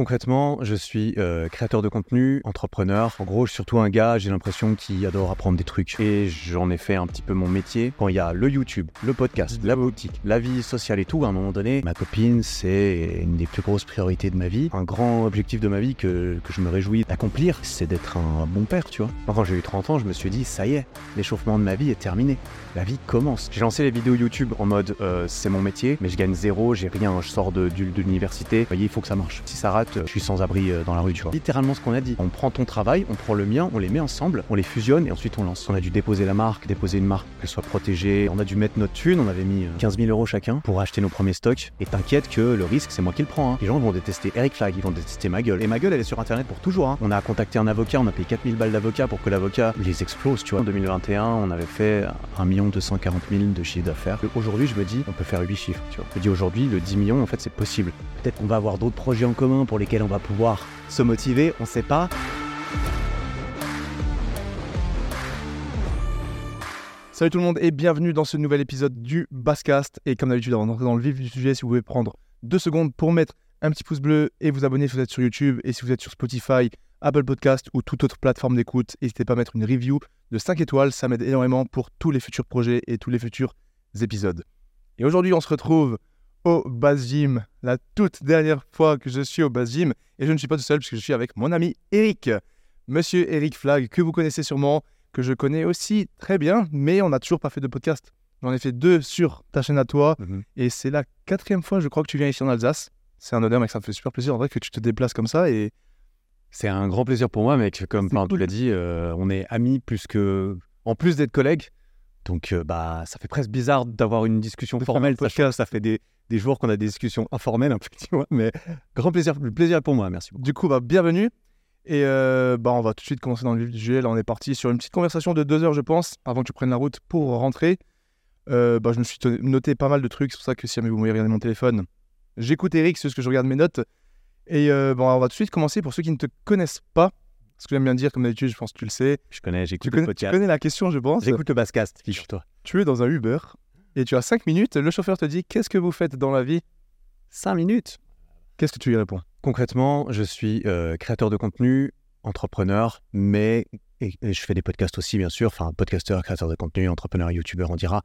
Concrètement, je suis euh, créateur de contenu, entrepreneur. En gros, je suis surtout un gars, j'ai l'impression qui adore apprendre des trucs. Et j'en ai fait un petit peu mon métier. Quand il y a le YouTube, le podcast, la boutique, la vie sociale et tout, à un moment donné, ma copine, c'est une des plus grosses priorités de ma vie. Un grand objectif de ma vie que, que je me réjouis d'accomplir, c'est d'être un bon père, tu vois. Quand j'ai eu 30 ans, je me suis dit, ça y est, l'échauffement de ma vie est terminé. La vie commence. J'ai lancé les vidéos YouTube en mode, euh, c'est mon métier, mais je gagne zéro, j'ai rien, je sors de, de, de l'université. Vous voyez, il faut que ça marche. Si ça rate, je suis sans abri euh, dans la rue, tu vois. Littéralement ce qu'on a dit. On prend ton travail, on prend le mien, on les met ensemble, on les fusionne et ensuite on lance. On a dû déposer la marque, déposer une marque, qu'elle soit protégée. On a dû mettre notre thune, on avait mis 15 euh, 000 euros chacun pour acheter nos premiers stocks. Et t'inquiète que le risque, c'est moi qui le prends. hein. Les gens vont détester Eric Flag, ils vont détester ma gueule. Et ma gueule, elle est sur internet pour toujours. hein. On a contacté un avocat, on a payé 4000 balles d'avocat pour que l'avocat les explose, tu vois. En 2021, on avait fait 1 240 000 de chiffre d'affaires. Aujourd'hui, je me dis, on peut faire 8 chiffres, tu vois. Je me dis aujourd'hui, le 10 millions, en fait, c'est possible. Peut-être qu'on va avoir d'autres projets en commun pour lesquels on va pouvoir se motiver, on sait pas. Salut tout le monde et bienvenue dans ce nouvel épisode du Basscast. Et comme d'habitude, avant d'entrer dans le vif du sujet, si vous pouvez prendre deux secondes pour mettre un petit pouce bleu et vous abonner si vous êtes sur YouTube et si vous êtes sur Spotify, Apple Podcast ou toute autre plateforme d'écoute, n'hésitez pas à mettre une review de 5 étoiles, ça m'aide énormément pour tous les futurs projets et tous les futurs épisodes. Et aujourd'hui, on se retrouve au Bass Gym, la toute dernière fois que je suis au Bass Gym et je ne suis pas tout seul puisque je suis avec mon ami Eric, monsieur Eric Flag, que vous connaissez sûrement, que je connais aussi très bien, mais on n'a toujours pas fait de podcast. J'en ai fait deux sur ta chaîne à toi et c'est la quatrième fois, je crois, que tu viens ici en Alsace. C'est un honneur, mec, ça me fait super plaisir en vrai que tu te déplaces comme ça et C'est un grand plaisir pour moi, mec. Comme enfin, tu cool. l'as dit, euh, on est amis plus que. En plus d'être collègues. Donc, euh, bah, ça fait presque bizarre d'avoir une discussion De formelle. podcast. ça fait des, des jours qu'on a des discussions informelles, un peu, tu vois. Mais grand plaisir, le plaisir est pour moi. Merci beaucoup. Du coup, bah, bienvenue. Et euh, bah, on va tout de suite commencer dans le vif du sujet. Là, on est parti sur une petite conversation de deux heures, je pense, avant que tu prennes la route pour rentrer. Euh, bah, je me suis noté pas mal de trucs. C'est pour ça que si jamais vous voulez regarder mon téléphone, j'écoute Eric, c'est ce que je regarde mes notes. Et euh, bon, on va tout de suite commencer pour ceux qui ne te connaissent pas. Ce que j'aime bien dire, comme d'habitude, je pense que tu le sais. Je connais, j'écoute le connais, tu podcast. connais la question, je pense. J'écoute le Basscast, figure-toi. Tu es dans un Uber et tu as 5 minutes. Le chauffeur te dit Qu'est-ce que vous faites dans la vie? 5 minutes. Qu'est-ce que tu lui réponds? Concrètement, je suis euh, créateur de contenu, entrepreneur, mais et, et je fais des podcasts aussi, bien sûr. Enfin, podcasteur, créateur de contenu, entrepreneur, youtubeur, on dira.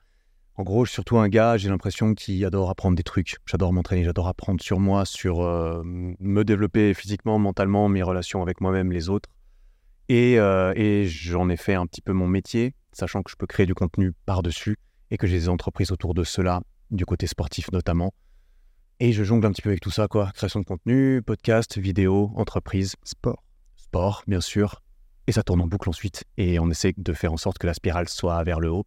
En gros, je suis surtout un gars, j'ai l'impression qui adore apprendre des trucs. J'adore m'entraîner, j'adore apprendre sur moi, sur euh, me développer physiquement, mentalement, mes relations avec moi-même, les autres. Et, euh, et j'en ai fait un petit peu mon métier, sachant que je peux créer du contenu par-dessus et que j'ai des entreprises autour de cela, du côté sportif notamment. Et je jongle un petit peu avec tout ça, quoi. Création de contenu, podcast, vidéo, entreprise, Sport. sport, bien sûr. Et ça tourne en boucle ensuite. Et on essaie de faire en sorte que la spirale soit vers le haut.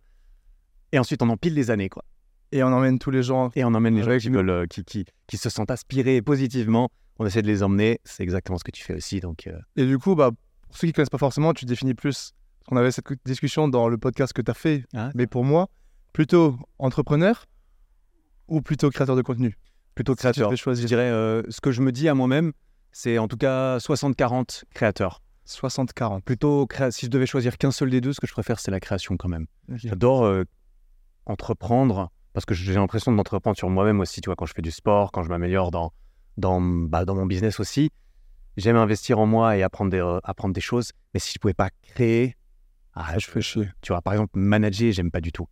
Et ensuite, on empile les années, quoi. Et on emmène tous les gens. Et on emmène les gens qui, veulent, euh, qui, qui, qui se sentent aspirés positivement. On essaie de les emmener. C'est exactement ce que tu fais aussi. Donc, euh, Et du coup, bah, pour ceux qui ne connaissent pas forcément, tu définis plus. Qu'on avait cette discussion dans le podcast que tu as fait. Ah, Mais pour moi, plutôt entrepreneur ou plutôt créateur de contenu? Plutôt Si créateur. devais Je dirais, euh, ce que je me dis à moi-même, c'est en tout cas 60-40 créateurs. 60-40. Plutôt, créa- si je devais choisir qu'un seul des deux, ce que je préfère, c'est la création quand même. J'adore euh, entreprendre parce que j'ai l'impression d'entreprendre sur moi-même aussi, tu vois, quand je fais du sport, quand je m'améliore dans, dans, bah, dans mon business aussi. J'aime investir en moi et apprendre des, euh, apprendre des choses, mais si je pouvais pas créer, ah, Je fais chier. tu vois, par exemple, manager, j'aime pas du tout.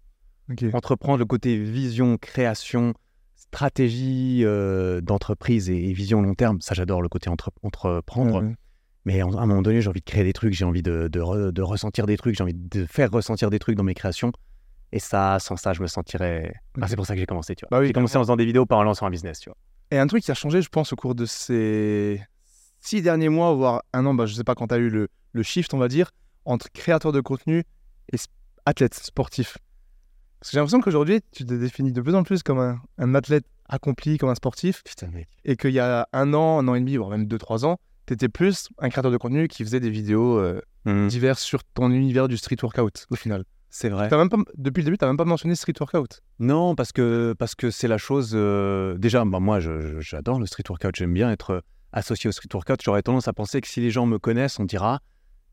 Entreprendre, le côté vision, création, stratégie euh, d'entreprise et, et vision long terme, ça j'adore le côté entre- entreprendre. Mais en- à un moment donné, j'ai envie de créer des trucs, j'ai envie de, de re- de ressentir des trucs, j'ai envie de faire ressentir des trucs dans mes créations. Et ça, sans ça, je me sentirais. C'est pour ça que j'ai commencé, tu vois. Bah oui, j'ai commencé en faisant des vidéos, pas en lançant un business, tu vois. Et un truc qui a changé, je pense, au cours de ces six derniers mois, voire un an, bah, je sais pas quand tu as eu le, le shift, on va dire, entre créateur de contenu et athlète sportif. Parce que j'ai l'impression qu'aujourd'hui, tu te définis de plus en plus comme un, un athlète accompli, comme un sportif, Putain, mec. et qu'il y a un an, un an et demi, voire même deux, trois ans, tu étais plus un créateur de contenu qui faisait des vidéos euh, diverses sur ton univers du street workout, au final. C'est vrai. T'as même pas, depuis le début, tu n'as même pas mentionné street workout. Non, parce que parce que c'est la chose. euh, Déjà, bah, moi, j'adore le street workout. J'aime bien être associé au street workout. J'aurais tendance à penser que si les gens me connaissent, on dira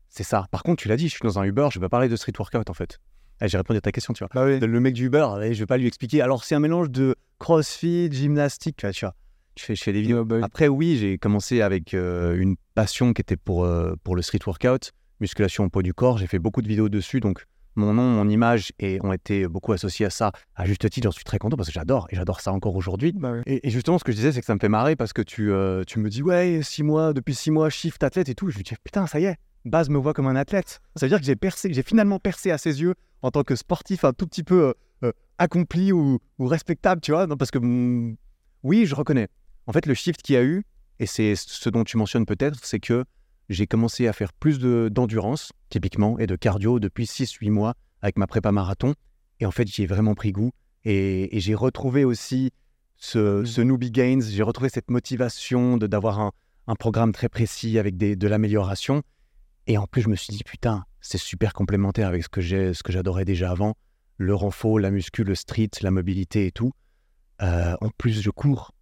c'est ça. Par contre, tu l'as dit, je suis dans un Uber, je vais pas parler de street workout en fait. Eh, J'ai répondu à ta question, tu vois. Bah oui. Le mec du Uber, je vais pas lui expliquer. Alors, c'est un mélange de crossfit, gymnastique, tu vois, tu vois. Je fais, je fais des vidéos. Bah oui. Après, oui, j'ai commencé avec euh, une passion qui était pour, euh, pour le street workout, musculation au poids du corps. J'ai fait beaucoup de vidéos dessus, donc mon nom, mon image et ont été beaucoup associés à ça. À juste titre, j'en suis très content parce que j'adore et j'adore ça encore aujourd'hui. Bah. Et, et justement, ce que je disais, c'est que ça me fait marrer parce que tu, euh, tu me dis, ouais, six mois, depuis six mois, shift athlète et tout. Je lui dis, putain, ça y est, Baz me voit comme un athlète. Ça veut dire que j'ai percé, j'ai finalement percé à ses yeux en tant que sportif un tout petit peu euh, euh, accompli ou, ou respectable, tu vois. Non, parce que, mm, oui, je reconnais. En fait, le shift qu'il y a eu, et c'est ce dont tu mentionnes peut-être, c'est que j'ai commencé à faire plus de- d'endurance, typiquement, et de cardio depuis 6-8 mois avec ma prépa marathon. Et en fait, j'y ai vraiment pris goût. Et, et j'ai retrouvé aussi ce, Mm. ce newbie gains, j'ai retrouvé cette motivation de d'avoir un, un programme très précis avec des, de l'amélioration. Et en plus, je me suis dit, putain, c'est super complémentaire avec ce que j'ai, ce que j'adorais déjà avant. Le renfort, la muscu, le street, la mobilité et tout. Euh, en plus, je cours.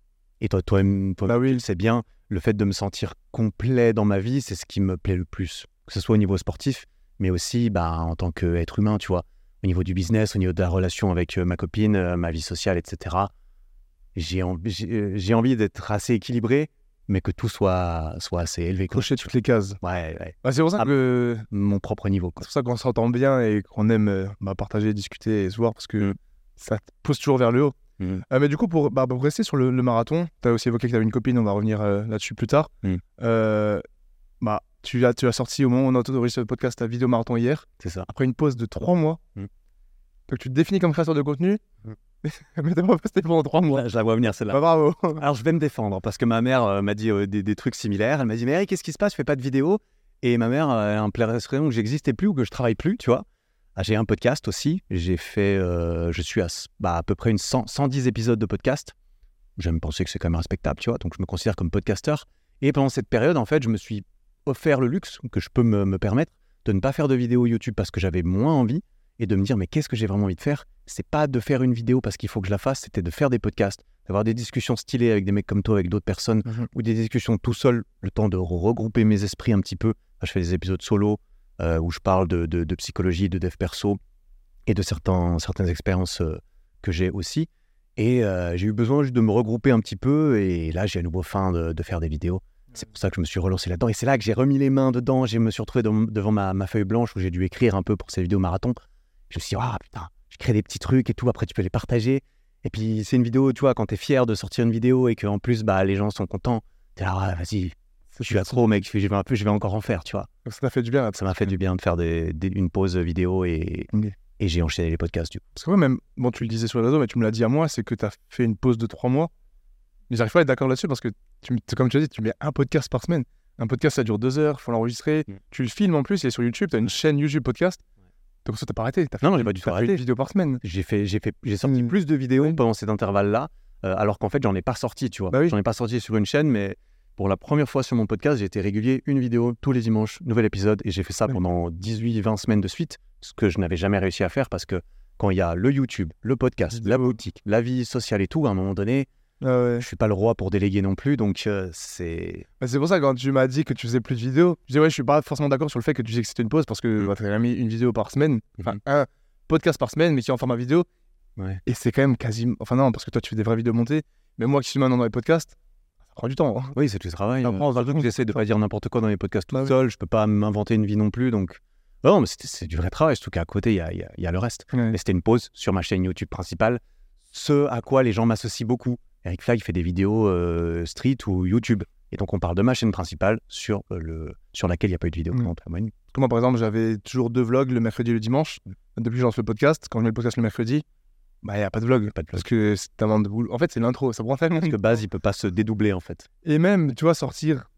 Et toi, toi-même, toi, Bah oui. c'est bien. Le fait de me sentir complet dans ma vie, c'est ce qui me plaît le plus. Que ce soit au niveau sportif, mais aussi bah, en tant qu'être humain, tu vois. Au niveau du business, au niveau de la relation avec euh, ma copine, euh, ma vie sociale, etc. J'ai envie, j'ai, euh, j'ai envie d'être assez équilibré, mais que tout soit, soit assez élevé. Cocher toutes les cases. Ouais, ouais. Bah, c'est pour ça Ah. que Mon propre niveau. c'est pour ça qu'on s'entend bien et qu'on aime bah, partager, discuter et se voir parce que Mm. ça te pousse toujours vers le haut. Mm. Euh, mais du coup, pour, bah, pour rester sur le, le marathon, tu as aussi évoqué que tu avais une copine, on va revenir euh, là-dessus plus tard. Mm. Euh, bah, tu, as, tu as sorti au moment où on a enregistré le podcast ta vidéo marathon hier, C'est ça. après une pause de trois mois. Mm. Donc tu te définis comme créateur de contenu, mais t'as pas posté pendant trois mois. Je la vois venir, celle-là. Bah, bravo. Alors, je vais me défendre parce que ma mère m'a dit des, des trucs similaires. Elle m'a dit, mais Eric, qu'est-ce qui se passe? Je fais pas de vidéo. Et ma mère elle a l'impression que j'existais plus ou que je travaille plus, tu vois. Ah, j'ai un podcast aussi. J'ai fait, euh, je suis à, bah, à peu près une 100 110 épisodes de podcast. J'aime penser que c'est quand même respectable, tu vois. Donc, je me considère comme podcasteur. Et pendant cette période, en fait, je me suis offert le luxe que je peux me, me permettre de ne pas faire de vidéo YouTube parce que j'avais moins envie et de me dire, mais qu'est-ce que j'ai vraiment envie de faire? C'est pas de faire une vidéo parce qu'il faut que je la fasse, c'était de faire des podcasts, d'avoir des discussions stylées avec des mecs comme toi, avec d'autres personnes, Mhm. ou des discussions tout seul, le temps de regrouper mes esprits un petit peu. Enfin, je fais des épisodes solo euh, où je parle de, psychologie, de dev perso et de certains, certaines expériences euh, que j'ai aussi. Et euh, j'ai eu besoin juste de me regrouper un petit peu et là, j'ai à nouveau faim de, faire des vidéos. C'est pour ça que je me suis relancé là-dedans. Et c'est là que j'ai remis les mains dedans. Je me suis retrouvé devant ma, feuille blanche où j'ai dû écrire un peu pour ces vidéos marathon. Je me suis dit, ah putain, je crée des petits trucs et tout. Après, tu peux les partager. Et puis, c'est une vidéo, tu vois, quand t'es fier de sortir une vidéo et qu'en plus, bah, les gens sont contents. T'es là, ouais, vas-y, je suis accro, mec. Je vais, un peu, je vais encore en faire, tu vois. Ça t'a fait du bien. là. Ça m'a fait du bien de faire des, des- une pause vidéo et, j'ai enchaîné les podcasts, du coup. Parce que moi, même, bon, tu le disais sur les réseaux, mais tu me l'as dit à moi, c'est que tu as fait une pause de trois mois. Mais j'arrive pas à être d'accord là-dessus parce que, tu, comme tu as dit, tu mets un podcast par semaine. Un podcast, ça dure deux heures, faut l'enregistrer. Mm. Tu le filmes en plus, il est sur YouTube, tu as une chaîne YouTube podcast. Donc ça, t'as pas arrêté. T'as fait, Non, non, j'ai pas du tout arrêté. une vidéo par semaine. J'ai fait, j'ai fait, j'ai sorti Mm. plus de vidéos Oui. pendant cet intervalle-là, euh, alors qu'en fait, j'en ai pas sorti, tu vois. Bah oui. J'en ai pas sorti sur une chaîne, mais pour la première fois sur mon podcast, j'ai été régulier, une vidéo tous les dimanches, nouvel épisode, et j'ai fait ça pendant 18-20 semaines de suite, ce que je n'avais jamais réussi à faire parce que quand il y a le YouTube, le podcast, la boutique, la vie sociale et tout, à un moment donné, Ah ouais. je suis pas le roi pour déléguer non plus, donc euh, c'est. Bah, c'est pour ça, quand tu m'as dit que tu faisais plus de vidéos, je dis ouais, je suis pas forcément d'accord sur le fait que tu disais que c'était une pause parce que Mm. bah, tu as mis une vidéo par semaine, enfin Mhm. un podcast par semaine, mais qui est en format vidéo. Ouais. Et c'est quand même quasiment. Enfin, non, parce que toi, tu fais des vraies vidéos montées. Mais moi qui suis maintenant dans les podcasts, prend du temps. hein. Oui, c'est du travail. J'essaie de pas dire n'importe quoi dans les podcasts tout Bah oui. seul, je peux pas m'inventer une vie non plus, donc. Non, mais c'est du vrai travail, surtout qu'à côté, il y a- il y a- il y a le reste. Ouais. Mais c'était une pause sur ma chaîne YouTube principale, ce à quoi les gens m'associent beaucoup. Eric Fly fait des vidéos euh, street ou YouTube. Et donc, on parle de ma chaîne principale sur, euh, le, sur laquelle il n'y a pas eu de vidéo. Mm. demi. Moi, par exemple, j'avais toujours deux vlogs le mercredi et le dimanche. Depuis que j'en fais le podcast, quand je mets le podcast le mercredi, bah, il n'y a pas de vlog. Pas de Parce que c'est tellement de boulot. En fait, c'est l'intro. Ça prend tellement Parce que base, il peut pas se dédoubler, en fait. Et même, tu vois, sortir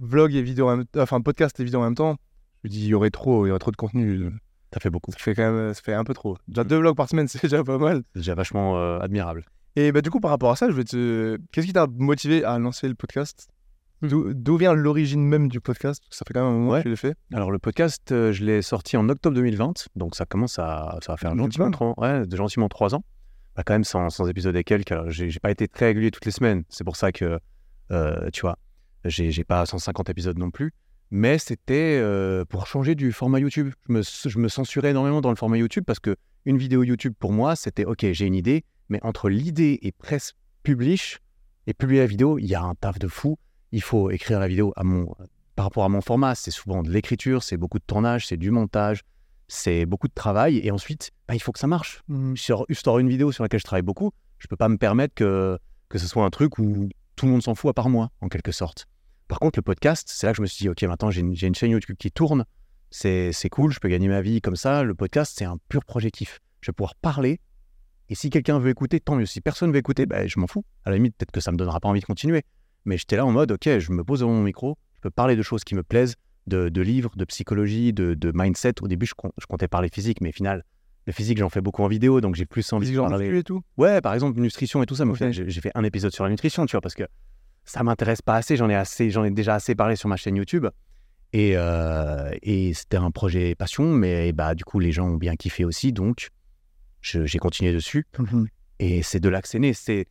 vlog et vidéo en même enfin podcast et vidéo en même temps, je me dis, il y aurait trop, il y aurait trop de contenu. Ça fait beaucoup. Ça fait quand même, ça fait un peu trop. Déjà deux vlogs par semaine, c'est déjà pas mal. C'est déjà vachement euh, admirable. Et bah, du coup, par rapport à ça, je vais te. Qu'est-ce qui t'a motivé à lancer le podcast? D'où vient l'origine même du podcast? Ça fait quand même un moment Ouais. que tu l'as fait. Alors, le podcast, euh, je l'ai sorti en octobre 2020. Donc, ça commence à. Ça va faire 2020. gentiment, trois, ouais, de gentiment trois ans. Bah, quand même, sans, sans épisode et quelques. Alors, j'ai pas été très régulier toutes les semaines. C'est pour ça que, euh, tu vois, j'ai j'ai pas 150 épisodes non plus. Mais c'était euh, pour changer du format YouTube. Je me, je me censurais énormément dans le format YouTube parce que une vidéo YouTube, pour moi, c'était OK, j'ai une idée, mais entre l'idée et presse publish, Et publier la vidéo, il y a un taf de fou. Il faut écrire la vidéo à mon, par rapport à mon format. C'est souvent de l'écriture, c'est beaucoup de tournage, c'est du montage, c'est beaucoup de travail. Et ensuite, bah, il faut que ça marche. Mhm. Sur, sur une vidéo sur laquelle je travaille beaucoup, je peux pas me permettre que, que ce soit un truc où tout le monde s'en fout à part moi, en quelque sorte. Par contre, le podcast, c'est là que je me suis dit, OK, maintenant j'ai une, une chaîne YouTube qui tourne, c'est cool, je peux gagner ma vie comme ça. Le podcast, c'est un pur projectif. Je vais pouvoir parler, et si quelqu'un veut écouter, tant mieux. Si personne veut écouter, ben, je m'en fous. À la limite, peut-être que ça me donnera pas envie de continuer. Mais j'étais là en mode, OK, je me pose devant mon micro, je peux parler de choses qui me plaisent, de, de livres, de psychologie, de, de mindset. Au début, je, je comptais parler physique, mais au final, le physique, j'en fais beaucoup en vidéo, donc j'ai plus envie Physique, de parler. et tout? Ouais, par exemple, nutrition et tout ça. Mais j'ai fait un épisode sur la nutrition, tu vois, parce que ça m'intéresse pas assez. J'en ai assez, j'en ai déjà assez parlé sur ma chaîne YouTube. Et, euh, et c'était un projet passion, mais bah, du coup, les gens ont bien kiffé aussi. Donc, j'ai continué dessus. Mhm. Et c'est de là que c'est né. C'est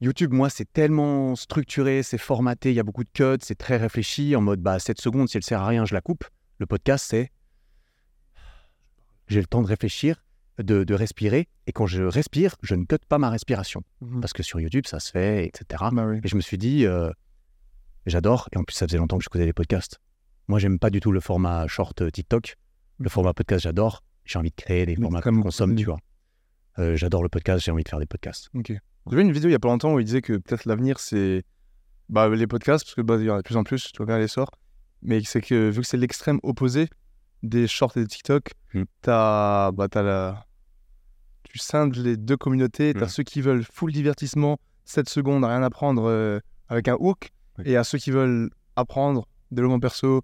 YouTube, moi, c'est tellement structuré, c'est formaté, il y a beaucoup de cuts, c'est très réfléchi, en mode, bah, 7 secondes, si elle sert à rien, je la coupe. Le podcast, c'est j'ai le temps de réfléchir, de, de respirer, et quand je respire, je ne cut pas ma respiration. Mhm. Parce que sur YouTube, ça se fait, etc. Bah oui. Et je me suis dit, euh, j'adore, et en plus, ça faisait longtemps que je faisais les podcasts. Moi, j'aime pas du tout le format short euh, TikTok. Le format podcast, j'adore. J'ai envie de créer des formats je consomme, tu vois. Euh, j'adore le podcast, j'ai envie de faire des podcasts. Ok. J'ai vu une vidéo il y a pas longtemps où il disait que peut-être l'avenir c'est bah, les podcasts, parce que bah, il y en a de plus en plus, tu vois bien les sorts. Mais c'est que vu que c'est l'extrême opposé des shorts et des TikTok, Hmm. t'as bah, t'as la... tu scindes les deux communautés. T'as Hmm. ceux qui veulent full divertissement, 7 secondes, rien apprendre euh, avec un hook, Oui. et à ceux qui veulent apprendre, développement perso,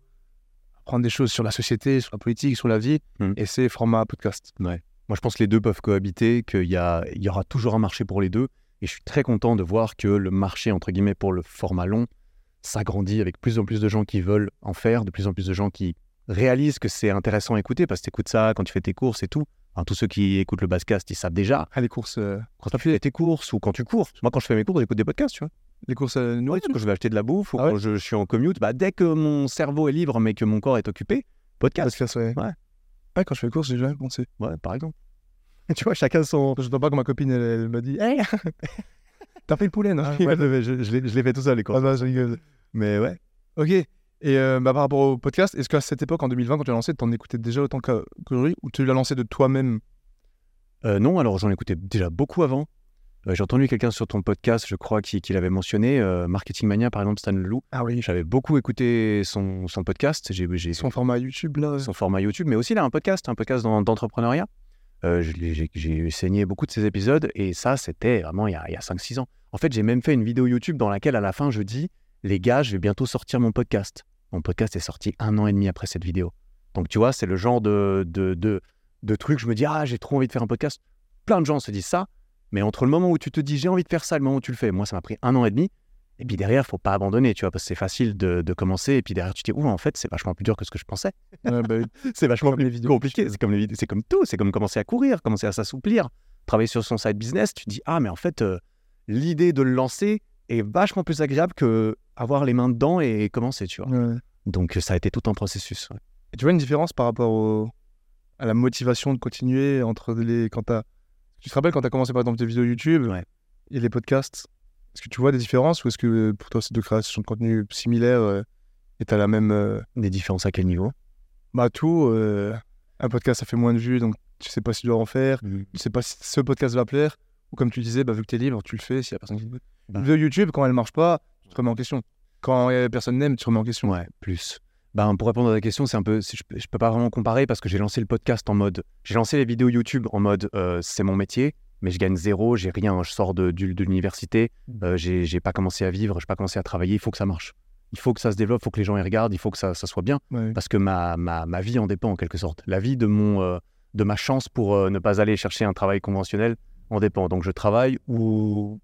apprendre des choses sur la société, sur la politique, sur la vie, Hmm. et c'est format podcast. Moi, je pense que les deux peuvent cohabiter, qu'il y, a- il y aura toujours un marché pour les deux. Et je suis très content de voir que le marché, entre guillemets, pour le format long, s'agrandit avec plus en plus de gens qui veulent en faire, de plus en plus de gens qui réalisent que c'est intéressant à écouter parce que tu écoutes ça quand tu fais tes courses et tout. Enfin, tous ceux qui écoutent le Basscast, ils savent déjà. Ah, les courses, euh, Quand tu fais tes courses ou quand tu cours. Moi, quand je fais mes courses, j'écoute des podcasts, tu vois. les courses euh, nourriture. Quand je vais acheter de la bouffe ou Ah ouais quand je, je suis en commute, bah, dès que mon cerveau est libre mais que mon corps est occupé, podcast. Podcast, ouais. Ouais. Ouais, quand je fais les courses, j'ai jamais pensé. Ouais, par exemple. tu vois, chacun son. Je ne pas que ma copine, elle, elle m'a dit Hey T'as fait le poulet, non? Ah, ouais, je, je- je l'ai fait tout seul, les courses. Ah, je rigole. Mais ouais. Ok. Et euh, bah, par rapport au podcast, est-ce qu'à cette époque, en 2020, quand tu l'as lancé, t'en écoutais déjà autant qu'à- qu'aujourd'hui ou tu l'as lancé de toi-même? Euh, non, alors j'en écoutais déjà beaucoup avant. Euh, J'ai entendu quelqu'un sur ton podcast, je crois, qui, qui l'avait mentionné, Marketing Mania, par exemple, Stan Leloup. Ah oui. J'avais beaucoup écouté son, son podcast. J'ai Son format YouTube, là. son format YouTube, mais aussi a un podcast, un podcast d'entrepreneuriat. Euh, j'ai saigné beaucoup de ses épisodes et ça, c'était vraiment il y a, a 5-6 ans. En fait, j'ai même fait une vidéo YouTube dans laquelle, à la fin, je dis Les gars, je vais bientôt sortir mon podcast. Mon podcast est sorti un an et demi après cette vidéo. Donc, tu vois, c'est le genre de, de, de, de truc, je me dis Ah, j'ai trop envie de faire un podcast. Plein de gens se disent ça, mais entre le moment où tu te dis J'ai envie de faire ça et le moment où tu le fais, moi, ça m'a pris un an et demi. Et puis derrière, faut pas abandonner, tu vois, parce que c'est facile de, de commencer. Et puis derrière, tu te dis, ouh, en fait, c'est vachement plus dur que ce que je pensais. Ouais, bah, C'est vachement Comme les plus vidéos compliqué. C'est comme les vidéos, c'est comme tout. C'est comme commencer à courir, commencer à s'assouplir, travailler sur son side business. Tu te dis ah mais en fait euh, l'idée de le lancer est vachement plus agréable que avoir les mains dedans et commencer, tu vois. ouais. Donc ça a été tout un processus. ouais. Et tu vois une différence par rapport au- à la motivation de continuer entre les. Quand Tu te rappelles quand tu as commencé par exemple tes vidéos YouTube et les podcasts? Est-ce que tu vois des différences ou est-ce que euh, pour toi c'est deux créations de contenu similaires et tu as la même. euh, Des différences à quel niveau? Bah, tout. euh, Un podcast ça fait moins de vues donc tu sais pas si tu dois en faire. Tu sais pas si ce podcast va plaire. Ou comme tu disais, bah, vu que tu es libre, tu le fais s'il y a personne qui veut. Bah. Une vidéo YouTube, quand elle marche pas, tu te remets en question. Quand personne n'aime, tu te remets en question. Ouais, plus. Ben, pour répondre à ta question, c'est un peu, je, peux- je peux pas vraiment comparer parce que j'ai lancé le podcast en mode, j'ai lancé les vidéos YouTube en mode, euh, c'est mon métier, mais je gagne zéro, j'ai rien, je sors de, de l'université, euh, j'ai pas commencé à vivre, j'ai pas commencé à travailler, il faut que ça marche. Il faut que ça se développe, il faut que les gens y regardent, il faut que ça, ça soit bien Ouais. parce que ma, ma, ma vie en dépend en quelque sorte. La vie de, mon, euh, de ma chance pour euh, ne pas aller chercher un travail conventionnel en dépend. Donc je travaille ou,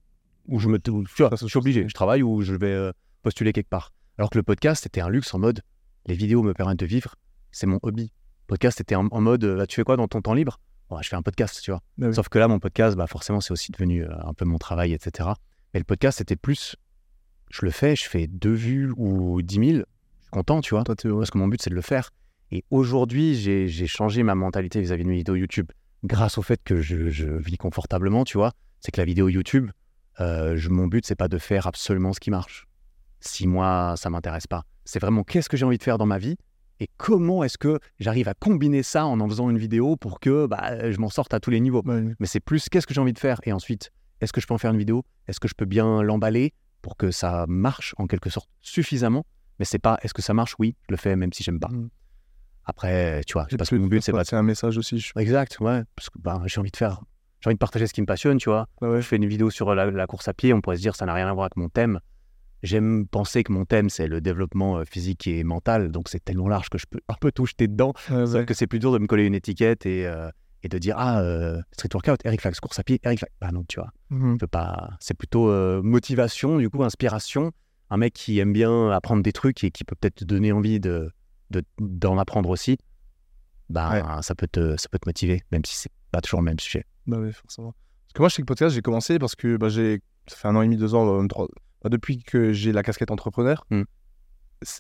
ou je me ou- tu vois, Ça, je suis obligé. Je travaille ou je vais euh, postuler quelque part. Alors que le podcast, c'était un luxe en mode les vidéos me permettent de vivre, c'est mon hobby. Podcast, c'était en, en mode tu fais quoi dans ton temps libre? Je fais un podcast, tu vois. Bah oui. Sauf que là, mon podcast, bah, forcément, c'est aussi devenu euh, un peu mon travail, etc. Mais le podcast, c'était plus je le fais, je fais deux vues ou dix mille, je suis content, tu vois Toi, parce que mon but c'est de le faire. Et aujourd'hui, j'ai changé ma mentalité vis-à-vis de mes vidéos YouTube grâce au fait que je, je vis confortablement, tu vois. C'est que la vidéo YouTube, euh, je- mon but, c'est pas de faire absolument ce qui marche. Si moi, ça m'intéresse pas. C'est vraiment qu'est-ce que j'ai envie de faire dans ma vie et comment est-ce que j'arrive à combiner ça en en faisant une vidéo pour que bah, je m'en sorte à tous les niveaux? Mais c'est plus qu'est-ce que j'ai envie de faire? Et ensuite, est-ce que je peux en faire une vidéo? Est-ce que je peux bien l'emballer pour que ça marche en quelque sorte suffisamment? Mais c'est pas est-ce que ça marche? Oui, je le fais même si j'aime pas. Mhm. Après, tu vois, parce que mon but, c'est pas C'est un message aussi. je- Exact, ouais. Parce que bah, j'ai envie de faire. J'ai envie de partager ce qui me passionne, tu vois. Ouais, ouais. Je fais une vidéo sur la, la course à pied, on pourrait se dire ça n'a rien à voir avec mon thème. J'aime penser que mon thème, c'est le développement euh, physique et mental, donc c'est tellement large que je peux un peu tout jeter dedans. Ouais, Sauf ouais. que c'est plus dur de me coller une étiquette et, euh, et de dire Ah, euh, street workout, Eric Flax, course à pied, Eric Flax. Bah non, tu vois. Je peux pas. C'est plutôt euh, motivation, du coup, inspiration. Un mec qui aime bien apprendre des trucs et qui peut peut-être te donner envie de, de- d'en apprendre aussi, bah, ça, peut te, ça peut te motiver, même si c'est pas toujours le même sujet. Bah oui, forcément. Parce que moi, je sais que podcast, j'ai commencé parce que bah, j'ai... ça fait un an et demi, deux ans, trois- depuis que j'ai la casquette entrepreneur, Mm.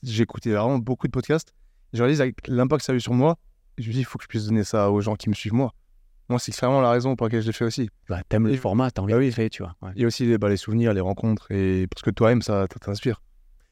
j'ai écouté vraiment beaucoup de podcasts. Je réalise avec l'impact que ça a eu sur moi, je me dis, il faut que je puisse donner ça aux gens qui me suivent moi. Moi, c'est vraiment la raison pour laquelle je l'ai fait aussi. Bah, t'aimes le Et- format, t'as envie Bah de oui. faire, tu vois. ouais. Il y a aussi les, bah, les souvenirs, les rencontres, et parce que toi-même, ça t'inspire.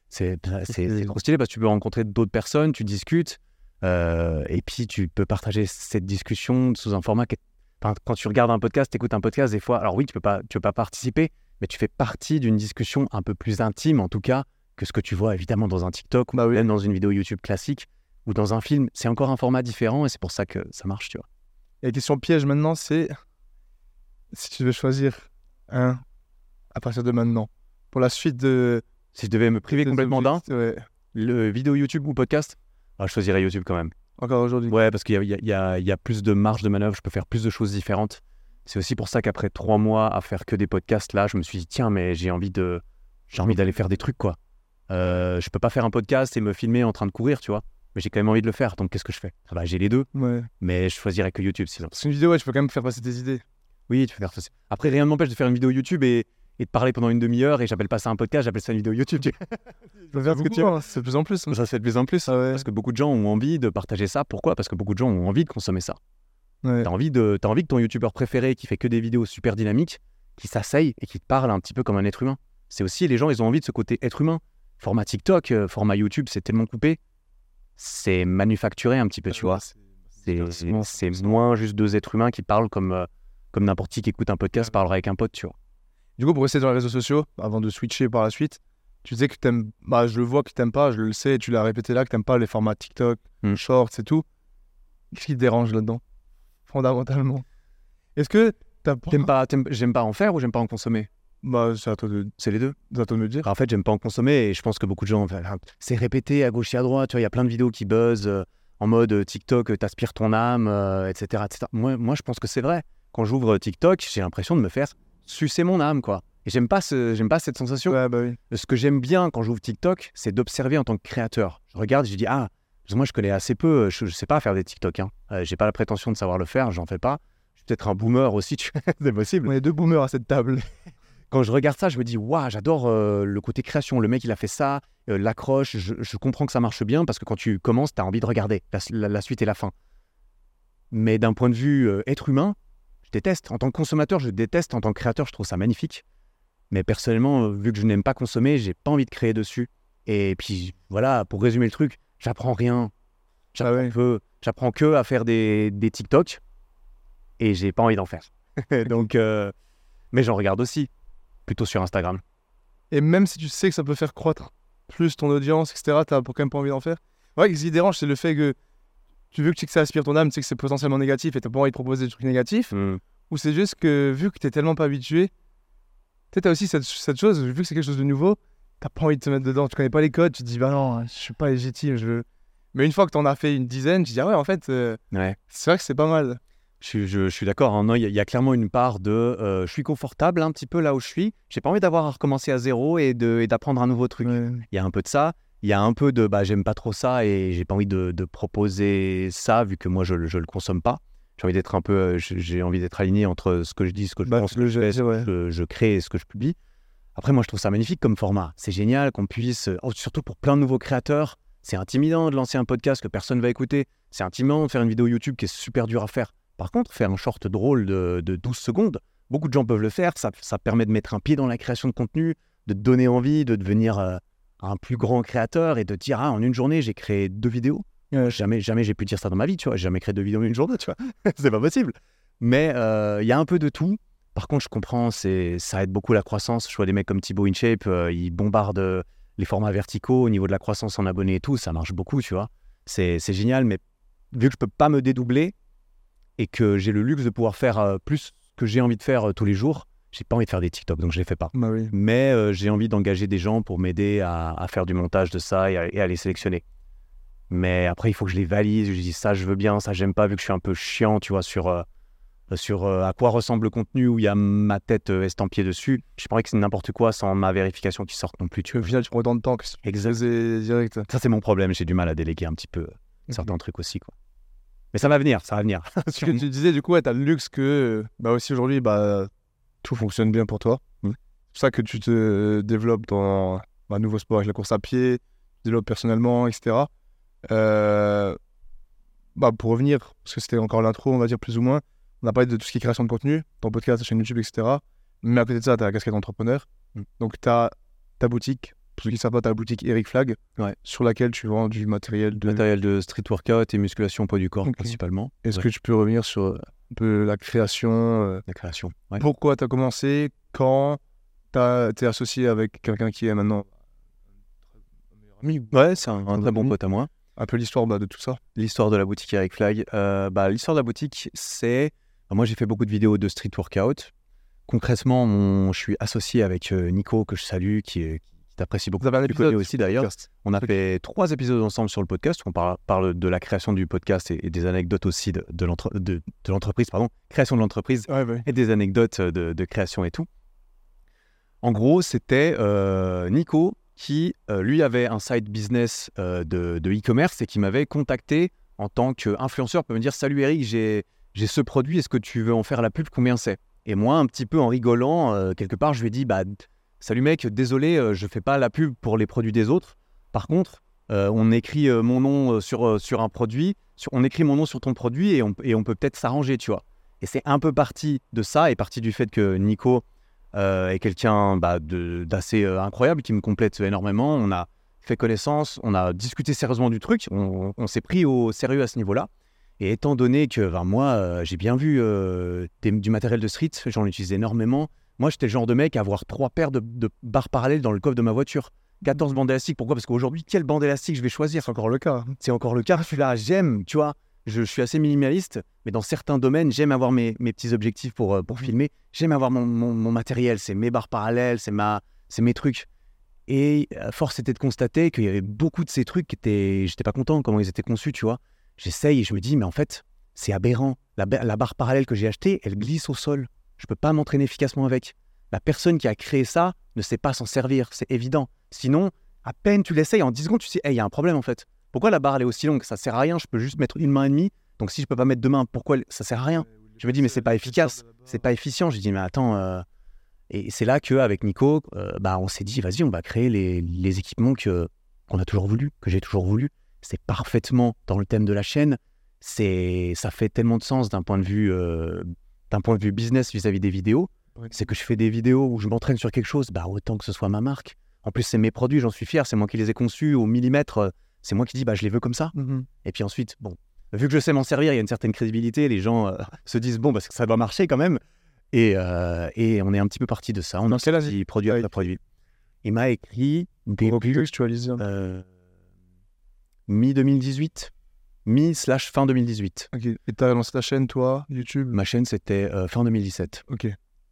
C'est, bah, c'est, trop stylé parce que tu peux rencontrer d'autres personnes, tu discutes, euh, et puis tu peux partager cette discussion sous un format qui est- enfin, quand tu regardes un podcast, écoutes un podcast, des fois, alors oui, tu peux pas, tu peux pas participer, mais tu fais partie d'une discussion un peu plus intime, en tout cas, que ce que tu vois évidemment dans un TikTok ou Bah oui. même dans une vidéo YouTube classique ou dans un film. C'est encore un format différent et c'est pour ça que ça marche, tu vois. Et la question piège maintenant, c'est si tu veux choisir un à partir de maintenant, pour la suite de. Si je devais me priver complètement d'un, Ouais. le vidéo YouTube ou podcast, ah, je choisirais YouTube quand même. Encore aujourd'hui. Ouais, parce qu'il y y a plus de marge de manœuvre, je peux faire plus de choses différentes. C'est aussi pour ça qu'après trois mois à faire que des podcasts, là, je me suis dit, tiens, mais j'ai envie de, j'ai envie d'aller faire des trucs, quoi. Euh, je peux pas faire un podcast et me filmer en train de courir, tu vois. Mais j'ai quand même envie de le faire, donc qu'est-ce que je fais? Ça va, j'ai les deux, Ouais. mais je choisirais que YouTube sinon. Parce qu'une vidéo, ouais, tu peux quand même faire passer tes idées. Oui, tu peux faire ça. Après, rien ne m'empêche de faire une vidéo YouTube et, et de parler pendant une demi-heure et j'appelle pas ça un podcast, j'appelle ça une vidéo YouTube. tu- faire ce que tu hein, c'est de plus en plus. hein. ça se fait de plus en plus. Ah ouais. Parce que beaucoup de gens ont envie de partager ça. Pourquoi? Parce que beaucoup de gens ont envie de consommer ça. Ouais. T'as envie, de, envie que ton youtubeur préféré qui fait que des vidéos super dynamiques, qui s'asseye et qui te parle un petit peu comme un être humain. C'est aussi, les gens, ils ont envie de ce côté être humain. Format TikTok, euh, format YouTube, c'est tellement coupé. C'est manufacturé un petit peu, tu vois. C'est, moins juste deux êtres humains qui parlent comme, euh, comme n'importe qui qui écoute un podcast parlerait avec un pote, tu vois. Du coup, pour rester dans les réseaux sociaux, avant de switcher par la suite, tu disais que t'aimes. Bah, je le vois que t'aimes pas, je le sais, tu l'as répété là, que t'aimes pas les formats TikTok, Hmm. Shorts et tout. Qu'est-ce qui te dérange là-dedans? Fondamentalement. Est-ce que. T'aimes pas, j'aime pas en faire ou j'aime pas en consommer? Bah, c'est à toi de, C'est les deux. c'est à toi de me dire. En fait, j'aime pas en consommer et je pense que beaucoup de gens. C'est répété à gauche et à droite. Tu vois, il y a plein de vidéos qui buzzent euh, en mode euh, TikTok, euh, t'aspires ton âme, euh, etc., etc. Moi, moi, je pense que c'est vrai. Quand j'ouvre TikTok, j'ai l'impression de me faire sucer mon âme, quoi. Et j'aime pas, ce, j'aime pas cette sensation. Ouais, bah oui. Ce que j'aime bien quand j'ouvre TikTok, c'est d'observer en tant que créateur. Je regarde, je dis ah, parce que moi je connais assez peu, je, je sais pas faire des TikTok. Hein. Euh, j'ai pas la prétention de savoir le faire, j'en fais pas. Je suis peut-être un boomer aussi, tu c'est possible On est deux boomers à cette table. quand je regarde ça, je me dis, waouh, j'adore euh, le côté création. Le mec, il a fait ça, euh, l'accroche. Je, je comprends que ça marche bien parce que quand tu commences, tu as envie de regarder la, la- la suite et la fin. Mais d'un point de vue euh, être humain, je déteste. En tant que consommateur, je déteste. En tant que créateur, je trouve ça magnifique. Mais personnellement, euh, vu que je n'aime pas consommer, j'ai pas envie de créer dessus. Et puis voilà, pour résumer le truc, j'apprends rien. J'apprends Ah ouais. peu. J'apprends que à faire des, des TikTok et j'ai pas envie d'en faire. Donc, euh, mais j'en regarde aussi, plutôt sur Instagram. Et même si tu sais que ça peut faire croître plus ton audience, etc., t'as quand même pas envie d'en faire. Ouais, ce qui dérange, c'est le fait que tu veux que tu sais que ça aspire ton âme, tu sais que c'est potentiellement négatif et t'as pas envie de proposer des trucs négatifs. Hmm. Ou c'est juste que vu que t'es tellement pas habitué, tu t'as aussi cette, cette chose, vu que c'est quelque chose de nouveau, t'as pas envie de te mettre dedans. Tu connais pas les codes, tu te dis, bah non, je suis pas légitime, je veux. Mais une fois que t'en as fait une dizaine, tu te dis, ah ouais, en fait, euh, Ouais. c'est vrai que c'est pas mal. Je, suis- je- je suis d'accord. hein. Il y, a- il y a clairement une part de euh, je suis confortable un petit peu là où je suis. J'ai pas envie d'avoir à recommencer à zéro et d'apprendre un nouveau truc. Ouais. Il y a un peu de ça. Il y a un peu de bah, j'aime pas trop ça et j'ai pas envie de, de proposer ça vu que moi je, je le consomme pas. J'ai envie d'être un peu, euh, j'ai envie d'être aligné entre ce que je dis, ce que je Bah, pense, le jeu, fais, ce ouais. que je, je crée et ce que je publie. Après, moi, je trouve ça magnifique comme format. C'est génial qu'on puisse, euh, oh, surtout pour plein de nouveaux créateurs, c'est intimidant de lancer un podcast que personne va écouter. C'est intimidant de faire une vidéo YouTube qui est super dur à faire. Par contre, faire un short drôle de, de 12 secondes, beaucoup de gens peuvent le faire. Ça, ça permet de mettre un pied dans la création de contenu, de donner envie de devenir euh, un plus grand créateur et de dire ah, en une journée, j'ai créé deux vidéos. Jamais, jamais j'ai pu dire ça dans ma vie, tu vois. J'ai jamais créé deux vidéos en une journée, tu vois. c'est pas possible. Mais euh, il y a un peu de tout. Par contre, je comprends, c'est, ça aide beaucoup la croissance. Je vois des mecs comme Thibaut InShape, euh, ils bombardent les formats verticaux au niveau de la croissance en abonnés et tout. Ça marche beaucoup, tu vois. C'est, c'est génial, mais vu que je peux pas me dédoubler et que j'ai le luxe de pouvoir faire euh, plus que j'ai envie de faire euh, tous les jours, j'ai pas envie de faire des TikTok, donc je les fais pas. Bah oui. Mais euh, j'ai envie d'engager des gens pour m'aider à, à faire du montage de ça et à, et à les sélectionner. Mais après, il faut que je les valise. Je dis ça, je veux bien, ça, j'aime pas, vu que je suis un peu chiant, tu vois, sur, euh, sur euh, à quoi ressemble le contenu où il y a ma tête euh, estampillée dessus. Je pas que c'est n'importe quoi sans ma vérification qui sorte non plus, tu Au vois. final, tu prends autant de temps que Exact. direct. Ça, c'est mon problème. J'ai du mal à déléguer un petit peu euh, certains trucs aussi, quoi. Mais ça va venir, ça va venir. Ce que tu disais, du coup, ouais, tu as le luxe que, bah aussi aujourd'hui, bah, tout fonctionne bien pour toi. Mm. C'est pour ça que tu te développes dans un nouveau sport avec la course à pied, tu te développes personnellement, etc. Euh, bah, pour revenir, parce que c'était encore l'intro, on va dire plus ou moins, on a parlé de tout ce qui est création de contenu, ton podcast, ta chaîne YouTube, etc. Mais à côté de ça, tu as la casquette entrepreneur. Mm. Donc, tu as ta boutique. Pour ceux qui ne savent pas, tu as la boutique Eric Flag, Ouais. sur laquelle tu vends du matériel de. Matériel de street workout et musculation poids du corps, principalement. Est-ce Ouais. que tu peux revenir sur un peu la création euh, La création. Ouais. Pourquoi tu as commencé Quand tu es associé avec quelqu'un qui est maintenant Ouais, c'est un, très bon pote à moi. Un peu l'histoire bah, de tout ça. L'histoire de la boutique Eric Flag. euh, bah, L'histoire de la boutique, c'est. Moi, j'ai fait beaucoup de vidéos de street workout. Concrètement, mon- je suis associé avec euh, Nico, que je salue, qui, est- qui t'apprécie beaucoup. Vous avez un Tu connais aussi d'ailleurs. On a fait trois épisodes ensemble sur le podcast. On parle, parle de la création du podcast et, et des anecdotes aussi de, de l'entre- de- de l'entreprise, pardon, création de l'entreprise Ouais, ouais. et des anecdotes de, de création et tout. En gros, c'était euh, Nico qui, euh, lui, avait un side business euh, de de e-commerce et qui m'avait contacté en tant qu'influenceur pour me dire Salut Eric, j'ai j'ai ce produit, est-ce que tu veux en faire la pub Combien c'est? Et moi, un petit peu en rigolant, euh, quelque part, je lui ai dit bah, Salut mec, désolé, euh, je fais pas la pub pour les produits des autres. Par contre, euh, on écrit euh, mon nom sur, sur un produit, on écrit mon nom sur ton produit et on, et on peut peut-être s'arranger, tu vois. Et c'est un peu parti de ça et parti du fait que Nico est quelqu'un bah, d'assez incroyable qui me complète énormément. On a fait connaissance, on a discuté sérieusement du truc, on s'est pris au sérieux à ce niveau-là. Et étant donné que ben, moi, euh, j'ai bien vu euh, des- du matériel de street, j'en utilise énormément. Moi, j'étais le genre de mec à avoir trois paires de, de barres parallèles dans le coffre de ma voiture. 14 bandes élastiques. Pourquoi? Parce qu'aujourd'hui, quelle bande élastique je vais choisir? C'est encore le cas. hein. c'est encore le cas. Je suis là, j'aime, tu vois. Je, je suis assez minimaliste, mais dans certains domaines, j'aime avoir mes, mes petits objectifs pour, euh, pour Mhm. filmer. J'aime avoir mon, mon- mon matériel, c'est mes barres parallèles, c'est mes trucs. Et force était de constater qu'il y avait beaucoup de ces trucs qui étaient. J'étais pas content comment ils étaient conçus, tu vois. J'essaye et je me dis, mais en fait, c'est aberrant. La, la barre parallèle que j'ai achetée, elle glisse au sol. Je peux pas m'entraîner efficacement avec. La personne qui a créé ça ne sait pas s'en servir, c'est évident. Sinon, à peine tu l'essayes, en 10 secondes, tu sais, il y a un problème en fait. Pourquoi la barre elle est aussi longue? Ça sert à rien, je peux juste mettre une main et demie. Donc si je peux pas mettre deux mains, pourquoi ça sert à rien? Je me dis, mais c'est pas efficace, C'est pas efficient. J'ai dit, mais attends. euh, Et c'est là qu'avec Nico, euh, bah, on s'est dit, vas-y, on va créer les, équipements qu'on a toujours voulu, que j'ai toujours voulu. C'est parfaitement dans le thème de la chaîne. C'est, ça fait tellement de sens d'un point de vue, euh, d'un point de vue business vis-à-vis des vidéos. C'est que je fais des vidéos où je m'entraîne sur quelque chose, bah, autant que ce soit ma marque. En plus, c'est mes produits, j'en suis fier. C'est moi qui les ai conçus au millimètre. euh, C'est moi qui dis, bah, je les veux comme ça. Mhm. Et puis ensuite, bon, vu que je sais m'en servir, il y a une certaine crédibilité. Les gens euh, se disent, bon, parce que ça doit marcher quand même. Et, euh, et on est un petit peu parti de ça. On a produit après produit. Il m'a écrit euh, mi-2018, mi-slash fin 2018. Ok. Et t'as lancé ta chaîne, toi, YouTube? Ma chaîne, c'était euh, fin 2017. Ok.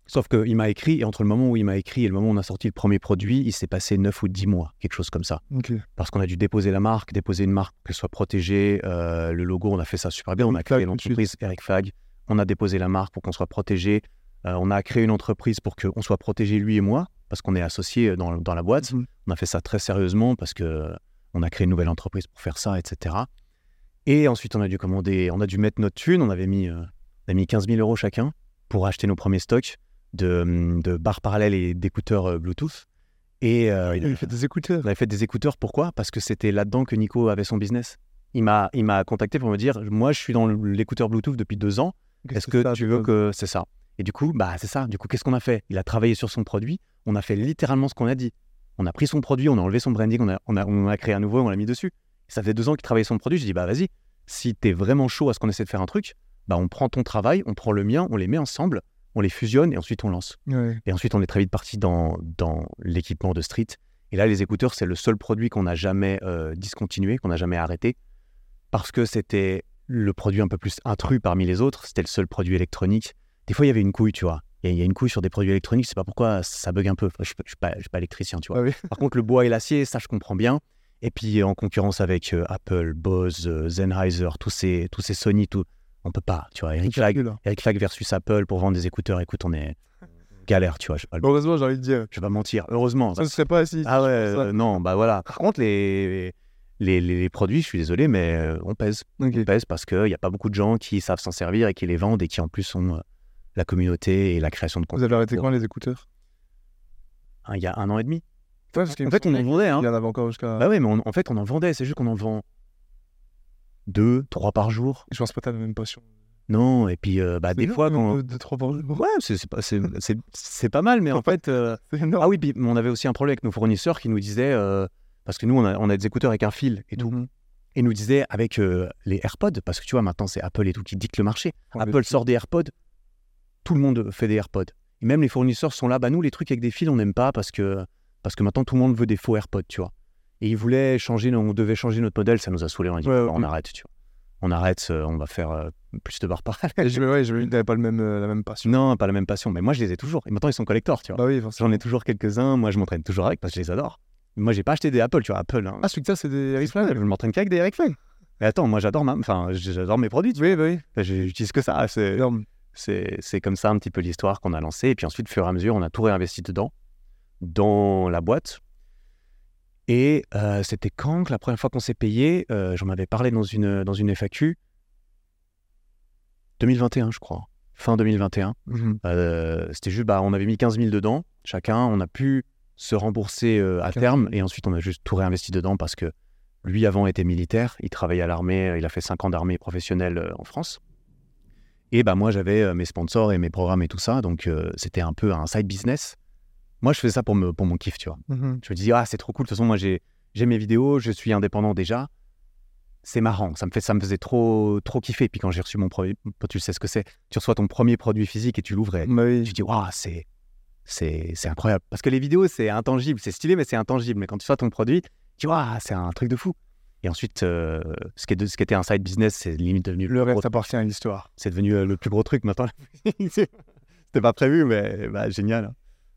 Sauf qu'il m'a écrit, et entre le moment où il m'a écrit et le moment où on a sorti le premier produit, il s'est passé 9 ou 10 mois, quelque chose comme ça. Ok. Parce qu'on a dû déposer la marque, déposer une marque, qu'elle soit protégée. euh, le logo, on a fait ça super bien. On a créé l'entreprise Eric Fag. On a déposé la marque pour qu'on soit protégé. Euh, on a créé une entreprise pour qu'on soit protégé, lui et moi, parce qu'on est associés dans, dans la boîte. Mhm. On a fait ça très sérieusement parce que on a créé une nouvelle entreprise pour faire ça, etc. Et ensuite, on a dû commander, on a dû mettre notre thune. On avait mis, euh, on a mis 15 000 euros chacun pour acheter nos premiers stocks de, de barres parallèles et d'écouteurs euh, Bluetooth. Et euh, Il a fait des écouteurs. on avait fait des écouteurs, pourquoi? Parce que c'était là-dedans que Nico avait son business. Il m'a, il m'a contacté pour me dire, moi je suis dans l'écouteur Bluetooth depuis deux ans, est-ce que ça, tu veux que... C'est ça. Et du coup, bah, c'est ça. Du coup, qu'est-ce qu'on a fait? Il a travaillé sur son produit. On a fait littéralement ce qu'on a dit. On a pris son produit, on a enlevé son branding, on a, on a, on a créé un nouveau, on l'a mis dessus. Ça fait deux ans qu'il travaillait son produit. J'ai dit, bah, vas-y, si t'es vraiment chaud à ce qu'on essaie de faire un truc, bah, on prend ton travail, on prend le mien, on les met ensemble, on les fusionne et ensuite on lance. Ouais. Et ensuite, on est très vite parti dans, dans l'équipement de street. Et là, les écouteurs, c'est le seul produit qu'on n'a jamais euh, discontinué, qu'on n'a jamais arrêté, parce que c'était le produit un peu plus intrus parmi les autres. C'était le seul produit électronique. Des fois, il y avait une couille, tu vois. Il y a- il y, a une couille sur des produits électroniques, je sais pas pourquoi ça bug un peu. Enfin, je ne suis, pas- électricien, tu vois. Ah oui. Par contre, le bois et l'acier, ça, je comprends bien. Et puis, en concurrence avec euh, Apple, Bose, euh, Sennheiser, tous ces, tous ces Sony, tout, on peut pas, tu vois. Eric Flag, Calcul, hein. Eric Flag versus Apple pour vendre des écouteurs, écoute, on est galère, tu vois. Je pas, Heureusement, j'ai envie de dire. je vais pas mentir, heureusement. Ça ne serait pas assis. Ah ouais, euh, non, bah voilà. Par contre, les, les, les- les produits, je suis désolé, mais euh, on pèse. On pèse parce qu'il n'y a pas beaucoup de gens qui savent s'en servir et qui les vendent et qui en plus ont euh, la communauté et la création de Vous contenu. avez arrêté quand les écouteurs? Hein, Il y a un an et demi. Ouais, parce qu'il En fait, on en vendait. Hein. qu'il y en avait encore jusqu'à. Bah ouais, mais on- en fait, on en vendait. C'est juste qu'on en vend deux, trois par jour. Je pense pas que t'as la même passion. Non, et puis euh, bah, des fois, quand. deux, deux, trois par jour. Ouais, c'est pas, mal, mais en fait. euh. Ah oui, puis on avait aussi un problème avec nos fournisseurs qui nous disaient. euh, Parce que nous, on a, on a des écouteurs avec un fil et tout. Mhm. Et nous disaient avec les AirPods, parce que tu vois, maintenant c'est Apple et tout qui dicte le marché. Apple sort des AirPods, tout le monde fait des AirPods. Et même les fournisseurs sont là, bah nous, les trucs avec des fils, on n'aime pas parce que, parce que maintenant tout le monde veut des faux AirPods, tu vois. Et ils voulaient changer, on devait changer notre modèle, ça nous a saoulés, on a dit, Ouais, on ouais. arrête, tu vois. On arrête, euh, on va faire euh, plus de barres parallèles. Et je, ouais, je n'avais pas le même, euh, la même passion. Non, pas la même passion, mais moi je les ai toujours. Et maintenant ils sont collecteurs, tu vois. Bah oui. J'en ai toujours quelques-uns, moi je m'entraîne toujours avec parce que je les adore. Moi j'ai pas acheté des Apple, tu vois, Apple. Hein. Ah, celui que ça, c'est des Eric je Flag m'entraîne qu'avec des Eric Flag. Mais attends, moi j'adore ma... enfin, j'adore mes produits, tu vois. Oui, bah oui. Enfin, J'utilise que ça. C'est Énorme. C'est comme ça un petit peu l'histoire qu'on a lancée. Et puis ensuite, au fur et à mesure, on a tout réinvesti dedans, dans la boîte. Et euh, c'était quand que la première fois qu'on s'est payé euh, J'en avais parlé dans une, dans une FAQ. 2021, je crois. Fin 2021. Mhm. Euh, c'était juste, bah, on avait mis 15 000 dedans, chacun. On a pu se rembourser à 15 000. terme. Et ensuite, on a juste tout réinvesti dedans parce que lui, avant, était militaire. Il travaillait à l'armée. Il a fait 5 ans d'armée professionnelle en France. Et bah, moi, j'avais euh, mes sponsors et mes programmes et tout ça. Donc, euh, c'était un peu un side business. Moi, je fais ça pour, me, pour mon kiff, tu vois. Mhm. Je me dis, ah, c'est trop cool. De toute façon, moi, j'ai j'ai mes vidéos, je suis indépendant déjà. C'est marrant, ça me, fait, ça me faisait trop, trop kiffer. Puis quand j'ai reçu mon premier, tu sais ce que c'est, tu reçois ton premier produit physique et tu l'ouvres et Bah oui. tu dis, waouh, c'est, c'est, c'est incroyable. Parce que les vidéos, c'est intangible, c'est stylé, mais c'est intangible. Mais quand tu vois ton produit, tu dis, waouh, c'est un truc de fou. Et ensuite, euh, ce, qui est de- ce qui était un side business, c'est limite devenu Le reste appartient à l'histoire. c'est devenu euh, le plus gros truc maintenant. C'était pas prévu, mais bah, génial.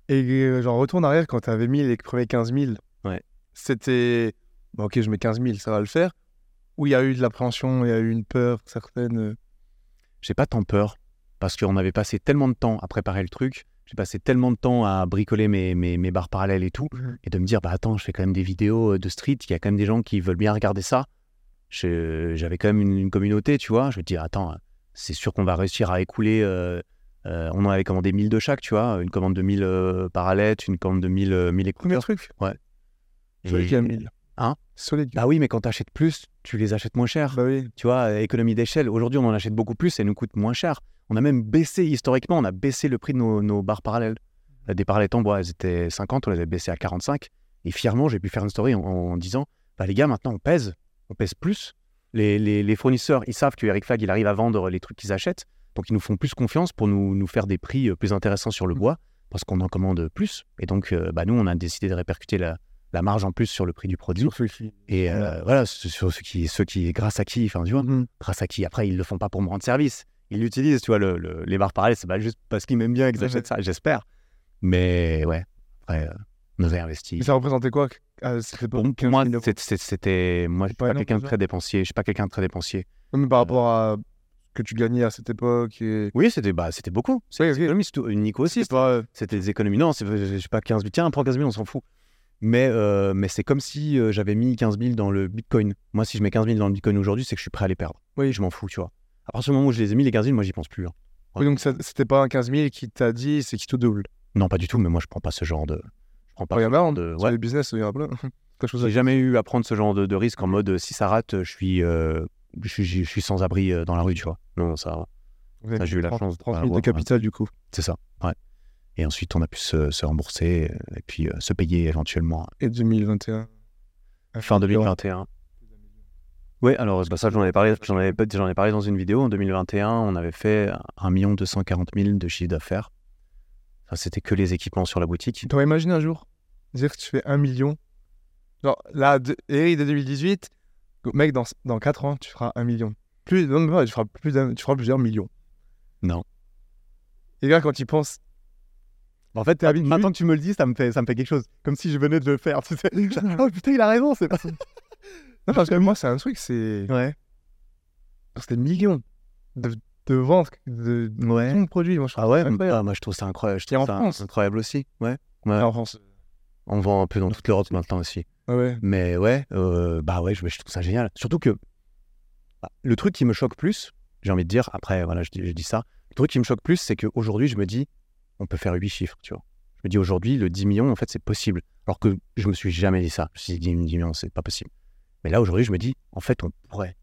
Et euh, genre, retourne en arrière quand t'avais mis les premiers 15 000. Ouais. C'était. Bon, ok, je mets 15 000, ça va le faire. Ou il y a eu de l'appréhension, il y a eu une peur certaine. euh, j'ai pas tant peur parce qu'on avait passé tellement de temps à préparer le truc. J'ai passé tellement de temps à bricoler mes, mes, mes barres parallèles et tout. Et de me dire, bah attends, je fais quand même des vidéos euh, de street. Il y a quand même des gens qui veulent bien regarder ça. J'avais quand même une, une communauté, tu vois. Je me dis, attends, c'est sûr qu'on va réussir à écouler. euh, euh, on en avait commandé 1000 de chaque, tu vois. Une commande de 1000 euh, parallèles, une commande de 1000, euh, 1000 Premier écouteurs. truc. Ouais. Solide Et- qu'il y a 1000. Hein? Solide. Bah oui, mais quand tu achètes plus, tu les achètes moins cher. Bah oui. Tu vois, économie d'échelle. Aujourd'hui, on en achète beaucoup plus et nous coûte moins cher. On a même baissé, historiquement, on a baissé le prix de nos, nos barres parallèles. Euh, Des parallèles en bois, elles étaient 50, on les a baissées à 45. Et fièrement, j'ai pu faire une story en, en disant bah, les gars, maintenant, on pèse. On pèse plus. Les, les- les fournisseurs, ils savent que Eric Flag, il arrive à vendre les trucs qu'ils achètent. Donc, ils nous font plus confiance pour nous, nous faire des prix euh, plus intéressants sur le Mm. bois parce qu'on en commande plus. Et donc, euh, bah, nous, on a décidé de répercuter la, la marge en plus sur le prix du produit. Sur celui-ci. Et euh, voilà, sur sur ceux qui, ceux qui, grâce à qui, enfin, tu vois, Mhm. grâce à qui après ils le font pas pour me rendre service ils l'utilisent tu vois le, le- les barres parallèles c'est pas juste parce qu'ils m'aiment bien qu'ils Ouais, achètent ça j'espère. Mais ouais après euh, avait investi Mais ça représentait quoi? Cette pour, pour moi 15 000 euros c'est- c'est- c'était moi je suis pas quelqu'un de très dépensier je suis pas quelqu'un de très dépensier. Mais par rapport à ce que tu gagnais à cette époque et. oui c'était bah c'était beaucoup. C'est Oui, surtout Nico aussi c'était des économies non c'est je sais pas 15 000 tiens prends 15 000 on s'en fout. Mais, euh, mais c'est comme si euh, j'avais mis 15 000 dans le Bitcoin. Moi, si je mets 15 000 dans le Bitcoin aujourd'hui, c'est que je suis prêt à les perdre. Oui. Je m'en fous, tu vois. À partir du moment où je les ai mis, les 15 000, moi, j'y pense plus. hein. Oui, donc ça- c'était pas un 15 000 qui t'a dit, c'est qui te double? Non, pas du tout, mais moi je prends pas ce genre de. Je prends pas a ce genre un, de. sur Ouais. les business, il y en a plein. Quelque chose à J'ai jamais eu à prendre ce genre de, de risque en mode euh, si ça rate, je suis, euh, je, suis- je suis sans abri euh, dans la rue, tu vois. Non, ça. Ça, j'ai eu la 30 chance de 30 pas 000 de capital du coup. C'est ça, ouais. Et ensuite, on a pu se, se rembourser et puis euh, se payer éventuellement Et 2021. fin 2021. Oui, alors bah, ça, j'en avais, parlé, j'en, avais, j'en parlé dans une vidéo. En 2021, on avait fait 1 240 000 de chiffre d'affaires. C'était que les équipements sur la boutique. T'aurais imaginé un jour dire que tu fais 1 million Genre là, de, Eric de 2018, mec, dans, dans 4 ans, tu feras 1 million. Plus, non, tu, feras plus d'un- tu feras plusieurs millions. Non. Les gars, quand ils pensent. En fait, maintenant que tu me le dis, ça me fait, ça me fait quelque chose. Comme si je venais de le faire. Tu sais. oh putain, il a raison. C'est pas. Non, parce que moi, c'est un truc, c'est. Ouais. C'est des millions de, de ventes de Ouais. ton produit. Moi, je trouve Ah ouais ah, Moi, je trouve ça incroyable. Je trouve en ça France incroyable aussi. Ouais. ouais. En France. On vend un peu dans toute l'Europe maintenant aussi. Ah ouais. Mais ouais, euh, bah ouais, je, je trouve ça génial. Surtout que bah, le truc qui me choque plus, j'ai envie de dire, après, voilà, je dis ça, le truc qui me choque plus, c'est qu'aujourd'hui, je me dis, on peut faire 8 chiffres, tu vois. Je me dis, aujourd'hui, le 10 millions, en fait, c'est possible. Alors que je me suis jamais dit ça. Je me suis dit, 10 millions, c'est pas possible. Mais là, aujourd'hui, je me dis, en fait, on pourrait.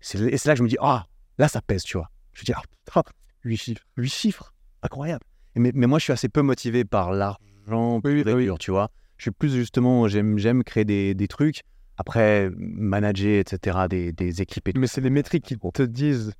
Et c'est là que je me dis, ah, là, ça pèse, tu vois. Je me dis, ah, putain, 8 chiffres. 8 chiffres, incroyable. Mais, mais moi, je suis assez peu motivé par l'argent Oui, oui, oui. tu vois. Je suis plus justement, j'aime, créer des, des trucs. Après, manager, etc., des, des équipes et tout. Mais c'est les métriques qui te disent.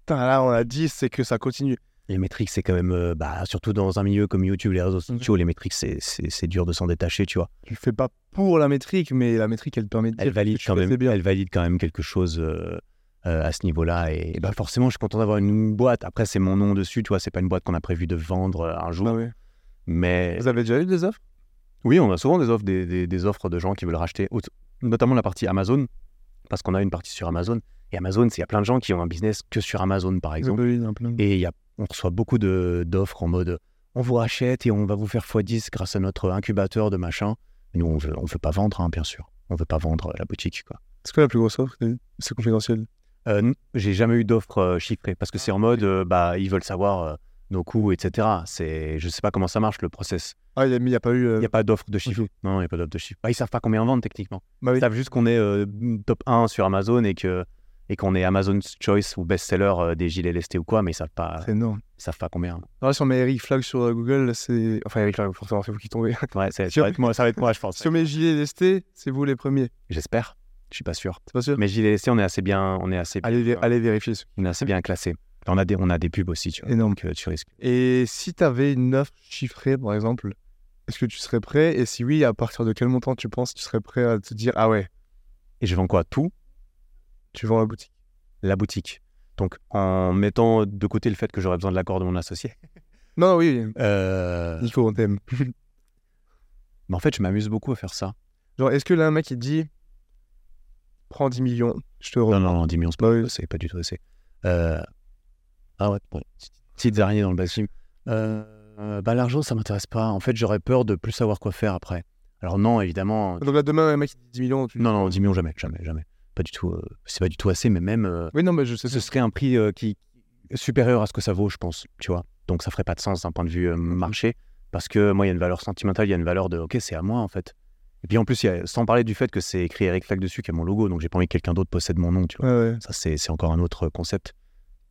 Putain, là, on a 10, c'est que ça continue. Les métriques, c'est quand même, euh, bah, surtout dans un milieu comme YouTube, les réseaux Mhm. sociaux, les métriques, c'est, dur de s'en détacher, tu vois. Tu le fais pas pour la métrique, mais la métrique, elle te permet de dire Elle valide, quand même, bien. elle valide quand même quelque chose euh, euh, à ce niveau-là. Et, bah, forcément, je suis content d'avoir une boîte. Après, c'est mon nom dessus, tu vois. C'est pas une boîte qu'on a prévu de vendre un jour. Ah ouais. Mais Vous avez déjà eu des offres? Oui, on a souvent des offres, des, des- des offres de gens qui veulent racheter, notamment la partie Amazon, parce qu'on a une partie sur Amazon. Et Amazon, c'est- il y a plein de gens qui ont un business que sur Amazon, par exemple. Oui, il y en a plein. Et il y a, on reçoit beaucoup d'offres en mode on vous rachète et on va vous faire x10 grâce à notre incubateur de machin. Mais nous, on veut, on veut pas vendre, hein, bien sûr. On veut pas vendre la boutique. quoi. C'est quoi la plus grosse offre C'est confidentiel? Euh, J'ai jamais eu d'offre euh, chiffrée parce que c'est en mode euh, bah, ils veulent savoir euh, nos coûts, etc. C'est, je sais pas comment ça marche le process. Ah, il n'y a, pas eu. Il n'y a pas d'offre de chiffre. ok. Non, il n'y a pas d'offre de chiffre. Bah, ils savent pas combien on vend techniquement. Bah oui. Ils savent juste qu'on est top 1 sur Amazon et que et qu'on est Amazon's Choice ou best-seller euh, des gilets lestés ou quoi, mais ils savent pas, C'est ils savent pas combien? Alors, si on met Eric Flag sur euh, Google, c'est. Enfin, Eric Flag, forcément, c'est vous qui tombez. Ouais, c'est- ça va être moi, ça va être moi, je pense. si on met gilets lestés, c'est vous les premiers. J'espère. Je suis pas sûr. C'est pas sûr Mais gilets lestés, on est assez bien, on est assez, allez, vé- allez vérifier. on est assez bien classé. On a des, on a des pubs aussi, tu vois. Énorme. Donc tu risques. Et si tu avais une offre chiffrée, par exemple, est-ce que tu serais prêt? Et si oui, à partir de quel montant tu penses tu serais prêt à te dire Ah ouais, Et je vends quoi? Tout? Tu vends la boutique la boutique. Donc en mettant de côté le fait que j'aurais besoin de l'accord de mon associé. Non, oui, Euh, il faut, on t'aime. mais en fait, je m'amuse beaucoup à faire ça. Genre, est-ce que là, un mec, il dit Prends 10 millions, je te Non, non, non, 10 millions, c'est Bah pas, oui. c'est pas du tout assez. Euh, Ah ouais, ouais. Petites araignées dans le bassin. Euh, euh, bah, l'argent, ça m'intéresse pas. En fait, j'aurais peur de plus savoir quoi faire après. Alors non, évidemment. Donc là, demain, un mec, il te dit 10 millions. Tu... Non, non, 10 millions, jamais, jamais, jamais. Pas du tout. euh, c'est pas du tout assez, mais même. euh, Oui, non, mais je sais. ce serait un prix euh, qui supérieur à ce que ça vaut, je pense, tu vois. Donc ça ferait pas de sens d'un point de vue euh, marché, parce que moi, il y a une valeur sentimentale, il y a une valeur de, ok, c'est à moi en fait. Et puis en plus, y a- sans parler du fait que c'est écrit Eric Flack dessus, qui a mon logo, donc j'ai pas envie que quelqu'un d'autre possède mon nom, tu vois. Ouais, ouais. Ça, c'est c'est encore un autre concept.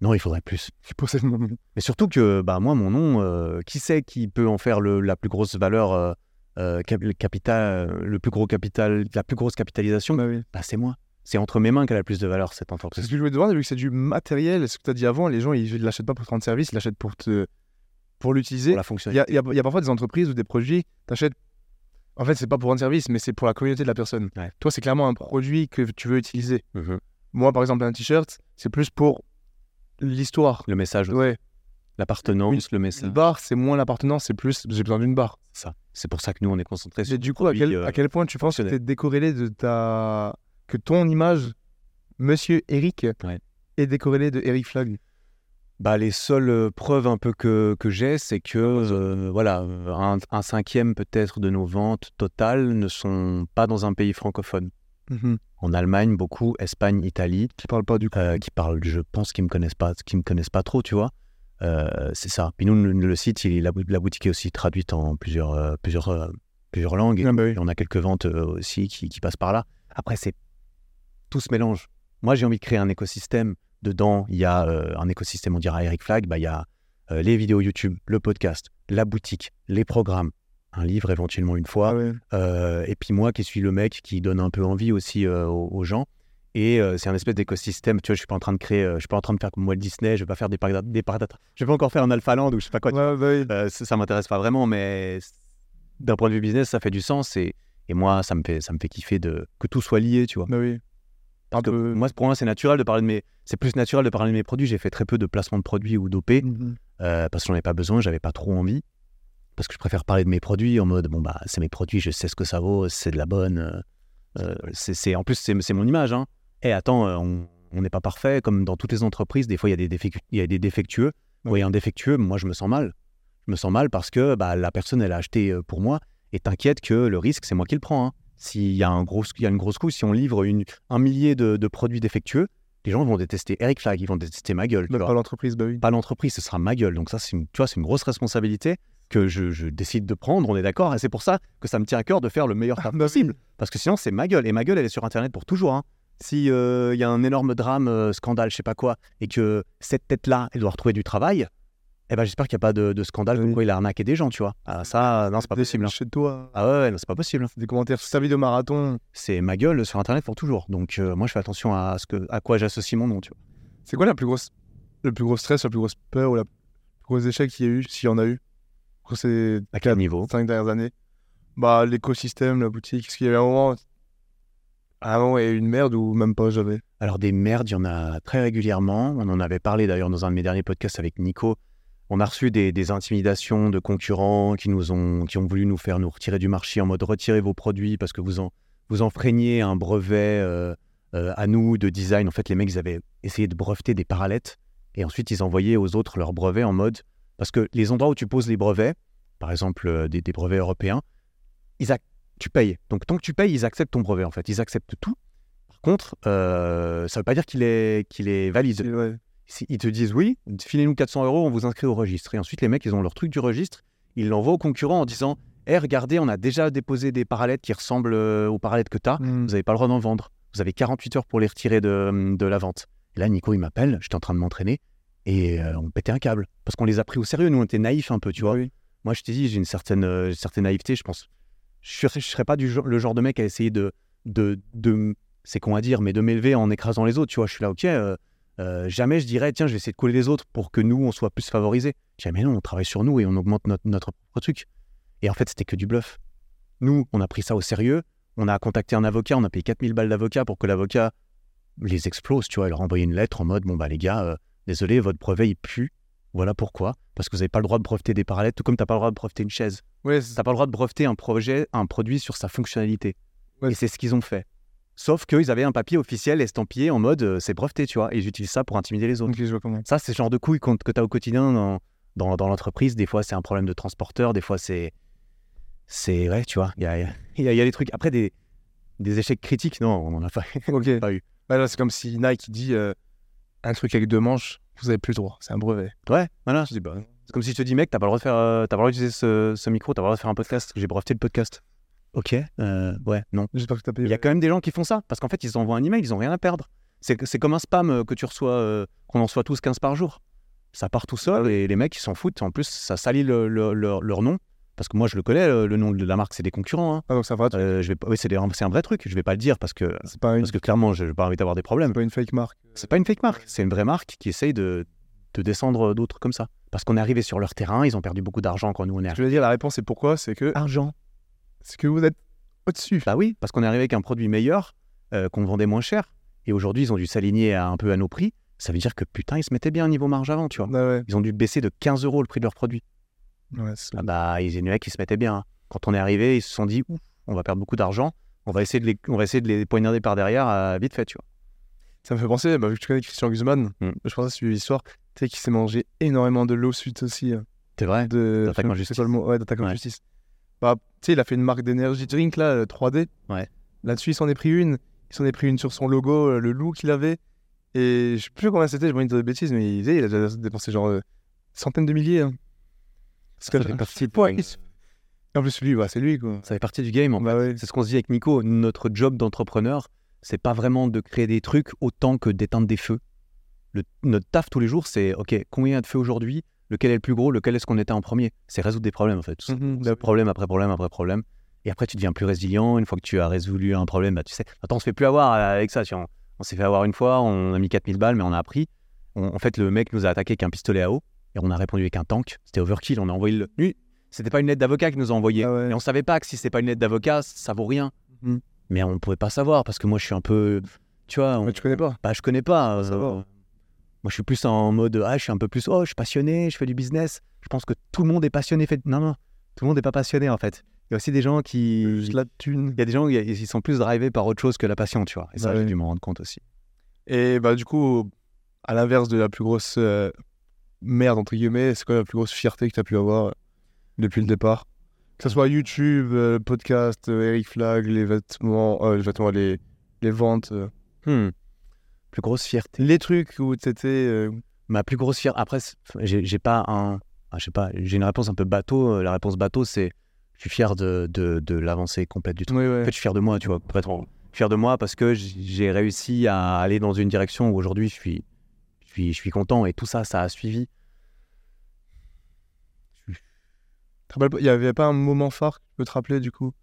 Non, il faudrait plus. Je possède mon nom. Mais surtout que, bah, moi, mon nom, euh, qui sait qui peut en faire le, la plus grosse valeur, euh, euh, cap- le capital, le plus gros capital, la plus grosse capitalisation, Bah oui. bah, c'est moi. C'est entre mes mains qu'elle a le plus de valeur, cette entreprise. ce que je voulais te demander, vu que c'est du matériel, ce que tu as dit avant, les gens, ils ne l'achètent pas pour te rendre service, ils l'achètent pour te pour l'utiliser. Pour la Il y fonctionnalité. a, il y a- il y a parfois des entreprises ou des produits, tu achètes. En fait, c'est pas pour rendre service, mais c'est pour la communauté de la personne. Ouais. Toi, c'est clairement un produit que tu veux utiliser. Mhm. Moi, par exemple, un t-shirt, c'est plus pour l'histoire. Le message, Ouais. l'appartenance, le message. Une barre, c'est moins l'appartenance, c'est plus j'ai besoin d'une barre. ça. C'est pour ça que nous, on est concentrés sur Et du coup, à quel, euh, à quel point tu penses que tu es décorrélé de ta. Que ton image, monsieur Eric, Ouais. est décorrélée de Eric Flag bah, les seules euh, preuves un peu que, que j'ai, c'est que euh, voilà, un, un cinquième peut-être de nos ventes totales ne sont pas dans un pays francophone. En Allemagne, beaucoup, Espagne, Italie, Qui parle pas du coup. euh, qui parlent, je pense, qu'ils me connaissent pas, qui me connaissent pas trop, tu vois. Euh, c'est ça. Puis nous, le, site, il, la, bou- la boutique est aussi traduite en plusieurs, plusieurs, plusieurs langues. Ah bah oui. Et on a quelques ventes aussi qui, qui passent par là. Après, c'est tout se mélange. Moi, j'ai envie de créer un écosystème Dedans, il y a euh, un écosystème, on dira Eric Flag, bah, il y a euh, les vidéos YouTube, le podcast, la boutique, les programmes, un livre éventuellement une fois. Ah ouais. Euh, et puis moi qui suis le mec qui donne un peu envie aussi aux, aux gens. Et c'est un espèce d'écosystème. Tu vois, je suis pas en train de créer, je suis pas en train de faire comme Walt Disney. Je vais pas faire des parcs, des Je vais pas encore faire un Alpha Land ou je sais pas quoi. Ouais, bah oui. ça, ça m'intéresse pas vraiment, mais d'un point de vue business, ça fait du sens et, et moi, ça me fait, ça me fait kiffer de que tout soit lié, tu vois. Bah oui. Parce que peu. moi, pour moi, c'est naturel de parler de mes, c'est plus naturel de parler de mes produits. J'ai fait très peu de placements de produits ou d'OP Mhm. euh, parce que j'en ai pas besoin, j'avais pas trop envie. Parce que je préfère parler de mes produits en mode bon bah c'est mes produits, je sais ce que ça vaut, c'est de la bonne. euh, euh, c'est, en plus c'est, mon image. Hein. Et attends, euh, on on n'est pas parfait comme dans toutes les entreprises. Des fois il y a des défectueux. Il y a des défectueux. Ouais. Ouais, un défectueux, moi je me sens mal. Je me sens mal parce que bah, la personne elle a acheté pour moi et t'inquiète que le risque c'est moi qui le prends. hein. S'il y a un gros, il y a une grosse couche, si on livre une, un millier de, de produits défectueux, les gens vont détester Eric Flag, ils vont détester ma gueule. Bah, pas l'entreprise, bah oui. pas l'entreprise, ce sera ma gueule. Donc ça, c'est une, tu vois, c'est une grosse responsabilité que je, je décide de prendre, on est d'accord. Et c'est pour ça que ça me tient à cœur de faire le meilleur taf possible. Parce que sinon, c'est ma gueule. Et ma gueule, elle est sur Internet pour toujours. hein. Si euh, il y a un énorme drame, euh, scandale, je sais pas quoi, et que cette tête-là, elle doit retrouver du travail, eh ben, j'espère qu'il n'y a pas de, de scandale comme Oui. quoi il a arnaqué des gens, tu vois. Ah, ça, non, c'est pas possible. hein. Chez toi, Ah ouais, non, c'est pas possible. hein. des commentaires sur ta vidéo marathon. C'est ma gueule sur Internet pour toujours. Donc euh, moi, je fais attention à, ce que, à quoi j'associe mon nom, tu vois. C'est quoi la plus grosse, le plus gros stress, la plus grosse peur ou la plus gros échec qu'il y a eu, s'il y en a eu, ces À quel niveau? 5 dernières années? Bah, l'écosystème, la boutique. Est-ce qu'il y avait un moment, à un moment, il y a eu une merde ou même pas, jamais? Alors des merdes, il y en a très régulièrement. On en avait parlé d'ailleurs dans un de mes derniers podcasts avec Nico. On a reçu des, intimidations de concurrents qui nous ont, qui ont voulu nous faire nous retirer du marché en mode retirez vos produits parce que vous en, vous enfreignez un brevet euh, euh, à nous de design. En fait, les mecs, ils avaient essayé de breveter des parallettes et ensuite ils envoyaient aux autres leurs brevets en mode parce que les endroits où tu poses les brevets, par exemple euh, des, brevets européens, ils tu payes. Donc tant que tu payes, ils acceptent ton brevet en fait. Ils acceptent tout. Par contre, ça ne veut pas dire qu'il est, qu'il est valide. Ils te disent oui, filez-nous 400 euros, on vous inscrit au registre. Et ensuite, les mecs, ils ont leur truc du registre, ils l'envoient au concurrent en disant Eh, regardez, on a déjà déposé des parallettes qui ressemblent euh, aux parallettes que tu as, Hmm. vous n'avez pas le droit d'en vendre. Vous avez 48 heures pour les retirer de, de la vente. Et là, Nico, il m'appelle, j'étais en train de m'entraîner, et euh, on pétait un câble. Parce qu'on les a pris au sérieux, nous, on était naïfs un peu, tu vois. Oui. Moi, je t'ai dit, j'ai une certaine, euh, certaine naïveté, je pense. Je ne serais pas du le genre de mec à essayer de. de, c'est con à dire, mais de m'élever en écrasant les autres. Tu vois, je suis là, ok, euh, euh, jamais je dirais, tiens, je vais essayer de couler les autres pour que nous, on soit plus favorisés. Jamais non, on travaille sur nous et on augmente notre, notre propre truc. Et en fait, c'était que du bluff. Nous, on a pris ça au sérieux. On a contacté un avocat, on a payé 4000 balles d'avocat pour que l'avocat les explose, tu vois. Il leur a envoyé une lettre en mode, bon, bah les gars, euh, désolé, votre brevet, il pue. Voilà pourquoi. Parce que vous n'avez pas le droit de breveter des parallettes, tout comme tu n'as pas le droit de breveter une chaise. Ouais, c'est- T'as pas le droit de breveter un projet, un produit sur sa fonctionnalité. Ouais. Et c'est ce qu'ils ont fait. Sauf qu'ils avaient un papier officiel estampillé en mode euh, c'est breveté, tu vois. Et ils utilisent ça pour intimider les autres. Je vois. Ça, c'est le genre de couilles que tu as au quotidien dans, dans, dans l'entreprise. Des fois, c'est un problème de transporteur. Des fois, c'est. C'est. Ouais, tu vois. Il y a, y, a, y a des trucs. Après, des, des échecs critiques, non, on en a pas, eu. Bah là, c'est comme si Nike dit euh, un truc avec deux manches, vous avez plus le droit, c'est un brevet. Ouais, voilà. Je dis bah, C'est comme si je te dis, mec, t'as pas le droit de faire, euh, t'as pas le droit d'utiliser ce, ce micro, t'as pas le droit de faire un podcast. J'ai breveté le podcast. Ok, euh, ouais, non. j'espère que t'as payé. Il y a quand même des gens qui font ça parce qu'en fait, ils envoient un email, ils ont rien à perdre. C'est c'est comme un spam euh, que tu reçois, euh, qu'on en reçoit tous 15 par jour. Ça part tout seul et les mecs, ils s'en foutent. En plus, ça salit le- le- leur, leur nom. Parce que moi, je le connais, le, le nom de la marque, c'est des concurrents. hein. Ah, donc ça va, Euh, je vais oui, c'est c'est un vrai truc. Je vais pas le dire parce que, c'est pas, une... parce que clairement, je n'ai pas envie d'avoir des problèmes. c'est pas une fake marque. C'est pas une fake marque, c'est une vraie marque qui essaye de, de descendre d'autres comme ça. Parce qu'on est arrivé sur leur terrain, ils ont perdu beaucoup d'argent quand nous on est Je arrivé. veux dire, la réponse c'est pourquoi? C'est que, Argent c'est que vous êtes au-dessus. Bah oui, parce qu'on est arrivé avec un produit meilleur, euh, qu'on vendait moins cher. Et aujourd'hui, ils ont dû s'aligner à- un peu à nos prix. Ça veut dire que putain, ils se mettaient bien au niveau marge avant, tu vois. Ah ouais. Ils ont dû baisser de 15 euros le prix de leur produit. Ouais, Ah bah, ils, les mecs, ils se mettaient bien. hein. Quand on est arrivé, ils se sont dit, Ouf, on va perdre beaucoup d'argent. On va essayer de les, on va essayer de les poignarder par derrière euh, vite fait, tu vois. Ça me fait penser, bah, vu que tu connais Christian Guzman, Mm. je pense que c'est l'histoire, tu sais qu'il s'est mangé énormément de l'eau suite aussi. euh, C'est vrai. D'attaque en justice. quoi le mot? Ouais, d'attaque en justice. Bah, tu sais, il a fait une marque d'énergie drink là, euh, 3D. Ouais. Là-dessus, il s'en est pris une. Il s'en est pris une sur son logo, euh, le loup qu'il avait. Et je sais plus combien c'était, je vais dire des bêtises, mais il, il a déjà dépensé genre euh, centaines de milliers. hein. Parce Ça fait partie de- Ouais, en plus, lui, bah, c'est lui quoi. Ça fait partie du game. en Bah ouais. C'est ce qu'on se dit avec Nico. Notre job d'entrepreneur, c'est pas vraiment de créer des trucs autant que d'éteindre des feux. le- notre taf tous les jours, c'est OK, combien il y a de faits aujourd'hui? Lequel est le plus gros Lequel est-ce qu'on était en premier? C'est résoudre des problèmes, en fait. tout. Mhm, C'est problème après problème après problème. Et après, tu deviens plus résilient. Une fois que tu as résolu un problème, bah, tu sais, attends, on se fait plus avoir euh, avec ça. vois. On, on s'est fait avoir une fois, on a mis 4000 balles, mais on a appris. On- en fait, le mec nous a attaqué avec un pistolet à eau et on a répondu avec un tank. C'était overkill. On a envoyé le. Lui, c'était pas une lettre d'avocat qui nous a envoyé. Ah ouais. Et on savait pas que si c'est pas une lettre d'avocat, ça vaut rien. Mhm. Mais on pouvait pas savoir parce que moi, je suis un peu. Tu vois, on- Mais tu connais pas. bah, je connais pas. Euh. Moi, je suis plus en mode, ah, je suis un peu plus, oh, je suis passionné, je fais du business. Je pense que tout le monde est passionné. Fait... Non, non, tout le monde n'est pas passionné, en fait. Il y a aussi des gens qui. Juste la thune. Il y a des gens, qui sont plus drivés par autre chose que la passion, tu vois. Et ça, Bah j'ai dû m'en rendre compte aussi. Et bah, du coup, à l'inverse de la plus grosse euh, merde, entre guillemets, c'est quoi la plus grosse fierté que tu as pu avoir euh, depuis le départ? Que ce soit YouTube, euh, podcast, euh, Eric Flag, les vêtements, les, vêtements les, les ventes, Hmm. Plus grosse fierté. les trucs où c'était. euh, Ma plus grosse fierté. Après, j'ai pas un. ah, je sais pas, j'ai une réponse un peu bateau. Euh, La réponse bateau, c'est je suis fier de, de, de l'avancée complète du truc. ouais, En ouais. fait, je suis fier de moi, tu vois. Pour être fier de moi parce que j'ai réussi à aller dans une direction où aujourd'hui je suis, je suis, je suis content et tout ça, ça a suivi. Il n'y avait pas un moment phare que tu peux te rappeler du coup?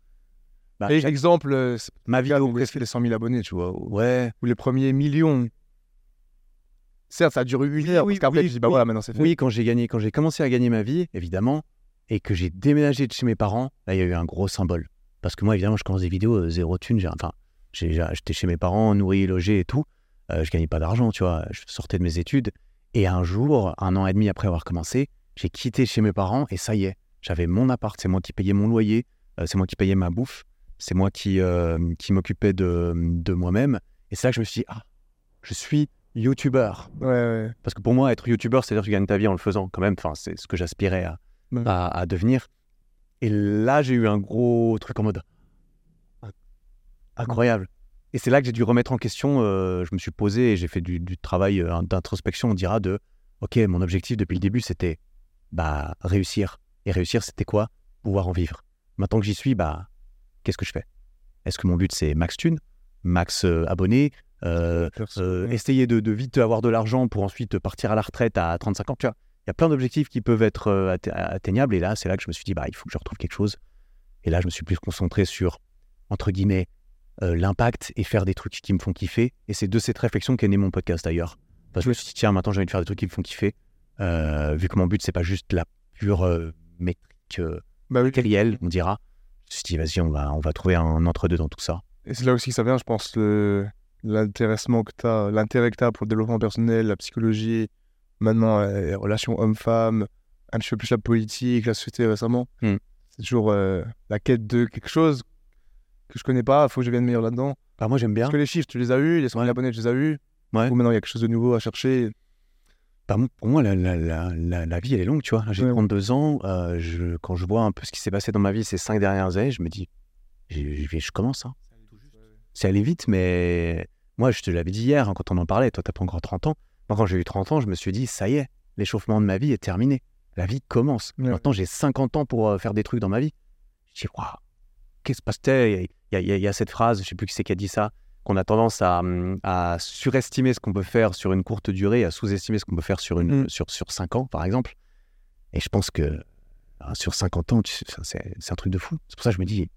Bah, Et chaque- Exemple, euh, ma vidéo, presque les 100 000 abonnés, tu vois, ou, ouais, ou les premiers millions. Certes, ça a duré une heure, oui, parce qu'après, oui, tu dis, bah oui. voilà, maintenant c'est fait. oui, quand j'ai gagné, quand j'ai commencé à gagner ma vie, évidemment, et que j'ai déménagé de chez mes parents, là, il y a eu un gros symbole. Parce que moi, évidemment, je commence des vidéos euh, zéro thune. Enfin, j'étais chez mes parents, nourri, logé et tout. Euh, je gagnais pas d'argent, tu vois. Je sortais de mes études. Et un jour, un an et demi après avoir commencé, j'ai quitté chez mes parents et ça y est, j'avais mon appart. C'est moi qui payais mon loyer. euh, c'est moi qui payais ma bouffe. C'est moi qui, euh, qui m'occupais de, de moi-même. Et c'est là que je me suis dit, ah, je suis youtubeur. Ouais, ouais. Parce que pour moi, être youtubeur, c'est-à-dire que tu gagnes ta vie en le faisant quand même. Enfin, c'est ce que j'aspirais à, Ouais. à, à devenir. Et là, j'ai eu un gros truc en mode incroyable. Et c'est là que j'ai dû remettre en question. euh, je me suis posé et j'ai fait du, du travail euh, d'introspection, on dira, de OK, mon objectif depuis le début, c'était bah, réussir. Et réussir, c'était quoi? Pouvoir en vivre. Maintenant que j'y suis, bah, qu'est-ce que je fais? Est-ce que mon but, c'est max thune, max euh, abonnés, euh, euh, essayer de, de vite avoir de l'argent pour ensuite partir à la retraite à 35 ans? Tu vois, il y a plein d'objectifs qui peuvent être euh, atte- atteignables. Et là, c'est là que je me suis dit, bah, il faut que je retrouve quelque chose. Et là, je me suis plus concentré sur, entre guillemets, l'impact et faire des trucs qui me font kiffer. Et c'est de cette réflexion qu'est né mon podcast d'ailleurs. Parce que je me suis dit, tiens, maintenant j'ai envie de faire des trucs qui me font kiffer. Vu que mon but, c'est pas juste la pure métrique Bah oui. matérielle, on dira. Je me suis dit, vas-y, on va, on va trouver un entre-deux dans tout ça. Et c'est là aussi que ça vient, je pense, le- l'intéressement que tu as, l'intérêt que tu as pour le développement personnel, la psychologie, maintenant euh, les relations hommes-femmes, un petit peu plus la politique, la société récemment. Hmm. C'est toujours euh, la quête de quelque chose que je connais pas, il faut que je devienne meilleur là-dedans. Bah, moi, j'aime bien. Parce que les chiffres, tu les as eus, les 100 000 Ouais. abonnés, tu les as eus. Ouais. Ou maintenant, il y a quelque chose de nouveau à chercher. Pour moi, la, la, la, la, la vie, elle est longue, tu vois. J'ai Ouais. 32 ans. euh, je, quand je vois un peu ce qui s'est passé dans ma vie ces cinq dernières années, je me dis, j'ai- je commence. Hein. C'est allé vite, mais moi, je te l'avais dit hier hein, quand on en parlait. Toi, t'as pas encore 30 ans. Moi, quand j'ai eu 30 ans, je me suis dit, ça y est, l'échauffement de ma vie est terminé. La vie commence. Ouais. Maintenant, j'ai 50 ans pour euh, faire des trucs dans ma vie. Je dis, waouh, qu'est-ce qui se passe? Il y, y a cette phrase, je sais plus qui c'est qui a dit ça, qu'on a tendance à, hum, à surestimer ce qu'on peut faire sur une courte durée, à sous-estimer ce qu'on peut faire sur, une, Mm. sur, sur 5 ans, par exemple. Et je pense que hein, sur 50 ans, c'est un truc de fou. C'est pour ça que je me dis,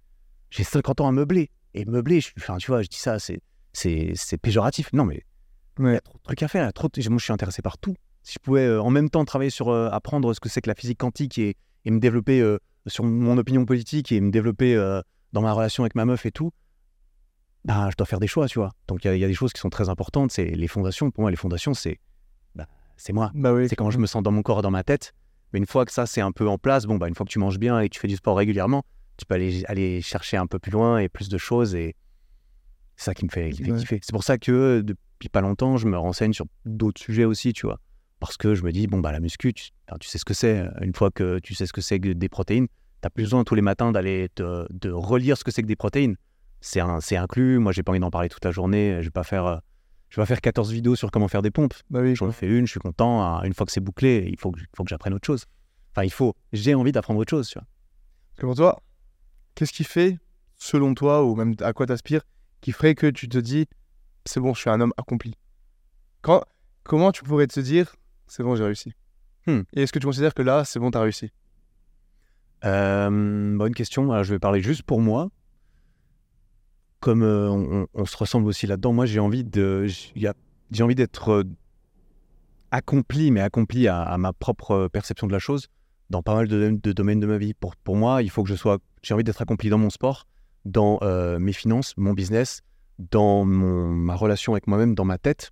j'ai 50 ans à meubler. Et meubler, je, enfin, tu vois, je dis ça, c'est c'est c'est péjoratif. Non, mais il y a trop de trucs à faire. il y a trop de- Moi, je suis intéressé par tout. Si je pouvais euh, en même temps travailler sur euh, apprendre ce que c'est que la physique quantique et, et me développer euh, sur mon opinion politique et me développer dans ma relation avec ma meuf et tout, bah, je dois faire des choix, tu vois. Donc, il y, a- il y a des choses qui sont très importantes. C'est les fondations. Pour moi, les fondations, c'est bah, c'est moi. Bah oui. C'est comment je me sens dans mon corps et dans ma tête. Mais une fois que ça, c'est un peu en place, bon, bah, une fois que tu manges bien et que tu fais du sport régulièrement, tu peux aller, aller chercher un peu plus loin et plus de choses. Et c'est ça qui me fait, qui me fait Ouais. kiffer. C'est pour ça que euh, depuis pas longtemps, je me renseigne sur d'autres sujets aussi, tu vois. Parce que je me dis, bon, bah, la muscu, tu, enfin, tu sais ce que c'est. Une fois que tu sais ce que c'est que des protéines, tu plus besoin tous les matins d'aller te- de relire ce que c'est que des protéines. C'est inclus. Moi, j'ai pas envie d'en parler toute la journée. Je vais pas faire. euh, Je vais pas faire 14 vidéos sur comment faire des pompes. Bah oui. J'en fais une, je suis content. Ah, Une fois que c'est bouclé, il faut que, faut que j'apprenne autre chose. Enfin, il faut. J'ai envie d'apprendre autre chose, tu vois. Que pour toi, qu'est-ce qui fait, selon toi, ou même à quoi t'aspires, qui ferait que tu te dis, c'est bon, je suis un homme accompli? Quand, comment tu pourrais te dire, c'est bon, j'ai réussi? Hmm. Et est-ce que tu considères que là, c'est bon, t'as réussi? Euh, bonne question. Alors, je vais parler juste pour moi. Comme euh, on, se ressemble aussi là-dedans, moi j'ai envie de, j'ai envie d'être euh, accompli, mais accompli à, à ma propre perception de la chose dans pas mal de, de domaines de ma vie. Pour, pour moi, il faut que je sois, j'ai envie d'être accompli dans mon sport, dans euh, mes finances, mon business, dans mon, ma relation avec moi-même, dans ma tête.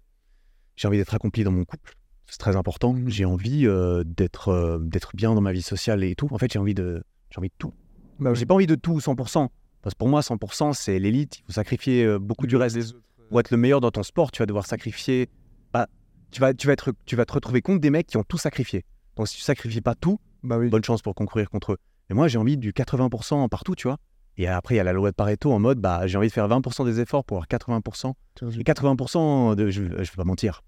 J'ai envie d'être accompli dans mon couple. C'est très important. J'ai envie euh, d'être euh, d'être bien dans ma vie sociale et tout. En fait, j'ai envie de j'ai envie de tout. bah, J'ai pas envie de tout 100%. Parce que pour moi, 100%, c'est l'élite. Il faut sacrifier euh, beaucoup du reste. Pour être le meilleur dans ton sport, tu vas devoir sacrifier. Bah, tu, vas, tu, vas être, tu vas te retrouver contre des mecs qui ont tout sacrifié. Donc, si tu sacrifies pas tout, Bah oui. bonne chance pour concourir contre eux. Mais moi, j'ai envie du 80% partout, tu vois. Et après, il y a la loi de Pareto en mode, bah, j'ai envie de faire 20% des efforts pour avoir 80%. Et 80%, de, je, je vais pas mentir.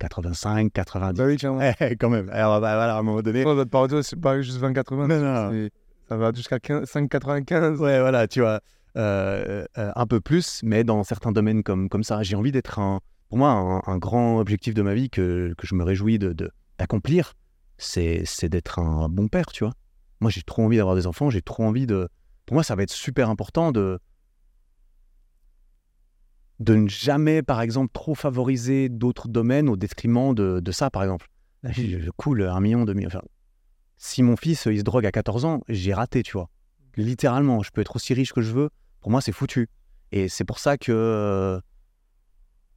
85, 90. Bah oui, clairement. Eh, quand même. Alors, bah, voilà, à un moment donné. Non, notre parodie, c'est pas juste 20-80. Non, non. Ça va jusqu'à 15 5,95. Ouais, voilà, tu vois, euh, euh, un peu plus, mais dans certains domaines comme, comme ça. J'ai envie d'être un, pour moi, un, grand objectif de ma vie que, que je me réjouis de, de- d'accomplir, c'est, d'être un bon père, tu vois. Moi, j'ai trop envie d'avoir des enfants, j'ai trop envie de. Pour moi, ça va être super important de de ne jamais, par exemple, trop favoriser d'autres domaines au détriment de, de ça, par exemple. Là, je coule un million, deux millions. Enfin, si mon fils il se drogue à 14 ans, j'ai raté, tu vois. Littéralement, je peux être aussi riche que je veux. Pour moi, c'est foutu. Et c'est pour ça que, euh,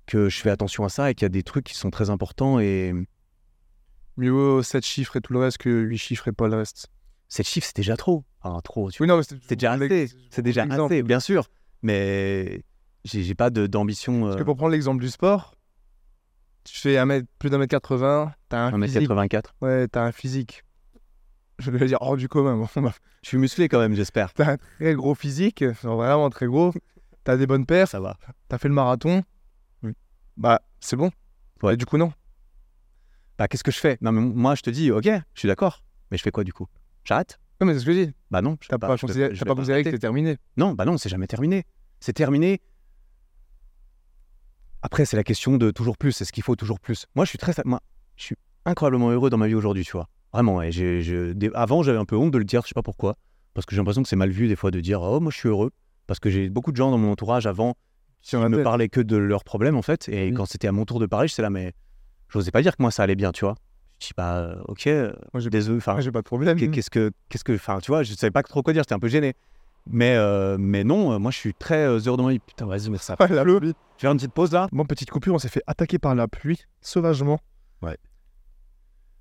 que je fais attention à ça et qu'il y a des trucs qui sont très importants. Et Mieux vaut 7 chiffres et tout le reste que 8 chiffres et pas le reste. 7 chiffres, c'est déjà trop. Enfin, trop. tu Oui, non, mais c'est déjà assez. C'est déjà Exemple. assez, bien sûr. Mais j'ai pas d'ambition. Parce que Euh, pour prendre l'exemple du sport, tu fais un mètre, plus d'un mètre 80, t'as un physique. 1m84. Ouais, t'as un physique. Je vais dire hors du commun. Bon, bah, Je suis musclé quand même, j'espère. t'as un très gros physique, genre vraiment très gros. T'as des bonnes perfs, Ça va. t'as fait le marathon. Oui. Bah, c'est bon. Ouais. Et du coup, non. Bah, qu'est-ce que je fais? Non, mais moi, je te dis, ok, je suis d'accord. Mais je fais quoi du coup? J'arrête? Non, mais c'est ce que je dis. Bah non. je T'as pas, vais- considéré, je pas considéré que c'était terminé. Non, bah non, c'est jamais terminé. C'est terminé. Après, c'est la question de toujours plus. C'est ce qu'il faut toujours plus? Moi, je suis très, moi, je suis incroyablement heureux dans ma vie aujourd'hui, tu vois. Vraiment. Je- avant, j'avais un peu honte de le dire. Je sais pas pourquoi. Parce que j'ai l'impression que c'est mal vu des fois de dire, oh, moi, je suis heureux. Parce que j'ai beaucoup de gens dans mon entourage avant qui ne parlaient que de leurs problèmes en fait. Et Oui. quand c'était à mon tour de parler, je sais là, mais j'osais pas dire que moi ça allait bien, tu vois. Je dis pas, euh, ok, euh, Moi, j'ai désolé. Enfin, j'ai pas de problème. Qu'est- Qu'est-ce que, qu'est-ce que, enfin, tu vois, je savais pas trop quoi dire, j'étais un peu gêné. Mais, euh, mais non, euh, moi je suis très heureux de vie. Putain, vas-y, mais ça. Ah, la pluie. Je vais faire une petite pause là. Bon, petite coupure, on s'est fait attaquer par la pluie sauvagement. Ouais.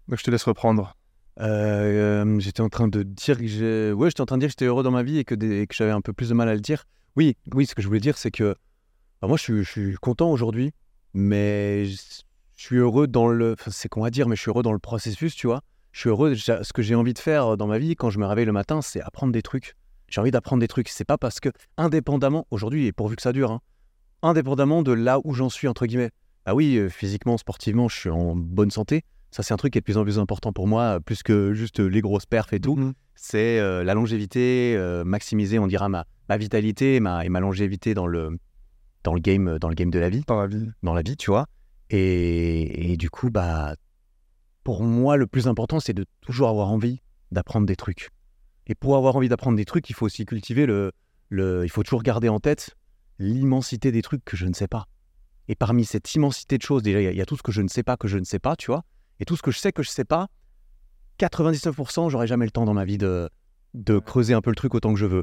Donc je te laisse reprendre. Euh, euh, j'étais en train de dire que j'ai... ouais, j'étais en train de dire que j'étais heureux dans ma vie et que, que j'avais un peu plus de mal à le dire. Oui, oui, ce que je voulais dire, c'est que bah, moi je suis, content aujourd'hui, mais je, suis heureux dans le. c'est dire, mais je suis heureux dans le processus, tu vois. Je suis heureux. Ce que j'ai envie de faire dans ma vie quand je me réveille le matin, c'est apprendre des trucs. J'ai envie d'apprendre des trucs. C'est pas parce que, indépendamment, aujourd'hui, et pourvu que ça dure, hein, indépendamment de là où j'en suis, entre guillemets. Ah oui, euh, physiquement, sportivement, je suis en bonne santé. Ça, c'est un truc qui est de plus en plus important pour moi, plus que juste les grosses perfs et tout. Mhm. C'est euh, la longévité, euh, maximiser, on dira, ma, ma vitalité et ma, et ma longévité dans le, dans, le game, dans le game de la vie, Dans la vie. dans la vie, tu vois. Et, et du coup, bah, pour moi, le plus important, c'est de toujours avoir envie d'apprendre des trucs. Et pour avoir envie d'apprendre des trucs, il faut aussi cultiver le, le. Il faut toujours garder en tête l'immensité des trucs que je ne sais pas. Et parmi cette immensité de choses, déjà, il y a- il y, a tout ce que je ne sais pas que je ne sais pas, tu vois. Et tout ce que je sais que je sais pas, 99%, j'aurai jamais le temps dans ma vie de, de creuser un peu le truc autant que je veux.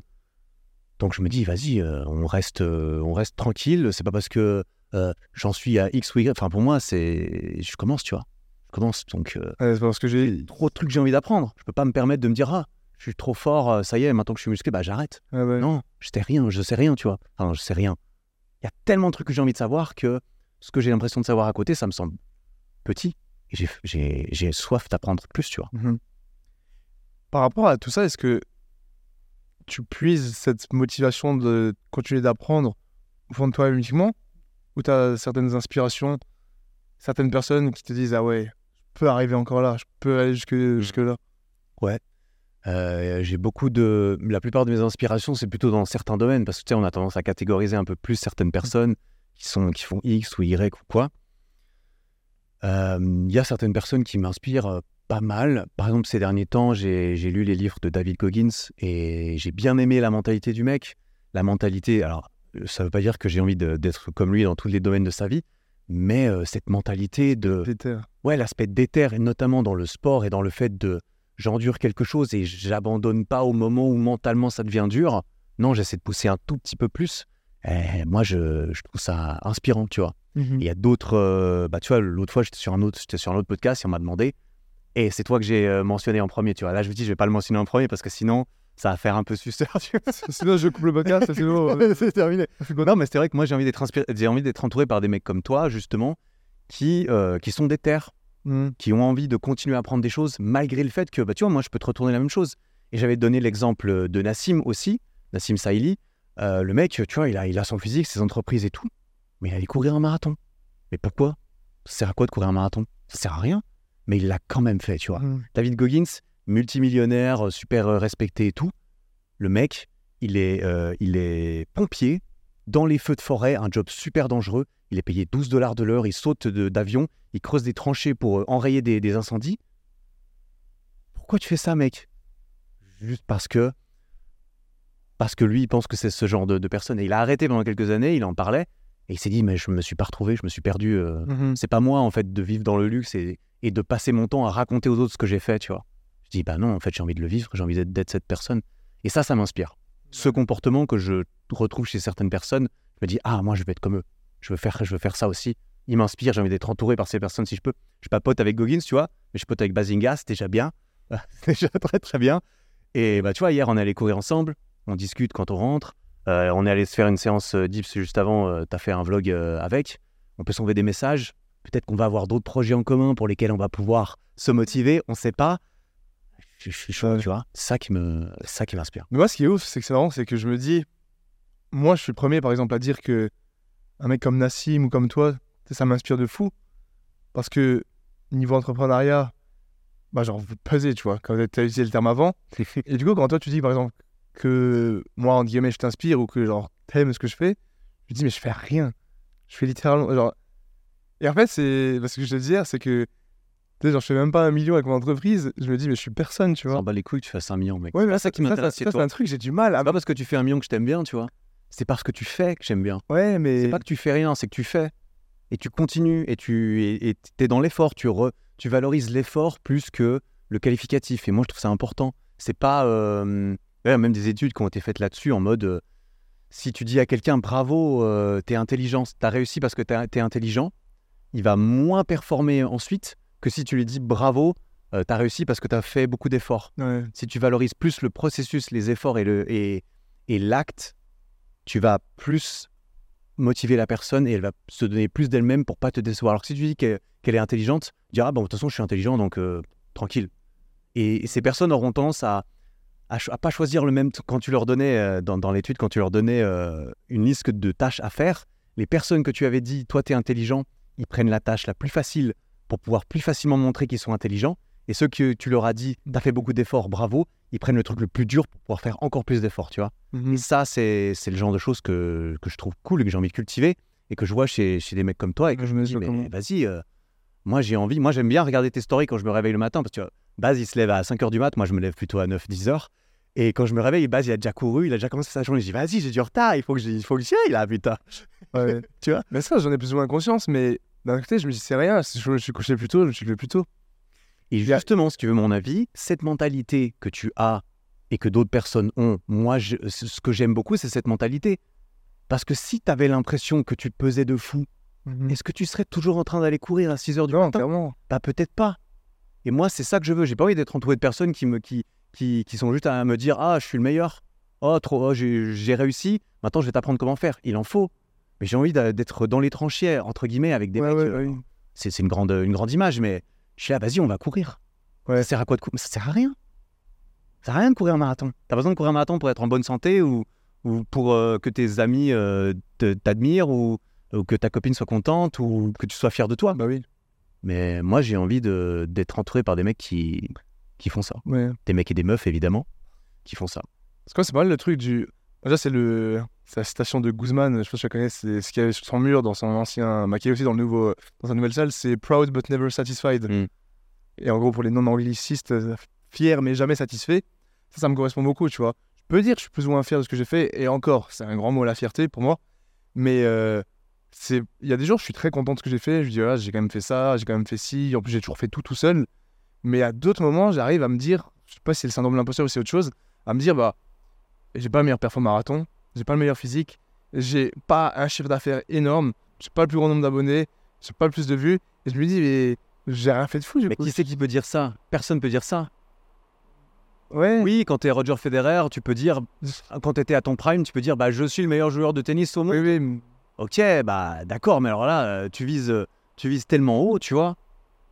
Donc je me dis, vas-y, euh, on, reste, euh, on reste tranquille. C'est pas parce que euh, j'en suis à X ou Y. Enfin, pour moi, c'est. Je commence, tu vois. Je commence. Donc, euh, Ouais, c'est parce que j'ai. trop de trucs que j'ai envie d'apprendre. Je peux pas me permettre de me dire, ah, je suis trop fort, ça y est, maintenant que je suis musclé, bah j'arrête. Ouais. Non, je sais rien, je sais rien, tu vois. Enfin, je sais rien. Il y a tellement de trucs que j'ai envie de savoir que ce que j'ai l'impression de savoir à côté, ça me semble petit. J'ai- soif d'apprendre plus, tu vois. Mhm. Par rapport à tout ça, est-ce que tu puises cette motivation de continuer d'apprendre au fond de toi uniquement? Ou tu as certaines inspirations, certaines personnes qui te disent Ah ouais, je peux arriver encore là, je peux aller jusque, jusque là? Euh, j'ai beaucoup de. La plupart de mes inspirations, c'est plutôt dans certains domaines, parce que tu sais, on a tendance à catégoriser un peu plus certaines personnes qui, sont, qui font X ou Y ou quoi. Euh, Il y a certaines personnes qui m'inspirent euh, pas mal. Par exemple, ces derniers temps, j'ai lu les livres de David Goggins et j'ai bien aimé la mentalité du mec. La mentalité, alors, euh, ça veut pas dire que j'ai envie d'être comme lui dans tous les domaines de sa vie, mais euh, cette mentalité de. Déter. Ouais, l'aspect déter, et notamment dans le sport et dans le fait de j'endure quelque chose et j'abandonne pas au moment où mentalement ça devient dur. Non, j'essaie de pousser un tout petit peu plus. Et moi, je, je trouve ça inspirant, tu vois. Et Il y a d'autres. euh, bah, tu vois, l'autre fois, j'étais sur un autre, j'étais sur un autre podcast et on m'a demandé. Et c'est toi que j'ai euh, mentionné en premier, tu vois. Là, je me dis, je vais pas le mentionner en premier parce que sinon, ça va faire un peu suceur. tu vois. Sinon, je coupe le podcast, sinon. c'est terminé. Non, mais c'est vrai que moi, j'ai envie d'être inspiré- j'ai envie d'être entouré par des mecs comme toi, justement, qui, euh, qui sont déter, mhm. qui ont envie de continuer à apprendre des choses malgré le fait que, bah, tu vois, moi, je peux te retourner la même chose. Et j'avais donné l'exemple de Nassim aussi, Nassim Saïli. Euh, le mec, tu vois, il a, il a son physique, ses entreprises et tout, mais il allait courir un marathon. Mais pourquoi? Ça sert à quoi de courir un marathon? Ça sert à rien. Mais il l'a quand même fait, tu vois. Mhm. David Goggins, multimillionnaire, euh, super euh, respecté et tout. Le mec, il est, euh, il est pompier dans les feux de forêt, un job super dangereux. Il est payé 12 dollars de l'heure, il saute d'avion, il creuse des tranchées pour enrayer des, des incendies. Pourquoi tu fais ça, mec? Juste parce que parce que lui, il pense que c'est ce genre de, de personne. Et il a arrêté pendant quelques années, il en parlait, et il s'est dit, mais je me suis pas retrouvé, je me suis perdu. euh, Mhm. c'est pas moi en fait de vivre dans le luxe et, et de passer mon temps à raconter aux autres ce que j'ai fait, tu vois. Je dis bah non, en fait j'ai envie de le vivre, j'ai envie d'être, cette personne. Et ça, ça m'inspire. Ce comportement que je retrouve chez certaines personnes, je me dis ah moi je veux être comme eux, je veux faire, je veux faire ça aussi. Il m'inspire, j'ai envie d'être entouré par ces personnes si je peux. Je suis pas pote avec Goggins, tu vois, mais je suis pote avec Bazinga, c'est déjà bien, déjà très très bien. Et bah tu vois hier on allé courir ensemble, on discute quand on rentre. Euh, on est allé se faire une séance euh, dips juste avant, tu as fait un vlog euh, avec. On peut s'envoyer des messages. Peut-être qu'on va avoir d'autres projets en commun pour lesquels on va pouvoir se motiver. On ne sait pas. Je, suis chaud, tu vois. Ça qui me, ça qui m'inspire. Mais moi, ce qui est ouf, c'est que c'est marrant, c'est que je me dis, moi, je suis le premier, par exemple, à dire que un mec comme Nassim ou comme toi, ça m'inspire de fou. Parce que niveau entrepreneuriat, bah, genre, vous pesez, tu vois, quand tu as utilisé le terme avant. Et du coup, quand toi, tu dis, par exemple, que moi, en guillemets, je t'inspire ou que, genre, t'aimes ce que je fais, je dis, mais je fais rien. Je fais littéralement, genre. Et en fait, c'est. Parce que je te dire, c'est que. Tu sais, genre, je fais même pas un million avec mon entreprise. Je me dis, mais je suis personne, tu vois. t'en bats les couilles, tu fasses un million, mec. Ouais, mais c'est ça qui m'intéresse ça, ça, c'est un truc, j'ai du mal à. C'est pas parce que tu fais un million que je t'aime bien, tu vois. C'est parce que tu fais que j'aime bien. Ouais, mais. C'est pas que tu fais rien, c'est que tu fais. Et tu continues et tu et, es dans l'effort. Tu, re- tu valorises l'effort plus que le qualificatif. Et moi, je trouve ça important. C'est pas. euh, ouais, même des études qui ont été faites là-dessus en mode. euh, si tu dis à quelqu'un bravo, euh, t'es intelligent, t'as réussi parce que t'es t'es intelligent, il va moins performer ensuite que si tu lui dis bravo, euh, t'as réussi parce que t'as fait beaucoup d'efforts Ouais. si tu valorises plus le processus, les efforts et le et, et l'acte, tu vas plus motiver la personne et elle va se donner plus d'elle-même pour pas te décevoir. Alors que si tu dis qu'elle qu'elle est intelligente, tu diras bon de toute façon je suis intelligent donc tranquille. Et, et ces personnes auront tendance à à, à pas choisir le même quand tu leur donnais euh, dans, dans l'étude quand tu leur donnais euh, une liste de tâches à faire. Les personnes que tu avais dit toi tu es intelligent, ils prennent la tâche la plus facile pour pouvoir plus facilement montrer qu'ils sont intelligents. Et ceux que tu leur as dit, t'as fait beaucoup d'efforts, bravo, ils prennent le truc le plus dur pour pouvoir faire encore plus d'efforts, tu vois. Mhm. Et ça, c'est le genre de choses que, que je trouve cool et que j'ai envie de cultiver et que je vois chez, chez des mecs comme toi et que je je me dis, mais vas-y, euh, moi j'ai envie, moi j'aime bien regarder tes stories quand je me réveille le matin parce que tu vois, Baz il se lève à 5h du mat, moi je me lève plutôt à 9-10 h Et quand je me réveille, Baz il a déjà couru, il a déjà commencé sa journée. Je dis, vas-y, j'ai du retard, il faut que j'y il faut que j'y aille là, putain. Ouais. Tu vois? Mais ça, j'en ai plus ou moins conscience, mais d'un côté, je me dis, c'est rien. Si je me suis couché plus tôt, je me suis levé plus tôt. Et justement, si tu veux mon avis, cette mentalité que tu as et que d'autres personnes ont, moi, je- ce que j'aime beaucoup, c'est cette mentalité. Parce que si tu avais l'impression que tu pesais de fou, est-ce que tu serais toujours en train d'aller courir à 6 heures du Non, matin? clairement. Bah peut-être pas. Et moi, c'est ça que je veux. J'ai pas envie d'être entouré de personnes qui, me, qui, qui, qui sont juste à me dire Ah, je suis le meilleur. Oh, trop, oh, j'ai réussi. Maintenant, je vais t'apprendre comment faire. Il en faut. Mais j'ai envie d'être dans les tranchées, entre guillemets, avec des Ouais, mecs. ouais, euh, ouais. c'est c'est une grande, une grande image, mais je suis là, vas-y, on va courir. Ça sert à quoi de courir Ça sert à rien. Ça sert à rien de courir un marathon. T'as besoin de courir un marathon pour être en bonne santé ou, ou pour euh, que tes amis euh, te- t'admirent ou, ou que ta copine soit contente ou que tu sois fier de toi. Bah oui. Mais moi, j'ai envie d'être entouré par des mecs qui, qui font ça. Ouais. Des mecs et des meufs, évidemment, qui font ça. Parce que c'est pas mal le truc du. Déjà, c'est le. la citation de Guzman, je sais pas si tu la connais, c'est ce qu'il y avait sur son mur dans son ancien, qui est aussi dans, le nouveau, dans sa nouvelle salle, c'est Proud but never satisfied. Mm. Et en gros, pour les non-anglicistes, euh, fier mais jamais satisfait, ça, ça me correspond beaucoup, tu vois. Je peux dire que je suis plus ou moins fier de ce que j'ai fait, et encore, c'est un grand mot la fierté pour moi, mais euh, c'est il y a des jours, je suis très content de ce que j'ai fait, je dis, voilà, j'ai quand même fait ça, j'ai quand même fait ci, en plus j'ai toujours fait tout tout seul, mais à d'autres moments, j'arrive à me dire, je sais pas si c'est le syndrome de l'imposteur ou c'est autre chose, à me dire, bah, j'ai pas le meilleur performance marathon, j'ai pas le meilleur physique, j'ai pas un chiffre d'affaires énorme, j'ai pas le plus grand nombre d'abonnés, j'ai pas le plus de vues, et je me dis, mais j'ai rien fait de fou, du Mais coup. qui c'est qui peut dire ça? Personne peut dire ça. Ouais. Oui, quand t'es Roger Federer, tu peux dire, quand t'étais à ton prime, tu peux dire, bah je suis le meilleur joueur de tennis au monde. Oui, oui. Ok, bah d'accord, mais alors là, euh, tu vises, euh, tu vises tellement haut, tu vois,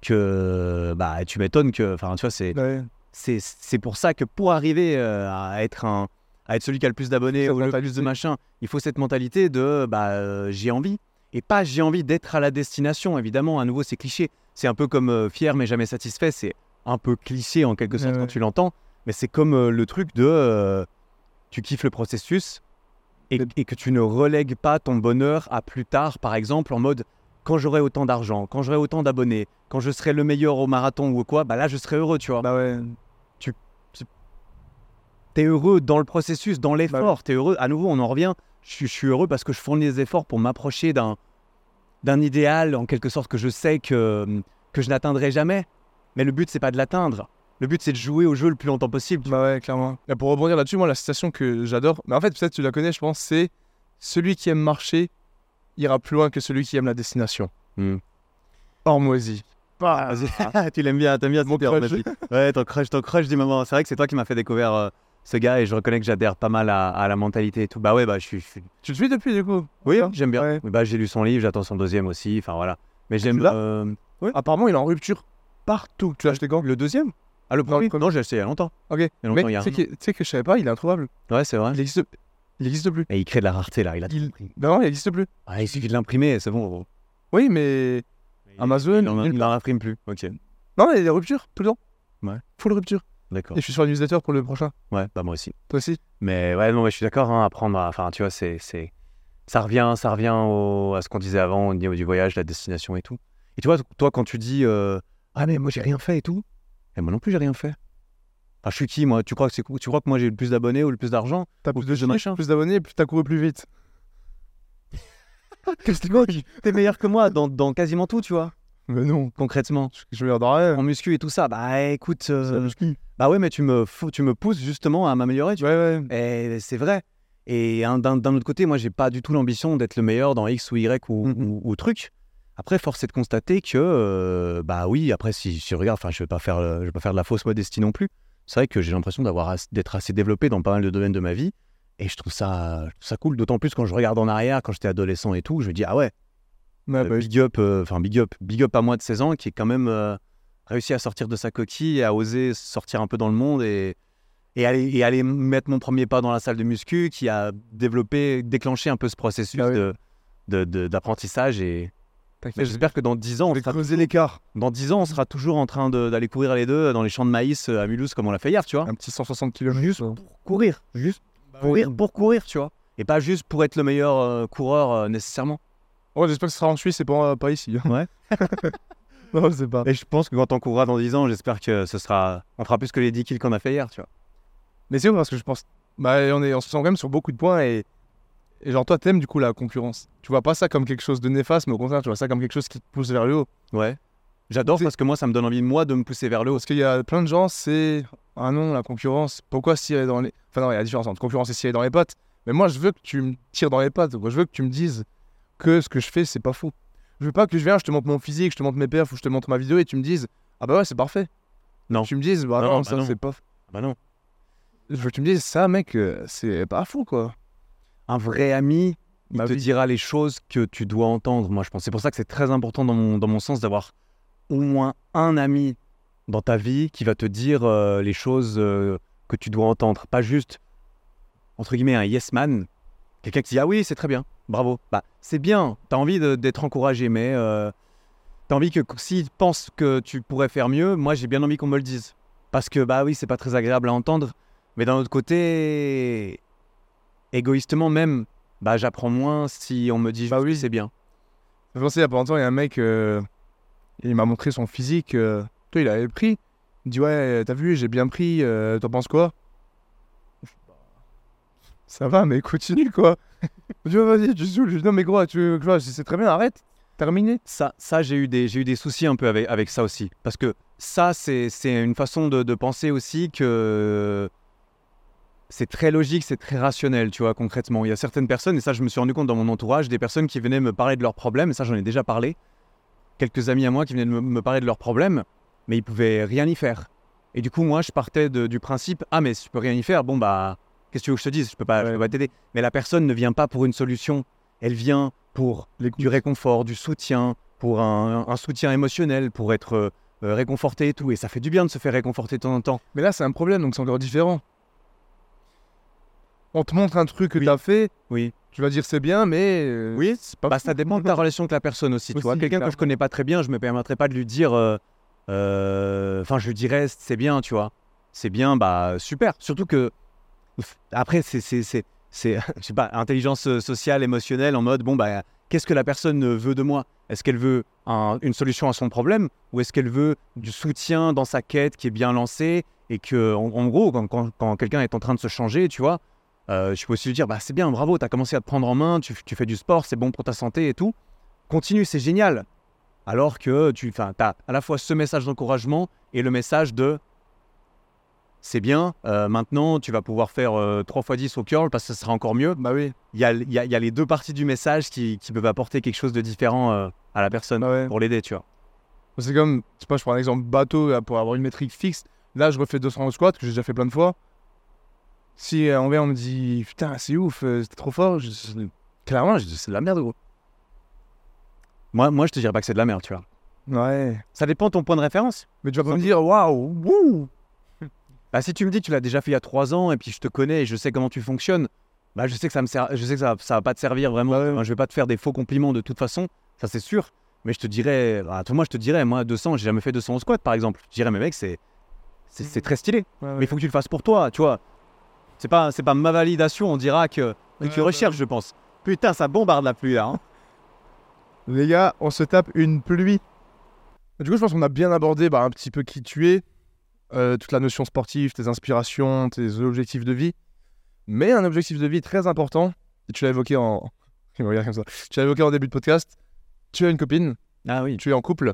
que bah tu m'étonnes que, enfin, tu vois, c'est, ouais. c'est, c'est pour ça que pour arriver euh, à être un, à être celui qui a le plus d'abonnés ou le plus de machin, il faut cette mentalité de, bah euh, j'ai envie et pas j'ai envie d'être à la destination. Évidemment, à nouveau, c'est cliché. C'est un peu comme euh, fier mais jamais satisfait. C'est un peu cliché en quelque sorte Ouais, quand ouais. tu l'entends, mais c'est comme le truc de, tu kiffes le processus et, et que tu ne relègues pas ton bonheur à plus tard, par exemple, en mode quand j'aurai autant d'argent, quand j'aurai autant d'abonnés, quand je serai le meilleur au marathon ou quoi, bah là je serai heureux, tu vois. Bah ouais. T'es heureux dans le processus, dans Bah l'effort, t'es heureux. À nouveau, on en revient. Je, suis- je suis heureux parce que je fournis des efforts pour m'approcher d'un d'un idéal, en quelque sorte, que je sais que, que je n'atteindrai jamais. Mais le but, c'est pas de l'atteindre. Le but, c'est de jouer au jeu le plus longtemps possible. tu Bah ouais, clairement. Et pour rebondir là-dessus, moi, la citation que j'adore, mais en fait, peut-être tu la connais, je pense, c'est Celui qui aime marcher ira plus loin que celui qui aime la destination. Hmm. Ormoisi. vois. Vas-y. tu l'aimes bien, t'aimes bien Mon crush. Ouais, ton crush, ton crush du moment. C'est vrai que c'est toi qui m'as fait découvrir euh, ce gars et je reconnais que j'adhère pas mal à, à la mentalité et tout. Bah ouais, bah je suis. je suis- Tu le suis depuis, du coup? Oui, j'aime bien. Ouais. Bah j'ai lu son livre, j'attends son deuxième aussi. Enfin voilà. Mais j'aime. euh, Apparemment, il est en rupture partout. Tu l'as acheté quand? Le deuxième? Ah, le premier. Non, j'ai acheté il y a longtemps. Ok. Il y a longtemps, tu sais que, je savais pas, il est introuvable. Ouais, c'est vrai. Il existe, il existe plus. Et il crée de la rareté là. Il a Il- non, il existe plus. Ah, il suffit de l'imprimer, c'est bon. gros. Oui, mais. Amazon, Il en, nulle il en imprime plus. Ok. Non, il y a des ruptures tout le temps. Ouais. Full rupture. D'accord. Et je suis sur la newsletter pour le prochain. Ouais, bah moi aussi. Toi aussi Mais ouais, non, mais je suis d'accord. Hein, apprendre, à- enfin, tu vois, c'est, c'est, ça revient, ça revient au- à ce qu'on disait avant au niveau du voyage, la destination et tout. Et tu vois, toi, quand tu dis, euh, ah mais moi j'ai rien fait et tout, et moi non plus j'ai rien fait. Enfin, je suis qui moi? Tu crois que c'est, tu crois que moi j'ai le plus d'abonnés ou le plus d'argent? T'as plus de de machin. plus d'abonnés, plus t'as couru plus vite. Qu'est-ce que tu T'es meilleur que moi dans, dans quasiment tout, tu vois. Mais non, Concrètement, je dans rien. en muscu et tout ça, bah écoute, euh, muscu. bah ouais, mais tu me, fous- tu me pousses justement à m'améliorer. Tu Ouais, ouais. vois. Et c'est vrai. Et un- d'un d'un autre côté, moi, j'ai pas du tout l'ambition d'être le meilleur dans X ou Y ou, ou- ou truc. Après, force est de constater que, euh, bah oui, après, si, si je regarde, enfin, je vais pas faire, je vais pas faire de la fausse modestie non plus. C'est vrai que j'ai l'impression d'avoir d'être assez développé dans pas mal de domaines de ma vie, et je trouve ça, je trouve ça cool. D'autant plus quand je regarde en arrière, quand j'étais adolescent et tout, je me dis ah ouais, Ouais, euh, bah, big up, euh, big up, big up à moi de 16 ans qui est quand même euh, réussi à sortir de sa coquille et à oser sortir un peu dans le monde et, et, aller, et aller mettre mon premier pas dans la salle de muscu, qui a développé, déclenché un peu ce processus Ah oui. de- de- de- d'apprentissage. et j'espère que dans 10 ans, on sera, creuser l'écart. dans 10 ans, on sera toujours en train de- d'aller courir les deux dans les champs de maïs euh, à Mulhouse comme on l'a fait hier, tu vois. Un petit 160 km. Juste pour courir, juste Bah courir pour courir, tu vois. Et pas juste pour être le meilleur euh, coureur euh, nécessairement. Ouais, j'espère que ce sera en Suisse et pas, pas ici. Ouais. non, je sais pas. Et je pense que quand on courra dans 10 ans, j'espère que ce sera. On fera plus que les 10 kills qu'on a fait hier, tu vois. Mais c'est vrai parce que je pense. Bah, on, est, on se sent quand même sur beaucoup de points et. Et genre, toi, t'aimes du coup la concurrence. Tu vois pas ça comme quelque chose de néfaste, mais au contraire, tu vois ça comme quelque chose qui te pousse vers le haut. Ouais. J'adore parce que moi, ça me donne envie, moi, de me pousser vers le haut. Parce qu'il y a plein de gens, c'est. Ah non, la concurrence, pourquoi se tirer dans les. Enfin, non, il y a la différence entre concurrence et se tirer dans les pattes. Mais moi, je veux que tu me tires dans les pattes. Je veux que tu me dises que ce que je fais, c'est pas faux. Je veux pas que je viens, je te montre mon physique, je te montre mes perfs ou je te montre ma vidéo et tu me dises Ah bah ouais, c'est parfait. Non. Tu me dises Bah Non, non, bah ça c'est pas. Bah non. Je veux que tu me dises Ça, mec, euh, c'est pas fou quoi. Un vrai ami, il Bah te oui. dira les choses que tu dois entendre. Moi, je pense. C'est pour ça que c'est très important dans mon, dans mon sens d'avoir au moins un ami dans ta vie qui va te dire euh, les choses euh, que tu dois entendre. Pas juste, entre guillemets, un yes man. Quelqu'un qui dit Ah oui, c'est très bien, bravo. Bah, c'est bien, tu as envie d'être encouragé, mais euh, tu as envie que s'il pense que tu pourrais faire mieux, moi j'ai bien envie qu'on me le dise. Parce que, bah oui, c'est pas très agréable à entendre. Mais d'un autre côté, égoïstement même, bah j'apprends moins si on me dit Bah oui, c'est bien. Je pensais il y a pas longtemps, il y a un mec, euh, il m'a montré son physique. euh, toi, il avait pris. Il dit Ouais, t'as vu, j'ai bien pris, euh, t'en penses quoi? Ça va, mais continue quoi. je Vas-y, tu saoules. Je dis Non, mais gros, tu, tu vois, c'est très bien, arrête. Terminé. Ça, ça j'ai eu, des- j'ai eu des soucis un peu avec, avec ça aussi. Parce que ça, c'est c'est une façon de, de penser aussi que c'est très logique, c'est très rationnel, tu vois, concrètement. Il y a certaines personnes, et ça, je me suis rendu compte dans mon entourage, des personnes qui venaient me parler de leurs problèmes, et ça, j'en ai déjà parlé. Quelques amis à moi qui venaient me, me parler de leurs problèmes, mais ils pouvaient rien y faire. Et du coup, moi, je partais de- du principe Ah, mais si tu peux rien y faire, bon, bah, qu'est-ce que tu veux que je te dise? Je peux pas, je peux pas t'aider. Mais la personne ne vient pas pour une solution, elle vient pour du réconfort, du soutien, pour un, un soutien émotionnel, pour être euh, réconforté et tout. Et ça fait du bien de se faire réconforter de temps en temps. Mais là, c'est un problème, donc c'est encore différent. On te montre un truc que t'as fait, Oui. tu vas dire c'est bien, mais. euh, Oui, c'est pas Bah, ça dépend de ta relation avec la personne aussi. Tu vois, quelqu'un que je connais pas très bien, je me permettrai pas de lui dire. euh, euh, Enfin, je lui dirais, c'est bien, tu vois. C'est bien, bah super. Surtout que après, c'est c'est c'est c'est je sais pas intelligence sociale, émotionnelle, en mode bon bah qu'est-ce que la personne veut de moi? Est-ce qu'elle veut un- une solution à son problème? Ou est-ce qu'elle veut du soutien dans sa quête qui est bien lancée et que en, en gros quand, quand- quand quelqu'un est en train de se changer, tu vois, euh, je peux aussi lui dire bah c'est bien, bravo, tu as commencé à te prendre en main, tu, tu fais du sport, c'est bon pour ta santé et tout. Continue, c'est génial. Alors que tu as à la fois ce message d'encouragement et le message de c'est bien, euh, maintenant tu vas pouvoir faire euh, 3 x 10 au curl parce que ça sera encore mieux. Bah oui. Il y a, il y a- il y a les deux parties du message qui, qui peuvent apporter quelque chose de différent euh, à la personne Bah ouais. pour l'aider, tu vois. C'est comme, je sais pas, je prends un exemple bateau là, pour avoir une métrique fixe. Là, je refais 200 au squat, que j'ai déjà fait plein de fois. Si euh, en vrai, on me dit, putain, c'est ouf, euh, c'était trop fort, je- clairement, je dis, c'est de la merde, gros. Moi, moi, je te dirais pas que c'est de la merde, tu vois. Ouais. Ça dépend de ton point de référence. Mais tu vas pas me dire, waouh, wouh. Bah, si tu me dis tu l'as déjà fait il y a 3 ans et puis je te connais et je sais comment tu fonctionnes, bah, je sais que ça me sert, je sais que ça, ça va pas te servir vraiment. Ouais, ouais. Enfin, je vais pas te faire des faux compliments de toute façon, ça c'est sûr. Mais je te dirais, bah, toi, moi je te dirais, moi 200, j'ai jamais fait 200 au squat par exemple. Je dirais, mais mec, c'est, c'est, c'est très stylé. Mais il faut que tu le fasses pour toi, tu vois. C'est pas, c'est pas ma validation, on dira que, que Ouais, tu ouais. recherches, je pense. Putain, ça bombarde la pluie là. hein. Les gars, on se tape une pluie. Du coup, je pense qu'on a bien abordé bah, un petit peu qui tu es, euh, toute la notion sportive, tes inspirations, tes objectifs de vie. Mais un objectif de vie très important, et tu l'as évoqué en. Comme ça. Tu l'as évoqué en début de podcast. Tu as une copine, Ah oui, tu es en couple.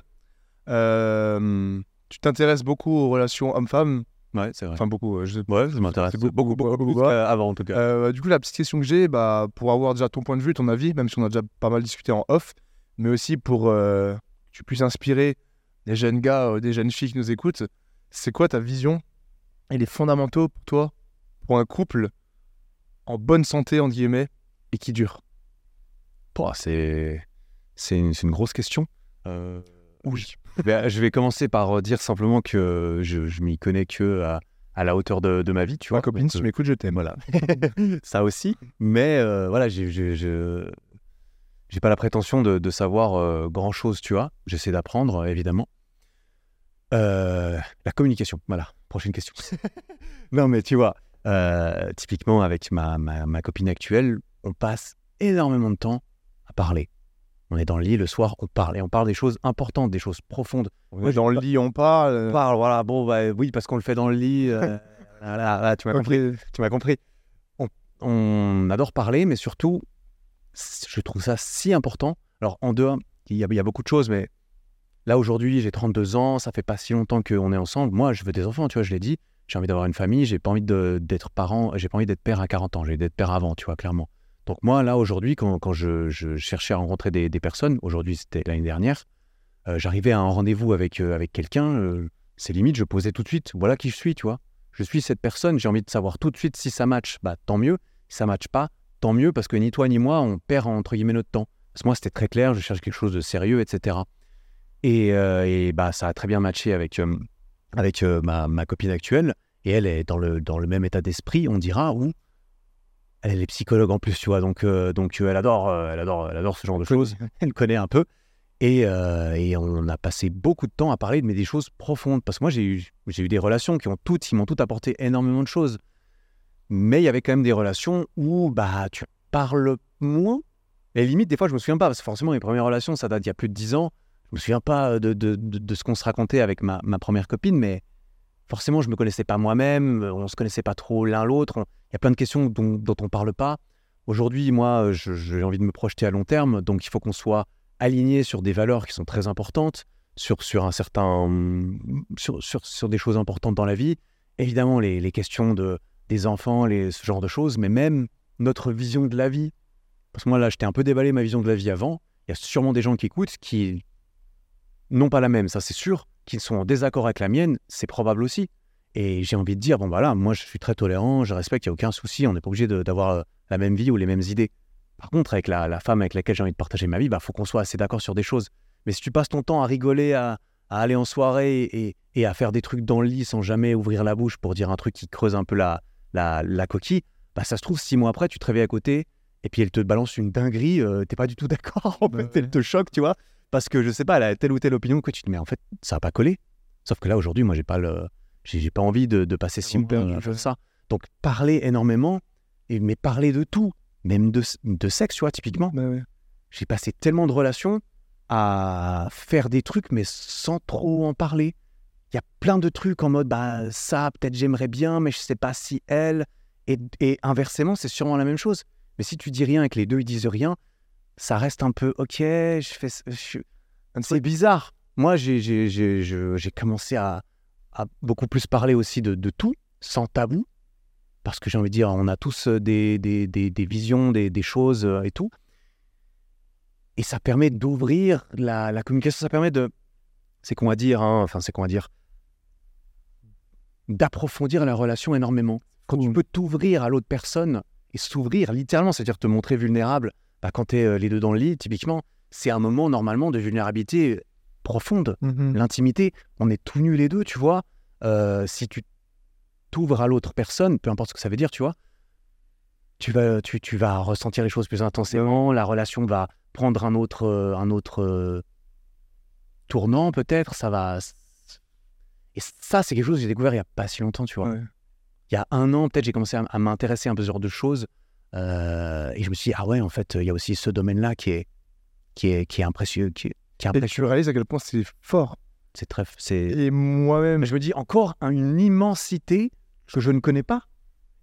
Euh, tu t'intéresses beaucoup aux relations homme-femme. Ouais, c'est vrai. Enfin, beaucoup. euh, je Ouais, ça m'intéresse beaucoup, beaucoup, beaucoup, beaucoup, plus beaucoup. qu'avant en tout cas. Euh, du coup, la petite question que j'ai, bah, pour avoir déjà ton point de vue, ton avis, même si on a déjà pas mal discuté en off, mais aussi pour euh, que tu puisses inspirer des jeunes gars, euh, des jeunes filles qui nous écoutent, c'est quoi ta vision et les fondamentaux pour toi, pour un couple en bonne santé, entre guillemets, et qui dure? C'est, une, une grosse question. Oui. Ben, je vais commencer par euh, dire simplement que je, je m'y connais que à, à la hauteur de, de ma vie, tu vois. Ma copine, si euh, tu m'écoutes, je t'aime. Voilà. ça aussi. Mais euh, voilà, j'ai, j'ai, je- j'ai pas la prétention de, de savoir grand chose, tu vois. J'essaie d'apprendre, euh, évidemment. Euh, la communication, voilà. Prochaine question. non, mais tu vois, euh, typiquement avec ma, ma, ma copine actuelle, on passe énormément de temps à parler. On est dans le lit le soir, on parle et on parle des choses importantes, des choses profondes. On est dans le lit, on parle. On parle, voilà, bon, bah, oui, parce qu'on le fait dans le lit. euh, tu m'as compris. Tu m'as compris. On, on adore parler, mais surtout, je trouve ça si important. Alors, en dehors, il y a, il y a beaucoup de choses, mais là, aujourd'hui, j'ai 32 ans, ça fait pas si longtemps qu'on est ensemble. Moi, je veux des enfants, tu vois, je l'ai dit. J'ai envie d'avoir une famille, j'ai pas envie d'être parent, j'ai pas envie d'être père à 40 ans, j'ai envie d'être père avant, tu vois, clairement. Donc, moi, là, aujourd'hui, quand, je, cherchais à rencontrer des, personnes, aujourd'hui, c'était l'année dernière, euh, j'arrivais à un rendez-vous avec, euh, avec quelqu'un, euh, c'est limite, je posais tout de suite, voilà qui je suis, tu vois. Je suis cette personne, j'ai envie de savoir tout de suite si ça match, bah tant mieux. Si ça match pas, tant mieux, parce que ni toi ni moi, on perd notre temps. Parce que moi, c'était très clair, je cherche quelque chose de sérieux, etc. Et, bah ça a très bien matché avec, avec ma, ma copine actuelle. Et elle est dans le, dans le même état d'esprit, on dira, où elle est psychologue en plus, tu vois. Donc, euh, donc euh, elle, adore, euh, elle, adore, elle adore ce genre de choses. Elle connaît un peu. Et, euh, et on a passé beaucoup de temps à parler mais des choses profondes. Parce que moi, j'ai eu, j'ai eu des relations qui ont toutes, qui m'ont toutes apporté énormément de choses. Mais il y avait quand même des relations où bah, tu parles moins. Et limite, des fois, je me souviens pas, parce que forcément, mes premières relations, ça date d'il y a plus de 10 ans. Je me souviens pas de, de, de, de ce qu'on se racontait avec ma, ma première copine, mais forcément, je me connaissais pas moi-même, on se connaissait pas trop l'un l'autre. on- y a plein de questions dont, on parle pas. Aujourd'hui, moi, j'ai envie de me projeter à long terme, donc il faut qu'on soit aligné sur des valeurs qui sont très importantes, sur, sur un certain, sur, sur, sur des choses importantes dans la vie. Évidemment, les, les questions de, des enfants, ce genre de choses, mais même notre vision de la vie. Parce que moi, là, je t'ai un peu déballé ma vision de la vie avant. Il y a sûrement des gens qui écoutent qui n'ont pas la même, ça c'est sûr, qui sont en désaccord avec la mienne, c'est probable aussi. Et j'ai envie de dire, bon voilà, moi je suis très tolérant, je respecte, il n'y a aucun souci, on n'est pas obligé d'avoir euh, la même vie ou les mêmes idées. Par contre, avec la, la femme avec laquelle j'ai envie de partager ma vie, il bah, faut qu'on soit assez d'accord sur des choses. Mais si tu passes ton temps à rigoler, à, à aller en soirée et, et à faire des trucs dans le lit sans jamais ouvrir la bouche pour dire un truc qui creuse un peu la, la, la coquille, bah, ça se trouve, six mois après, tu te réveilles à côté et puis elle te balance une dinguerie, euh, t'es pas du tout d'accord, en Bah fait, elle te choque, tu vois, parce que je sais pas, elle a telle ou telle opinion que tu te dis, mais en fait, ça va pas coller. Sauf que là, aujourd'hui, moi, j'ai pas le, j'ai pas envie de, de passer six mois à ça. Donc, parler énormément, et, mais parler de tout, même de, de sexe, tu vois, typiquement. Bah ouais. J'ai passé tellement de relations à faire des trucs, mais sans trop en parler. Il y a plein de trucs en mode, bah, ça, peut-être j'aimerais bien, mais je sais pas si elle. Et, et inversement, c'est sûrement la même chose. Mais si tu dis rien et que les deux ils disent rien, ça reste un peu, ok, je fais. je- C'est bizarre. Moi, j'ai commencé à, à beaucoup plus parler aussi de, de tout, sans tabou. Parce que j'ai envie de dire, on a tous euh, des, des, des, des visions, des, des choses euh, et tout. Et ça permet d'ouvrir la, la communication, ça permet de. C'est qu'on va dire, hein, enfin, c'est qu'on va dire. D'approfondir la relation énormément. Quand tu peux t'ouvrir à l'autre personne et s'ouvrir littéralement, c'est-à-dire te montrer vulnérable, bah, quand tu es les deux dans le lit, typiquement, c'est un moment normalement de vulnérabilité profonde Mhm. l'intimité, on est tout nus les deux, tu vois. Euh, si tu t'ouvres à l'autre personne, peu importe ce que ça veut dire, tu vois, tu vas, tu, tu vas ressentir les choses plus intensément, la relation va prendre un autre, euh, un autre euh, tournant peut-être, ça va... Et ça, c'est quelque chose que j'ai découvert il n'y a pas si longtemps, tu vois. Ouais. Il y a un an, peut-être, j'ai commencé à, à m'intéresser un peu à ce genre de choses. euh, et je me suis dit, ah ouais, en fait, il y a aussi ce domaine-là qui est, qui est, qui est impressionnant. Qui est Et tu réalises à quel point c'est fort. C'est très... C'est... Et moi-même, je me dis encore un- une immensité que je ne connais pas.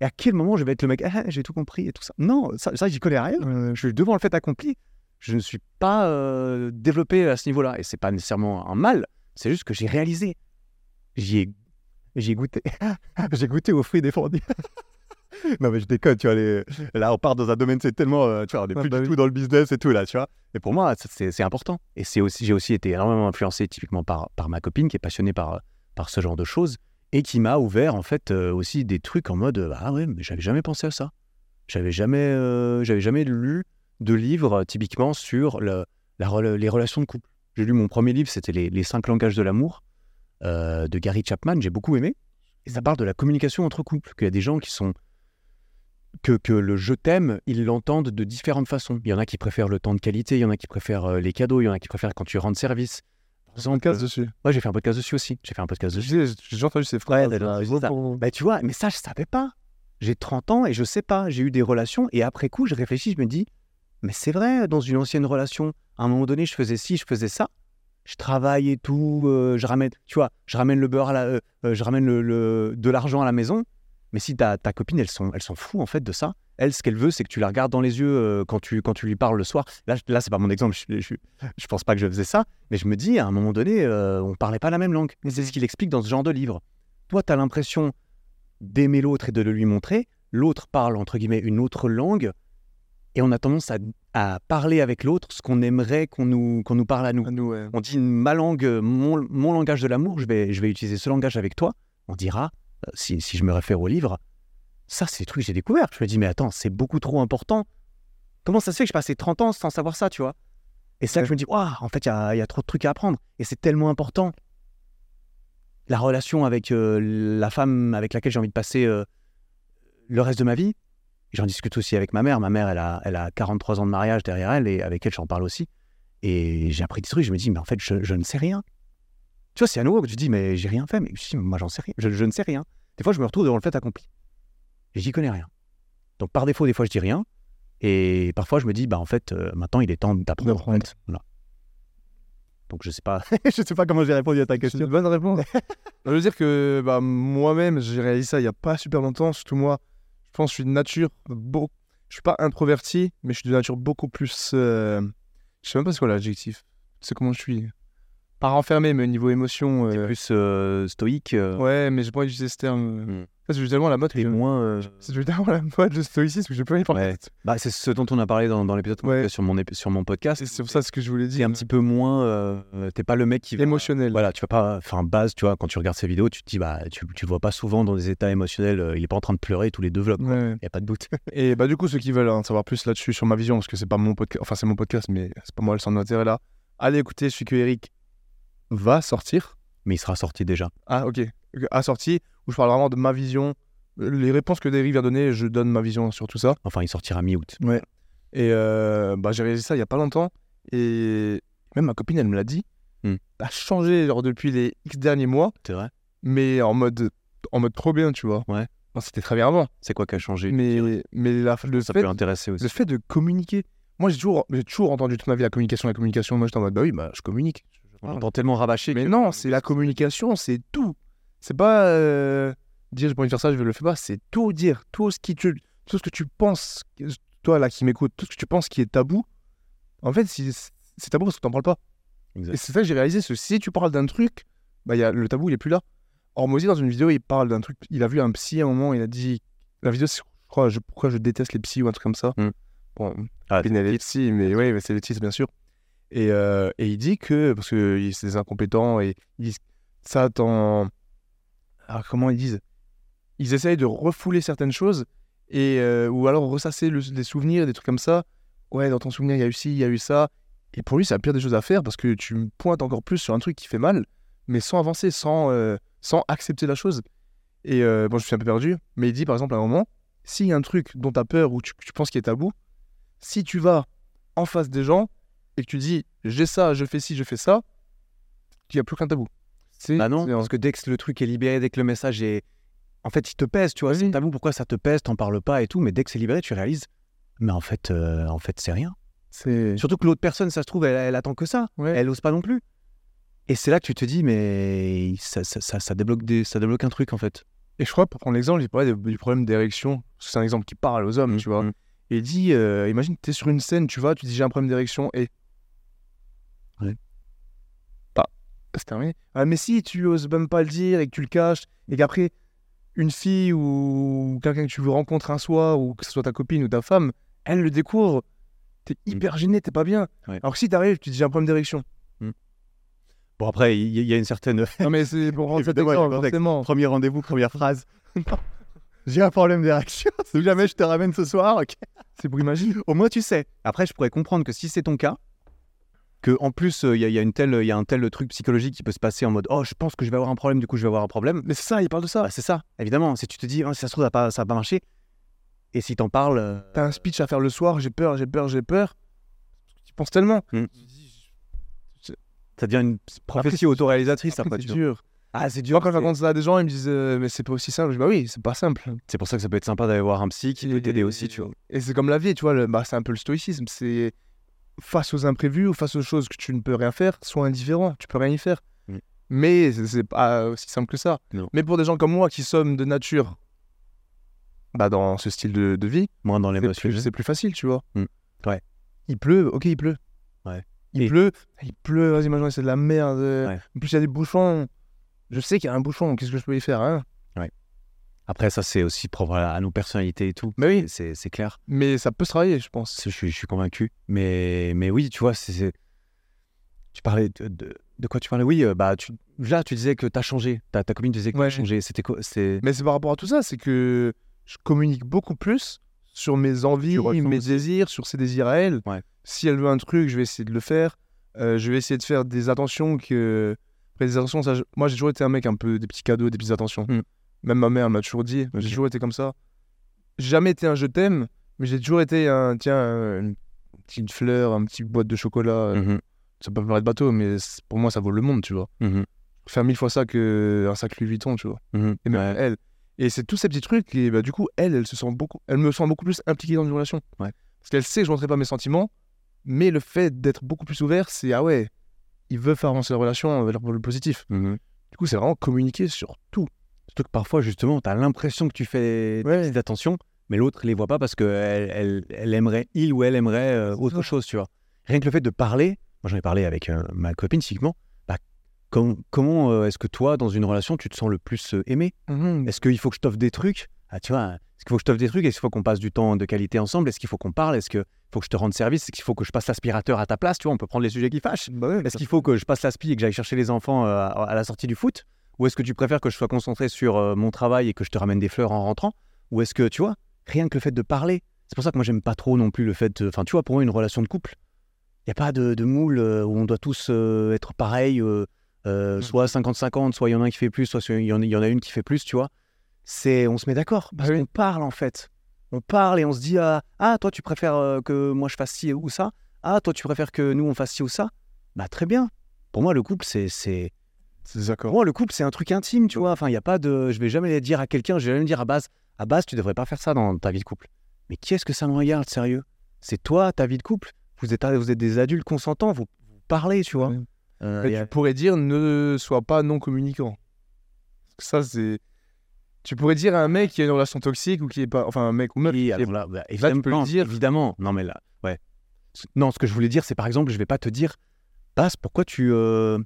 Et à quel moment je vais être le mec, ah, j'ai tout compris et tout ça. Non, ça, ça j'y connais rien. euh, Je suis devant le fait accompli. Je ne suis pas euh, développé à ce niveau-là. Et c'est pas nécessairement un mal. C'est juste que j'ai réalisé. J'y ai, j'y ai goûté. j'ai goûté aux fruits défendus. non, mais je déconne, tu vois. les- Là, on part dans un domaine, c'est tellement. euh, tu vois, on n'est Ah, plus bah du oui. tout dans le business et tout, là, tu vois. Et pour moi, c'est important. Et c'est aussi, j'ai aussi été énormément influencé, typiquement, par, par ma copine qui est passionnée par, par ce genre de choses et qui m'a ouvert, en fait, euh, aussi des trucs en mode euh, Ah ouais, mais j'avais jamais pensé à ça. J'avais jamais, euh, j'avais jamais lu de livre, euh, typiquement, sur le, la les relations de couple. J'ai lu mon premier livre, c'était les, les cinq langages de l'amour de Gary Chapman. J'ai beaucoup aimé. Et ça parle de la communication entre couples, qu'il y a des gens qui sont. Que, que le je t'aime, ils l'entendent de différentes façons. Il y en a qui préfèrent le temps de qualité, il y en a qui préfèrent euh, les cadeaux, il y en a qui préfèrent quand tu rends service. Par un exemple, podcast dessus. Ouais, j'ai fait un podcast dessus aussi. J'ai fait un podcast dessus. J'ai entendu ces phrases. d'accord, c'est ça. Bah, tu vois, mais ça, je savais pas. J'ai 30 ans et je sais pas. J'ai eu des relations et après coup, je réfléchis, je me dis, mais c'est vrai, dans une ancienne relation, à un moment donné, je faisais ci, je faisais ça. Je travaille et tout, euh, je ramène, tu vois, je ramène le beurre, à la, euh, euh, je ramène le, le- de l'argent à la maison. Mais si ta, ta copine, elle s'en elle fout en fait de ça. Elle, ce qu'elle veut, c'est que tu la regardes dans les yeux euh, quand, tu, quand tu lui parles le soir. Là, là c'est pas mon exemple, je, je, je pense pas que je faisais ça. Mais je me dis, à un moment donné, euh, on parlait pas la même langue. Et c'est ce qu'il explique dans ce genre de livre. Toi, tu as l'impression d'aimer l'autre et de le lui montrer. L'autre parle, entre guillemets, une autre langue. Et on a tendance à, à parler avec l'autre ce qu'on aimerait qu'on nous, qu'on nous parle à nous. À nous, ouais. On dit ma langue, mon, mon langage de l'amour, je vais, je vais utiliser ce langage avec toi. On dira, si, si je me réfère au livre, ça, c'est des trucs que j'ai découvert. Je me dis, mais attends, c'est beaucoup trop important. Comment ça se fait que je passais 30 ans sans savoir ça, tu vois? Et c'est là que je me dis, waouh, en fait, il y a, il y a trop de trucs à apprendre. Et c'est tellement important. La relation avec euh, la femme avec laquelle j'ai envie de passer euh, le reste de ma vie. J'en discute aussi avec ma mère. Ma mère, elle a, elle a 43 ans de mariage derrière elle et avec elle, j'en parle aussi. Et j'ai appris des trucs. Je me dis, mais en fait, je, je ne sais rien. Tu vois, c'est à nouveau que tu dis, mais j'ai rien fait. Mais dis, moi, j'en sais rien. Je, je ne sais rien. Des fois, je me retrouve devant le fait accompli. Et j'y connais rien. Donc, par défaut, des fois, je dis rien. Et parfois, je me dis, bah en fait, euh, maintenant, il est temps d'apprendre. en D'apprendre. fait. Voilà. Donc, je sais pas. je sais pas comment j'ai répondu à ta C'est question. une bonne réponse. je veux dire que bah, moi-même, j'ai réalisé ça il y a pas super longtemps. Surtout moi, je pense que je suis de nature beau. Je suis pas introverti, mais je suis de nature beaucoup plus. euh, Je sais même pas c'est quoi l'adjectif. C'est comment je suis. Pas renfermé, mais au niveau émotion. euh, plus euh, stoïque. euh, Ouais, mais j'ai pas d'utiliser ce terme. Hmm. C'est tellement la mode. Que- moins. C'est tellement la mode le stoïcisme pas envie de parler. Ouais. Bah, c'est ce dont on a parlé dans, dans l'épisode Ouais. sur mon, ép- sur mon podcast. C'est pour ça ce que je voulais C'est dire. un petit peu moins. T'es pas le mec qui va. émotionnel. Voilà, tu vas pas. Enfin, base, tu vois, quand tu regardes ces vidéos, tu te dis, bah, tu, tu le vois pas souvent dans des états émotionnels. il est pas en train de pleurer tous les deux vlogs. Ouais, ouais. Il y a pas de doute. Et bah du coup ceux qui veulent en savoir plus là-dessus sur ma vision parce que c'est pas mon podcast, enfin c'est mon podcast mais c'est pas moi le centre d'intérêt là. Allez écouter celui que Eric va sortir. Mais il sera sorti déjà. Ah ok, a sorti où je parle vraiment de ma vision, les réponses que Eric vient donner, je donne ma vision sur tout ça. Enfin, il sortira mi-août. Et euh, bah j'ai réalisé ça il y a pas longtemps et même ma copine elle me l'a dit. Hmm. A changé genre depuis les X derniers mois, C'est vrai mais en mode en mode trop bien tu vois. Ouais. Enfin, C'était très bien avant, C'est quoi qui a changé mais mais la, le Ça fait peut intéresser aussi. Le fait de communiquer. Moi, j'ai toujours, j'ai toujours entendu toute ma vie la communication, la communication. Moi, j'étais en mode, bah oui, bah, je communique. On entend tellement rabâcher. Mais que- non, c'est la communication, c'est tout. C'est pas euh, dire j'ai pas envie de faire ça, je le fais pas. C'est tout dire, tout ce qui tu, tout ce que tu penses, toi là qui m'écoutes, tout ce que tu penses qui est tabou. En fait, c'est tabou parce que t'en parles pas. Exact. Et c'est ça que j'ai réalisé, que si tu parles d'un truc, bah y a, le tabou il est plus là. Or Mozi dans une vidéo, il parle d'un truc. Il a vu un psy à un moment, il a dit la vidéo, c'est je crois, je, pourquoi je déteste les psys ou un truc comme ça. Hmm. Bon, Ah, Pin, elle est psy, mais oui, mais c'est le titre, bien sûr. Et, euh, et il dit que, parce que c'est des incompétents, et ils disent ça t'en. Ah, comment ils disent? Ils essayent de refouler certaines choses, et, euh, ou alors ressasser le- des souvenirs, des trucs comme ça. Ouais, dans ton souvenir, il y a eu ci, il y a eu ça. Et pour lui, c'est la pire des choses à faire, parce que tu me pointes encore plus sur un truc qui fait mal, mais sans avancer, sans, euh, sans accepter la chose. Et bon, je suis un peu perdu, mais il dit par exemple à un moment, s'il y a un truc dont tu as peur ou tu, tu penses qu'il est tabou, si tu vas en face des gens et que tu dis j'ai ça, je fais ci, je fais ça, il n'y a plus qu'un tabou. C'est, Bah non, parce que dès que le truc est libéré, dès que le message est. En fait, il te pèse, tu vois. C'est Oui. tabou, pourquoi ça te pèse, t'en parles pas et tout. Mais dès que c'est libéré, tu réalises. Mais en fait, euh, en fait c'est rien. c'est... Surtout que l'autre personne, ça se trouve, elle, elle attend que ça. Ouais. Elle ose pas non plus. Et c'est là que tu te dis, mais ça, ça, ça, ça débloque des, ça débloque un truc en fait. Et je crois, pour prendre l'exemple, il parlait du problème d'érection. que C'est un exemple qui parle aux hommes, tu vois. Et il dit, euh, imagine, tu es sur une scène, tu vois, tu dis j'ai un problème d'érection et. Ouais. Pas. C'est terminé. Ah, mais si tu oses même pas le dire et que tu le caches, et qu'après, une fille ou quelqu'un que tu veux rencontrer un soir, ou que ce soit ta copine ou ta femme, elle le découvre, t'es hyper gêné, t'es pas bien. Ouais. Alors que si t'arrives, tu dis j'ai un problème d'érection. Bon, après, il y, a une certaine. Non, mais c'est pour rendre forcément. Premier rendez-vous, première phrase. J'ai un problème d'érection. Si jamais je te ramène ce soir, ok. C'est pour imaginer. Au moins, tu sais. Après, je pourrais comprendre que si c'est ton cas, que en plus, euh, il y, a- y a une telle, il y a un tel truc psychologique qui peut se passer en mode Oh, je pense que je vais avoir un problème, du coup, je vais avoir un problème. Mais c'est ça, il parle de ça. Bah, c'est ça, évidemment. Si tu te dis, Oh, si ça se trouve, ça va pas, ça va pas marcher. Et si t'en parles. euh, T'as un speech à faire le soir, j'ai peur, j'ai peur, j'ai peur. Tu penses tellement. Hmm. ça devient une prophétie autoréalisatrice Après, après. c'est dur. Ah, c'est Moi, dur. quand je raconte ça à des gens, ils me disent euh, Mais c'est pas aussi simple. Je dis Bah oui, c'est pas simple. C'est pour ça que ça peut être sympa d'aller voir un psy qui peut t'aider aussi, tu vois. Et c'est comme la vie, tu vois. le- bah, c'est un peu le stoïcisme. C'est face aux imprévus ou face aux choses que tu ne peux rien faire, sois indifférent. Tu peux rien y faire. Hmm. Mais c'est- pas aussi simple que ça. Non. Mais pour des gens comme moi qui sommes de nature bah, dans ce style de, de vie, Moins dans c'est l'émotion. plus, c'est plus facile, tu vois. Hmm. Ouais. Il pleut, ok, il pleut. Ouais. Il Et- pleut, il pleut, vas-y, c'est de la merde. Ouais. En plus, il y a des bouchons. Je sais qu'il y a un bouchon, qu'est-ce que je peux y faire, hein? Après, ça, c'est aussi propre à, à nos personnalités et tout. Mais oui, C'est c'est clair. mais ça peut se travailler, je pense. Je suis, je suis convaincu. Mais, mais oui, tu vois, c'est. c'est- Tu parlais de, de, de quoi tu parlais? Oui, euh, bah, tu, là, tu disais que tu as changé. Ta, ta copine disait que tu Ouais. as changé. C'était quoi? C'est... Mais c'est par rapport à tout ça, c'est que je communique beaucoup plus sur mes envies, Tu mes désirs, sur ses désirs à elle. Ouais. Si elle veut un truc, je vais essayer de le faire. Euh, je vais essayer de faire des attentions que. Après, des attentions, ça, je- moi j'ai toujours été un mec un peu des petits cadeaux, des petites attentions. Hmm. Même ma mère m'a toujours dit, j'ai toujours été comme ça. J'ai jamais été un je t'aime, mais j'ai toujours été un, tiens, un- une petite fleur, un petit boîte de chocolat. euh, Mhm, Ça peut paraître bateau, mais pour moi ça vaut le monde, tu vois. mhm, Faire mille fois ça qu'un sac Louis Vuitton, tu vois. mhm. Et même Ouais. elle. Et c'est tous ces petits trucs, et bah, du coup, elle, elle se sent beaucoup, elle me sent beaucoup plus impliquée dans une relation. Ouais. Parce qu'elle sait que je montrerai pas mes sentiments, mais le fait d'être beaucoup plus ouvert, c'est ah ouais, il veut faire avancer la relation vers le positif. Du coup, c'est vraiment communiquer sur tout. Surtout que parfois, justement, tu as l'impression que tu fais des Ouais. petites attentions, mais l'autre les voit pas parce qu'elle elle, elle aimerait, il ou elle aimerait euh, autre ça. chose, tu vois. Rien que le fait de parler, moi j'en ai parlé avec euh, ma copine, typiquement, bah, com- comment euh, est-ce que toi, dans une relation, tu te sens le plus aimé? Est-ce qu'il faut que je t'offre des trucs? Ah, tu vois, est-ce qu'il faut que je t'offre des trucs? Est-ce qu'il faut qu'on passe du temps de qualité ensemble? Est-ce qu'il faut qu'on parle? Est-ce qu'il faut que je te rende service? Est-ce qu'il faut que je passe l'aspirateur à ta place? Tu vois, on peut prendre les sujets qui fâchent. Bah ouais, Est-ce qu'il faut que je passe l'aspi et que j'aille chercher les enfants à, à la sortie du foot? Ou est-ce que tu préfères que je sois concentré sur euh, mon travail et que je te ramène des fleurs en rentrant? Ou est-ce que, tu vois, rien que le fait de parler, c'est pour ça que moi j'aime pas trop non plus le fait de... Enfin, tu vois, pour moi, une relation de couple, il n'y a pas de, de moule euh, où on doit tous euh, être pareil, euh, euh, Mm. soit 50-50, soit il y en a un qui fait plus, soit il y en a, il y en a une qui fait plus, tu vois. C'est, on se met d'accord, parce Ah oui. qu'on parle en fait. On parle et on se dit, ah, ah, toi tu préfères que moi je fasse ci ou ça? Ah, toi tu préfères que nous on fasse ci ou ça? Bah très bien. Pour moi, le couple, C'est d'accord. moi, le couple, c'est un truc intime, tu vois. Enfin, il y a pas de. Je vais jamais le dire à quelqu'un, je vais jamais dire à base, à base, tu devrais pas faire ça dans ta vie de couple. Mais qui est-ce que ça me regarde, sérieux? C'est toi, ta vie de couple? Vous êtes, vous êtes des adultes consentants, vous, parlez, tu vois. Ouais. Euh, a- tu pourrais dire ne sois pas non communicant. Ça, c'est. Tu pourrais dire à un mec qui a une relation toxique ou qui est pas. Enfin, un mec ou meuf. Qui est- alors là, bah, tu peux évidemment, dire- évidemment. Non, mais là, ouais. Non, ce que je voulais dire, c'est par exemple, je vais pas te dire, Basse, pourquoi tu. Euh...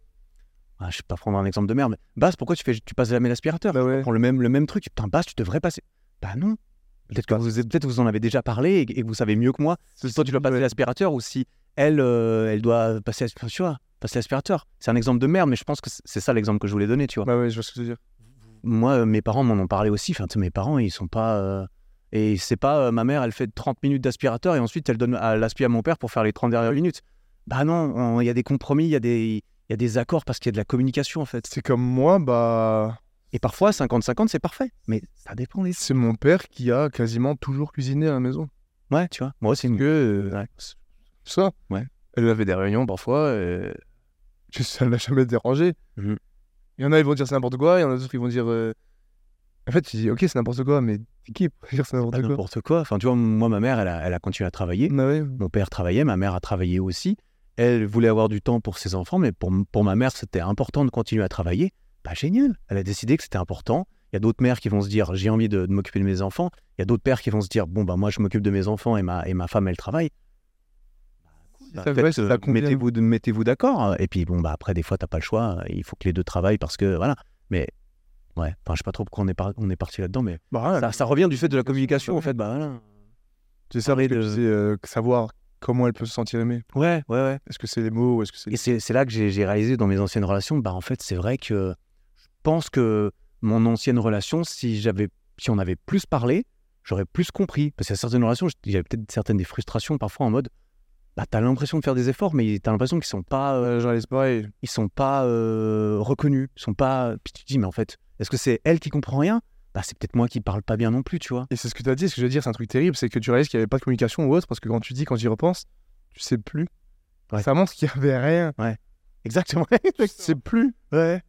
Ah, je sais pas prendre un exemple de merde, mais Basse, pourquoi tu, fais, tu passes jamais l'aspirateur? Bah ouais. Le même, le même truc. Putain, Basse, tu devrais passer. Bah non. Peut-être que vous, peut vous en avez déjà parlé et, et que vous savez mieux que moi si toi tu dois passer Ouais. l'aspirateur ou si elle, euh, elle doit passer, l'aspi- tu vois, passer l'aspirateur. C'est un exemple de merde, mais je pense que c'est- ça l'exemple que je voulais donner, tu vois Bah ouais, je vois ce que tu veux dire. moi, euh, mes parents m'en ont parlé aussi. Enfin, mes parents, ils sont pas. euh, Et c'est pas euh, ma mère, elle fait 30 minutes d'aspirateur et ensuite elle donne à l'aspi à mon père pour faire les 30 dernières minutes. Bah non, on- il y a des compromis, il y, a des- il y a des accords parce qu'il y a de la communication en fait. C'est comme moi, bah. Et parfois, 50-50, c'est parfait. Mais ça dépend des. C'est mon père qui a quasiment toujours cuisiné à la maison. Ouais, tu vois. Moi aussi, une... Que. euh, Ouais. Ça. Ouais. Elle avait des réunions parfois et. Ça ne l'a jamais dérangé. Mhm. Il y en a, ils vont dire c'est n'importe quoi. Il y en a d'autres, ils vont dire. euh, En fait, tu dis, ok, c'est n'importe quoi, mais c'est qui pour dire c'est n'importe quoi? n'importe quoi. Enfin, tu vois, moi, ma mère, elle a, elle a continué à travailler. Bah ouais. Mon père travaillait, ma mère a travaillé aussi. Elle voulait avoir du temps pour ses enfants, mais pour, pour ma mère, c'était important de continuer à travailler. Bah génial, elle a décidé que c'était important. Il y a d'autres mères qui vont se dire j'ai envie de, de m'occuper de mes enfants. Il y a d'autres pères qui vont se dire bon bah moi je m'occupe de mes enfants et ma, et ma femme elle travaille. Bah, euh, mettez-vous mettez-vous d'accord. Et puis bon bah après des fois t'as pas le choix. Il faut que les deux travaillent parce que voilà. Mais ouais, enfin je sais pas trop pourquoi on est, par- on est parti là-dedans, mais Bah, voilà. ça, ça revient du fait de la communication en fait. Bah voilà. C'est ça, de- euh, savoir comment elle peut se sentir aimée. Ouais ouais ouais. Est-ce que c'est les mots ou est-ce que c'est. Et c'est là que j'ai j'ai réalisé dans mes anciennes relations, bah en fait c'est vrai que je pense que mon ancienne relation, si j'avais, si on avait plus parlé, j'aurais plus compris. Parce qu'il y a certaines relations, avait peut-être certaines des frustrations parfois en mode, bah t'as l'impression de faire des efforts, mais t'as l'impression qu'ils sont pas, euh, genre, ils sont pas euh, reconnus, ils sont pas. Puis tu te dis mais en fait, est-ce que c'est elle qui comprend rien Bah c'est peut-être moi qui parle pas bien non plus, tu vois. Et c'est ce que tu as dit, ce que je veux dire, c'est un truc terrible, c'est que tu réalises qu'il n'y avait pas de communication ou autre, parce que quand tu dis, quand j'y repense, tu sais plus. Ouais. Ça montre qu'il n'y avait rien. Exactement. Tu sais plus. Ouais.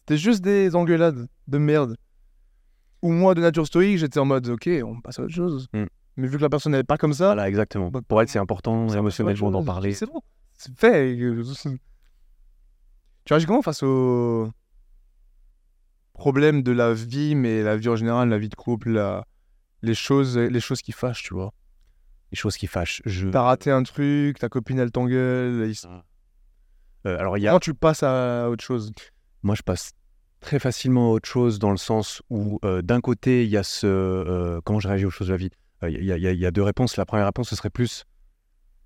C'était juste des engueulades de merde. Ou moi, de nature stoïque, j'étais en mode, ok, on passe à autre chose. Mm. Mais vu que la personne n'est pas comme ça, Voilà, exactement. Bah, Pour elle, c'est important émotionnellement d'en parler. C'est bon. C'est fait. Tu réagis comment face aux problèmes de la vie, mais la vie en général, la vie de couple, la- les, choses, les choses qui fâchent, tu vois Les choses qui fâchent. Je... T'as raté un truc, ta copine elle t'engueule. il- Euh, alors il y a Comment tu passes à autre chose? Moi, je passe très facilement à autre chose dans le sens où, euh, d'un côté, il y a ce. euh, comment je réagis aux choses de la vie? Euh, Il y, a- y y deux réponses. La première réponse, ce serait plus.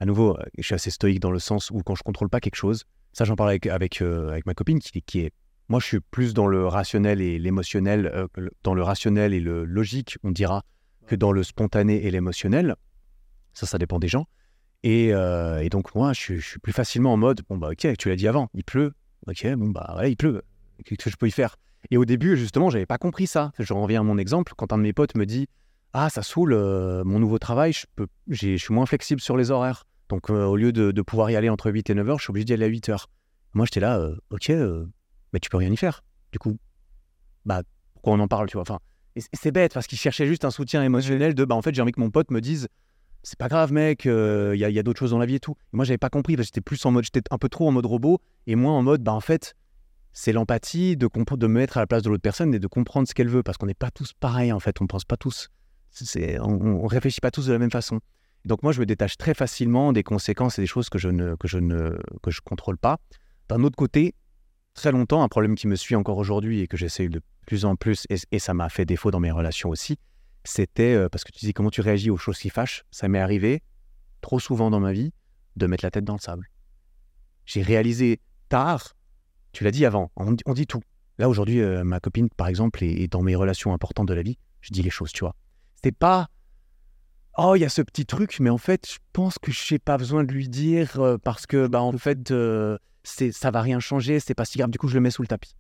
À nouveau, je suis assez stoïque dans le sens où, quand je contrôle pas quelque chose, ça, j'en parle avec, avec, avec ma copine qui, qui est. Moi, je suis plus dans le rationnel et l'émotionnel, euh, dans le rationnel et le logique, on dira, que dans le spontané et l'émotionnel. Ça, ça dépend des gens. Et, euh, donc, moi, je, suis- plus facilement en mode bon, bah, ok, tu l'as dit avant, il pleut. Ok, bon, bah, voilà, il pleut. Qu'est-ce que je peux y faire? Et au début, justement, j'avais pas compris ça. Je reviens à mon exemple. Quand un de mes potes me dit Ah, ça saoule, euh, mon nouveau travail, je, peux, je suis moins flexible sur les horaires. Donc, au lieu de, pouvoir y aller entre 8 et 9 heures, je suis obligé d'y aller à 8 heures. Moi, j'étais là, ok, mais tu peux rien y faire. Du coup, bah, pourquoi on en parle, tu vois? Enfin, C'est bête parce qu'il cherchait juste un soutien émotionnel de bah, en fait, j'ai envie que mon pote me dise c'est pas grave, mec, il y a, a d'autres choses dans la vie et tout. Et moi, j'avais pas compris, parce que j'étais plus en mode, j'étais un peu trop en mode robot, et moins en mode, bah en fait, c'est l'empathie de, de me mettre à la place de l'autre personne et de comprendre ce qu'elle veut, parce qu'on n'est pas tous pareils, en fait, on pense pas tous, c'est, on, on réfléchit pas tous de la même façon. Donc moi, je me détache très facilement des conséquences et des choses que je ne, que je ne que je contrôle pas. D'un autre côté, très longtemps, un problème qui me suit encore aujourd'hui et que j'essaye de plus en plus, et, ça m'a fait défaut dans mes relations aussi, c'était, euh, parce que tu dis comment tu réagis aux choses qui fâchent, ça m'est arrivé trop souvent dans ma vie de mettre la tête dans le sable. J'ai réalisé tard, tu l'as dit avant, on, dit- tout. Là aujourd'hui, euh, ma copine, par exemple, est, dans mes relations importantes de la vie, je dis les choses, tu vois. C'était pas, oh, il y a ce petit truc, mais en fait, je pense que je n'ai pas besoin de lui dire euh, parce que, bah, en fait, c'est, ça va rien changer, c'est pas si grave, du coup, je le mets sous le tapis.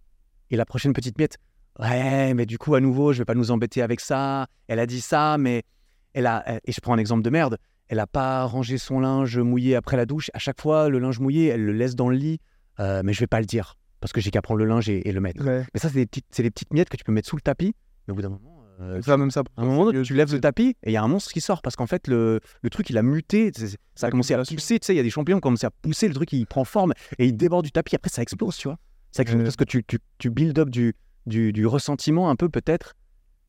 Et la prochaine petite miette, ouais, mais du coup, à nouveau, je vais pas nous embêter avec ça. Elle a dit ça, mais elle a, et je prends un exemple de merde, elle a pas rangé son linge mouillé après la douche. À chaque fois, le linge mouillé, elle le laisse dans le lit, euh, mais je vais pas le dire parce que j'ai qu'à prendre le linge et, et le mettre. Ouais. Mais ça, c'est des petites, c'est des petites miettes que tu peux mettre sous le tapis, mais au bout d'un moment, euh, Ça, même ça. à un moment, tu lèves le tapis et il y a un monstre qui sort parce qu'en fait, le, le truc, il a muté. Ça a commencé à pousser. Tu sais, il y a des champignons qui ont commencé à pousser. Le truc, il prend forme et il déborde du tapis. Après, ça explose, tu vois. Ça explose Ouais. parce que tu, tu, tu build up du, du, du ressentiment un peu, peut-être.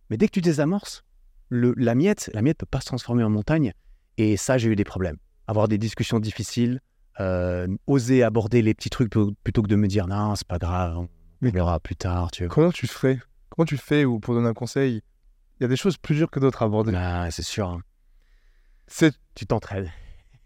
Mais dès que tu désamorces, le, la miette, la miette peut pas se transformer en montagne. Et ça, j'ai eu des problèmes. Avoir des discussions difficiles, euh, oser aborder les petits trucs plutôt que de me dire non, c'est pas grave, on verra plus tard, tu vois. Comment tu ferais Comment tu fais ou pour donner un conseil Il y a des choses plus dures que d'autres à aborder. Ah, c'est sûr. hein. C'est Tu t'entraides.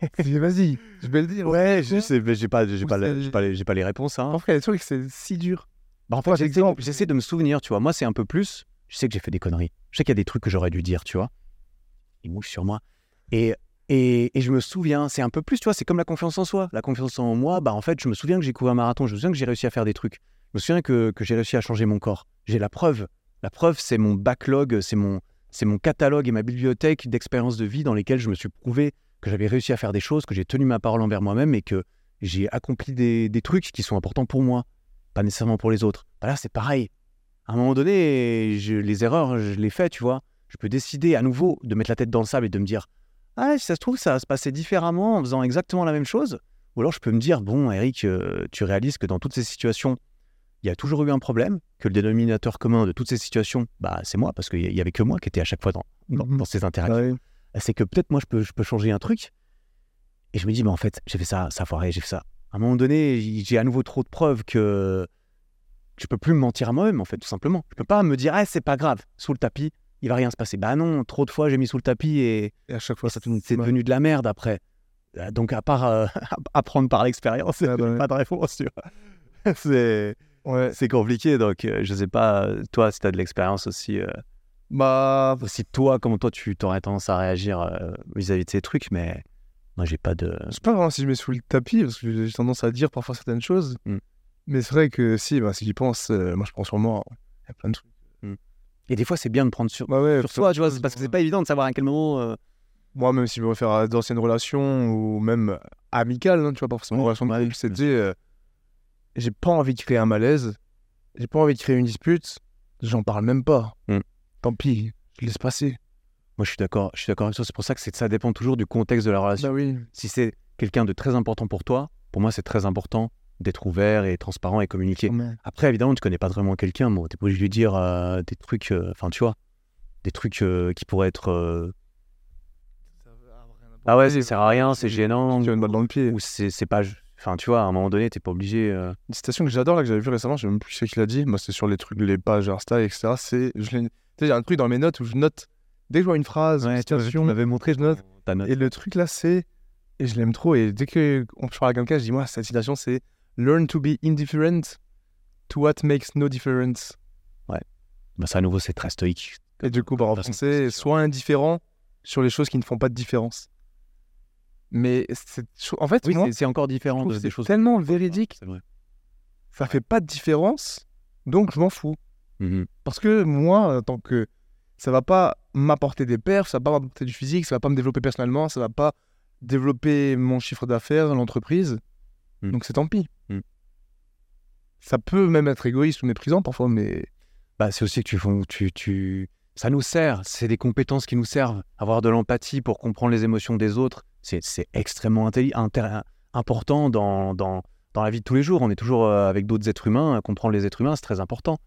vas-y, je vais le dire. Ouais, je sais, mais j'ai pas, j'ai pas, la- j'ai pas, les- j'ai pas les réponses. Hein. Parfois, il y a des trucs, c'est si dur. Bah, en fait, Toi, j'essaie, exemple. j'essaie de me souvenir, tu vois. Moi, c'est un peu plus. Je sais que j'ai fait des conneries. Je sais qu'il y a des trucs que j'aurais dû dire, tu vois. Ils mouchent sur moi. Et, et, et je me souviens, c'est un peu plus, tu vois, c'est comme la confiance en soi. La confiance en moi, bah, en fait, je me souviens que j'ai couru un marathon. Je me souviens que j'ai réussi à faire des trucs. Je me souviens que, que j'ai réussi à changer mon corps. J'ai la preuve. La preuve, c'est mon backlog, c'est mon, catalogue et ma bibliothèque d'expériences de vie dans lesquelles je me suis prouvé que j'avais réussi à faire des choses, que j'ai tenu ma parole envers moi-même et que j'ai accompli des, trucs qui sont importants pour moi, pas nécessairement pour les autres. Bah là, c'est pareil. À un moment donné, les erreurs, je les fais, tu vois. Je peux décider à nouveau de mettre la tête dans le sable et de me dire Ah, si ça se trouve, ça va se passer différemment en faisant exactement la même chose. Ou alors je peux me dire Bon, Eric, euh, tu réalises que dans toutes ces situations, il y a toujours eu un problème, que le dénominateur commun de toutes ces situations, bah, c'est moi, parce qu'il y avait que moi qui était à chaque fois dans, dans, dans ces interactions Ouais. c'est que peut-être moi je peux, je peux changer un truc. Et je me dis, mais en fait, j'ai fait ça, ça a foiré, j'ai fait ça. À un moment donné, j'ai à nouveau trop de preuves que je peux plus me mentir à moi-même, en fait, tout simplement. Je peux pas me dire, ah, c'est pas grave, sous le tapis, il va rien se passer. Bah non, trop de fois j'ai mis sous le tapis et Et à chaque fois, ça c'est devenu de la merde après. Euh, Donc à part euh, apprendre par l'expérience, Ah bah ouais. pas de réponse, tu vois. c'est Ouais. c'est compliqué, donc euh, je sais pas, euh, toi, si tu as de l'expérience aussi. euh, Bah, aussi toi, comment toi tu aurais tendance à réagir euh, vis-à-vis de ces trucs, mais moi j'ai pas de. sais pas vraiment si je mets sous le tapis, parce que j'ai tendance à dire parfois certaines choses. Mm. Mais c'est vrai que si, bah, si j'y pense, moi je prends sur moi. Il y a plein de trucs. Et des fois c'est bien de prendre sur, Bah ouais, sur soi, tu vois, c'est parce que c'est pas évident de savoir à quel moment. Moi, même si je me réfère à d'anciennes relations ou même amicales, hein, tu vois, pas forcément Ouais, relation de ouais, couple, c'est dire, euh, j'ai pas envie de créer un malaise, j'ai pas envie de créer une dispute, j'en parle même pas. Mm. Tant pis, je laisse passer. Moi je suis d'accord, je suis d'accord avec toi. C'est pour ça que ça dépend toujours du contexte de la relation. Bah oui. Si c'est quelqu'un de très important pour toi, pour moi c'est très important d'être ouvert et transparent et communiquer. Après évidemment tu connais pas vraiment quelqu'un, bon t'es pas obligé de lui dire euh, des trucs, euh, enfin tu vois, des trucs euh, qui pourraient être. euh, Ah ouais, ça sert à rien, c'est gênant. Tu as une balle dans le pied. Ou c'est c'est pas. Enfin tu vois, à un moment donné t'es pas obligé. euh, Une citation que j'adore là que j'avais vue récemment, je sais même plus qui l'a dit. Moi, c'est sur les trucs, les pages Insta, etc. C'est, tu sais, j'ai un truc dans mes notes où je note dès que je vois une phrase, une Ouais, tu m'avais- tu citation, m'avais montré je note. Et le truc là, c'est, et je l'aime trop. Et dès que on parle à quelqu'un, je dis moi, cette citation, c'est learn to be indifferent to what makes no difference. Bah, ça à nouveau c'est très stoïque. Et du coup, bah, en français, sois indifférent sur les choses qui ne font pas de différence. Mais c'est, en fait, Oui, moi, c'est- c'est encore différent de, des c'est choses. tellement véridique, C'est vrai. ça fait pas de différence, donc je m'en fous. Mhm. Parce que moi, tant que ça va pas m'apporter des perfs, ça va pas m'apporter du physique, ça va pas me développer personnellement, ça va pas développer mon chiffre d'affaires, l'entreprise. Mm. Donc c'est tant pis. Mm. Ça peut même être égoïste ou méprisant parfois, mais Bah, c'est aussi que tu, tu, tu ça nous sert. C'est des compétences qui nous servent. Avoir de l'empathie pour comprendre les émotions des autres, c'est extrêmement important dans, dans, dans la vie de tous les jours. On est toujours euh, avec d'autres êtres humains. Comprendre les êtres humains, c'est très important.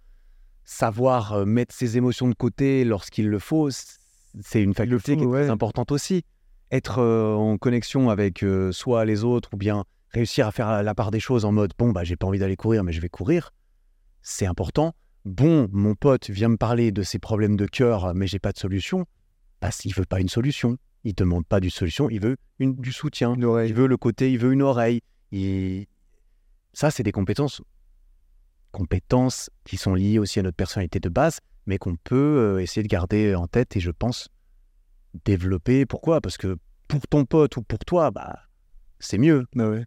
Savoir euh, mettre ses émotions de côté lorsqu'il le faut, c'est une faculté faut, qui est très importante aussi. Être euh, en connexion avec euh, soit les autres ou bien réussir à faire la part des choses en mode bon, bah, j'ai pas envie d'aller courir, mais je vais courir, c'est important. Bon, mon pote vient me parler de ses problèmes de cœur, mais j'ai pas de solution. Bah, s'il veut pas une solution, il te demande pas du solution, il veut une, du soutien. Il veut le côté, il veut une oreille. Il- Ça, c'est des compétences, compétences qui sont liées aussi à notre personnalité de base, mais qu'on peut euh, essayer de garder en tête et je pense développer. Pourquoi? Parce que pour ton pote ou pour toi, bah, c'est mieux. Bah ouais.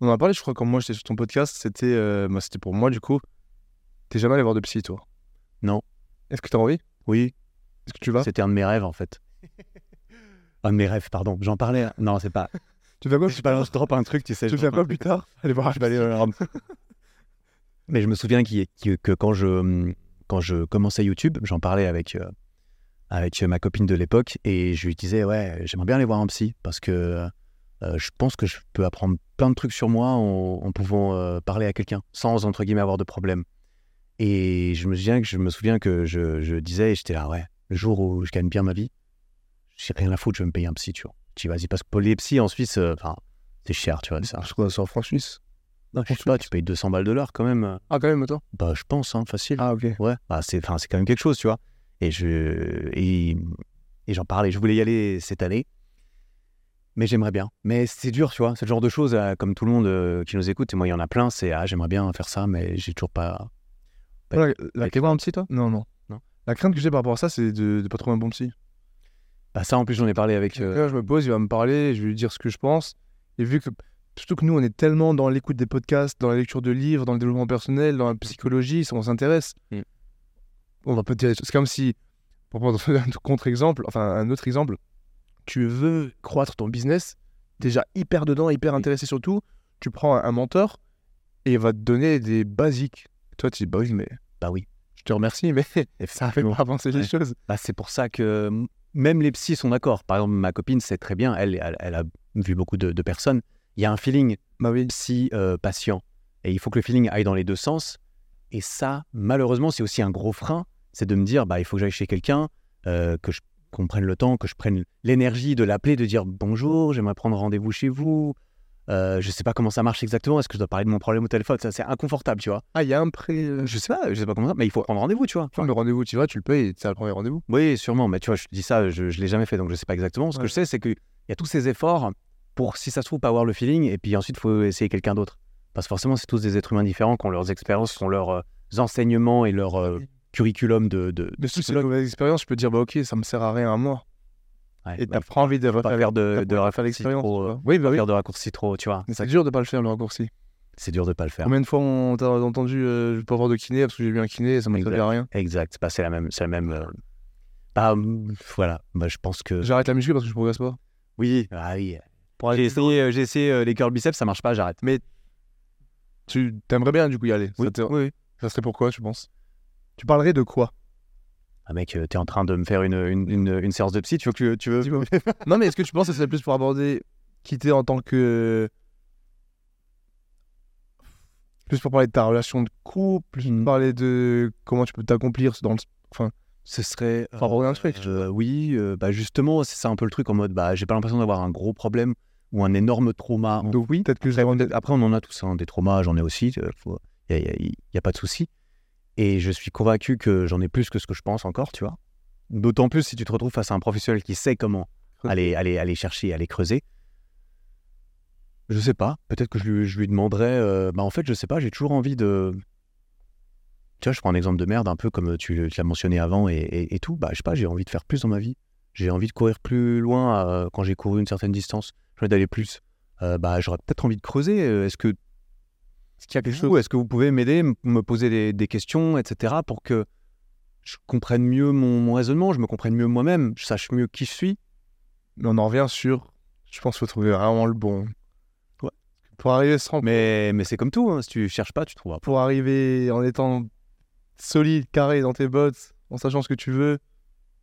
On en a parlé, je crois, quand moi j'étais sur ton podcast, c'était euh, bah, c'était pour moi du coup. T'es jamais allé voir de psy, toi? Non. Est-ce que t'as envie? Oui, Est-ce que tu vas? C'était un de mes rêves en fait. un de mes rêves, pardon. J'en parlais. Non, c'est pas. Tu fais quoi Je balance drop un truc, tu sais. Tu fais quoi plus tard Allez voir. Je vais aller dans. Mais je me souviens qu'il- qu'il- que quand je, quand je commençais YouTube, j'en parlais avec, euh, avec ma copine de l'époque et je lui disais Ouais, j'aimerais bien aller voir un psy parce que euh, je pense que je peux apprendre plein de trucs sur moi en, en pouvant euh, parler à quelqu'un sans, entre guillemets, avoir de problème. Et je me souviens que je, me souviens que je, je disais, j'étais là, ouais, le jour où je gagne bien ma vie, j'ai rien à foutre, je vais me payer un psy, tu vois. Tu vas-y, parce que les psys en Suisse, euh, enfin, c'est cher, tu vois. Ça. Je crois que c'est en France suisse. Non, je sais pas, tu payes 200 balles de l'heure quand même. Ah, quand même, attends. Bah, je pense, hein, facile. Ah, ok. Ouais, bah, c'est, quand même quelque chose, tu vois. Et, je, et, et j'en parlais, je voulais y aller cette année. Mais j'aimerais bien. Mais c'est dur, tu vois. C'est le genre de choses, euh, comme tout le monde euh, qui nous écoute, et moi, il y en a plein, c'est ah, j'aimerais bien faire ça, mais j'ai toujours pas. Bah, Voilà, la, t'es voir un psy, toi? Non, non. Non. La crainte que j'ai par rapport à ça, c'est de, de pas trouver un bon psy. Bah, ça, en plus, j'en ai parlé avec. euh, Là, je me pose, il va me parler, je vais lui dire ce que je pense. Et vu que, surtout que nous, on est tellement dans l'écoute des podcasts, dans la lecture de livres, dans le développement personnel, dans la psychologie, on s'intéresse. Mm. On va peut-être dire, c'est comme si, pour prendre un contre-exemple, enfin un autre exemple, tu veux croître ton business, déjà hyper dedans, hyper Oui. intéressé surtout, tu prends un, mentor et il va te donner des basiques. Toi, tu dis, bah oui, mais bah oui. je te remercie, mais ça fait pas avancer les choses. Bah, c'est pour ça que m- même les psys sont d'accord. Par exemple, ma copine sait très bien, elle, elle, elle a vu beaucoup de, de personnes. Il y a un feeling Bah oui. psy-patient. et il faut que le feeling aille dans les deux sens. Et ça, malheureusement, c'est aussi un gros frein. C'est de me dire, bah, il faut que j'aille chez quelqu'un, euh, que je qu'on prenne le temps, que je prenne l'énergie de l'appeler, de dire bonjour, j'aimerais prendre rendez-vous chez vous. Euh, je sais pas comment ça marche exactement. Est-ce que je dois parler de mon problème au téléphone? Ça, c'est inconfortable, tu vois. Ah, il y a un pré. euh, Je sais pas, je sais pas comment ça, mais il faut prendre rendez-vous, tu vois. Le rendez-vous, tu vas, tu le payes c'est le premier rendez-vous. Oui, sûrement, mais tu vois, je te dis ça, je, je l'ai jamais fait, donc je sais pas exactement. Ce Ouais. que je sais, c'est qu'il y a tous ces efforts pour, si ça se trouve, pas avoir le feeling, et puis ensuite, il faut essayer quelqu'un d'autre. Parce que forcément, c'est tous des êtres humains différents qui ont leurs expériences, qui ont leurs euh, enseignements et leur euh, curriculum de. de Mais si c'est une psychologue. mauvaise expérience, je peux dire, bah ok, ça me sert à rien à moi. Ouais, Et bah, t'as pas envie de pas faire de, raccourcis l'expérience. trop, euh. Oui, bah oui. faire de raccourcis trop, tu vois. Mais c'est dur de pas le faire, le raccourci. C'est dur de pas le faire. Combien de fois on t'a entendu, euh, je avoir de kiné parce que j'ai vu un kiné et ça m'a servi à rien? Exact, bah, c'est la même. C'est la même euh, bah, voilà, bah, je pense que. J'arrête la muscu parce que je progresse pas. Oui, ah oui. Pour J'ai essayé, euh, j'ai essayé euh, les curls biceps, ça marche pas, j'arrête. Tu t'aimerais bien du coup y aller. Oui, Ça, oui, ça serait pourquoi, tu penses? Tu parlerais de quoi? Ah mec, euh, t'es en train de me faire une, une, une, une séance de psy, tu veux que tu veux. Non, mais est-ce que tu penses que ce serait plus pour aborder quitter en tant que. Plus pour parler de ta relation de couple, plus pour parler de comment tu peux t'accomplir dans le. Ce serait. Enfin, pour un truc, euh, oui, euh, bah justement, c'est ça un peu le truc en mode, bah j'ai pas l'impression d'avoir un gros problème ou un énorme trauma. Donc oui, peut-être que Après, on en a tous, hein, des traumas, j'en ai aussi, il n'y a, y a- y a pas de souci. Et je suis convaincu que j'en ai plus que ce que je pense encore, tu vois. D'autant plus si tu te retrouves face à un professionnel qui sait comment aller, aller, aller chercher, aller creuser. Je sais pas, peut-être que je lui, je lui demanderais. euh, bah en fait, je sais pas, j'ai toujours envie de. Tu vois, je prends un exemple de merde, un peu comme tu, tu l'as mentionné avant et, et- et tout. Bah, je sais pas, j'ai envie de faire plus dans ma vie. J'ai envie de courir plus loin euh, quand j'ai couru une certaine distance. J'ai envie d'aller plus. Euh, bah, j'aurais peut-être envie de creuser. Est-ce que Est-ce qu'il y a quelque chose est-ce que vous pouvez m'aider, me poser des, des questions, etc., pour que je comprenne mieux mon, mon raisonnement, je me comprenne mieux moi-même, je sache mieux qui je suis? Mais on en revient sur. Je pense qu'il faut trouver vraiment le bon. Ouais. Pour arriver sans Mais, mais c'est comme tout, hein, si tu cherches pas, tu trouveras pas. pour arriver en étant solide, carré dans tes bottes, en sachant ce que tu veux,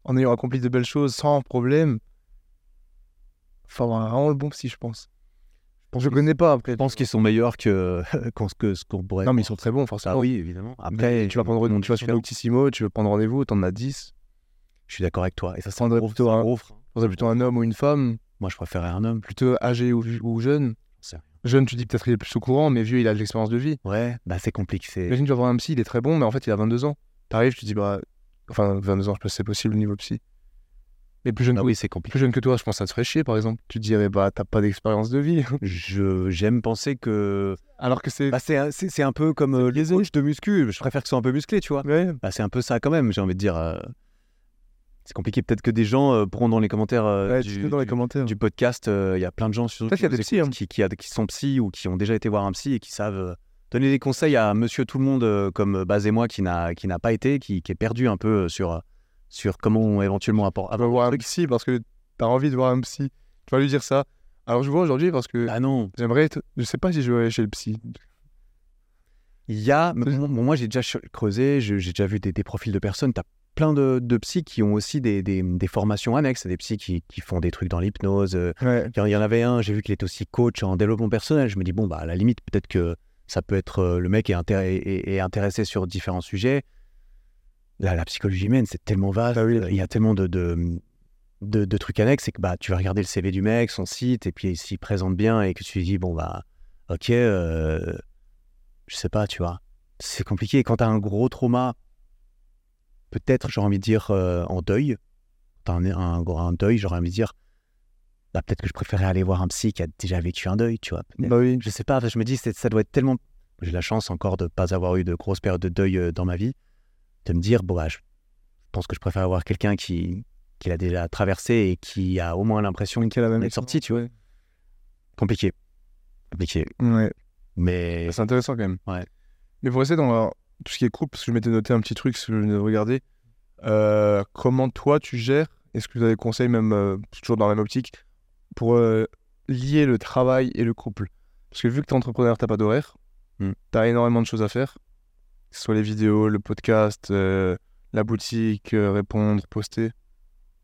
en ayant accompli de belles choses sans problème. Enfin, vraiment le bon psy, je pense. Je connais pas après. Je pense qu'ils sont meilleurs que, qu'on- que ce qu'on pourrait. Non, mais ils sont très bons, forcément. Ah oui, évidemment. Après, tu vas prendre tu vas sur tu veux prendre rendez-vous, t'en as 10. Je suis d'accord avec toi. Et ça, c'est un plutôt un un- gros frein. C'est plutôt un homme ou une femme, Moi, je préférais un homme. plutôt âgé ou, ou jeune. Jeune, tu dis peut-être il est plus au courant, mais vieux, il a de l'expérience de vie. Ouais, bah c'est compliqué. Imagine, tu vas voir un psy, il est très bon, mais en fait, il a 22 ans. T'arrives, tu dis, bah. Enfin, 22 ans, je sais pas si c'est possible au niveau psy. Mais plus jeune, Ah que, oui, c'est compliqué. plus jeune que toi, je pense que ça te ferait chier, par exemple. Tu te dirais, bah, t'as pas d'expérience de vie. Je j'aime penser que Alors que c'est. bah, c'est un- c'est c'est un peu comme euh, les coachs de muscu. Je préfère qu'ils soient un peu musclés, tu vois. Ouais. Bah, c'est un peu ça quand même. J'ai envie de dire. euh, C'est compliqué. Peut-être que des gens euh, pourront dans les commentaires euh, Ouais, du, tu sais dans les du- commentaires. du podcast. euh, Il y a plein de gens sur Peut-être qu'il y a des qui, hein. qui, qui a- qui sont psy ou qui ont déjà été voir un psy et qui savent donner des conseils à Monsieur Tout le Monde comme Baz et moi qui n'a qui n'a pas été, qui, est perdu un peu sur sur comment éventuellement apport. Tu voir un psy parce que t'as envie de voir un psy. Tu vas lui dire ça. Alors, je vois aujourd'hui parce que Ah non, j'aimerais. être- Je sais pas si je vais aller chez le psy. Il y a, bon, moi j'ai déjà creusé, j'ai déjà vu des, des profils de personnes. Tu as plein de, de psys qui ont aussi des, des- des formations annexes, des psys qui, qui font des trucs dans l'hypnose. Ouais. Il y en- avait un, j'ai vu qu'il était aussi coach en développement personnel. Je me dis, bon, bah, à la limite, peut-être que ça peut être euh, le mec est, intér- est- est- est intéressé sur différents sujets. La psychologie humaine, c'est tellement vaste. Oui. Il y a tellement de, de, de- de trucs annexes. C'est que bah, tu vas regarder le CV du mec, son site, et puis s'il présente bien et que tu lui dis, bon, bah, ok, euh, je sais pas, tu vois. C'est compliqué. Quand tu as un gros trauma, peut-être, j'ai envie de dire, euh, en deuil, tu as un, un, un deuil, j'aurais envie de dire, bah, peut-être que je préférais aller voir un psy qui a déjà vécu un deuil, tu vois. Bah oui. Je sais pas, je me dis, ça doit être tellement. J'ai la chance encore de ne pas avoir eu de grosses périodes de deuil euh, dans ma vie, de me dire, bon, bah, je pense que je préfère avoir quelqu'un qui, qui l'a déjà traversé et qui a au moins l'impression Qui a même d'être sorti, tu vois. Compliqué. Compliqué. Ouais. Mais. C'est intéressant quand même. Ouais. Mais pour rester dans la- tout ce qui est couple, parce que je m'étais noté un petit truc, ce que je venais de regarder. Euh, comment toi tu gères Est-ce que tu as des conseils, même euh, toujours dans la même optique, pour euh, lier le travail et le couple? Parce que vu que tu es entrepreneur, tu pas d'horaire, Mm. tu as énormément de choses à faire, que ce soit les vidéos, le podcast, euh, la boutique, euh, répondre, poster.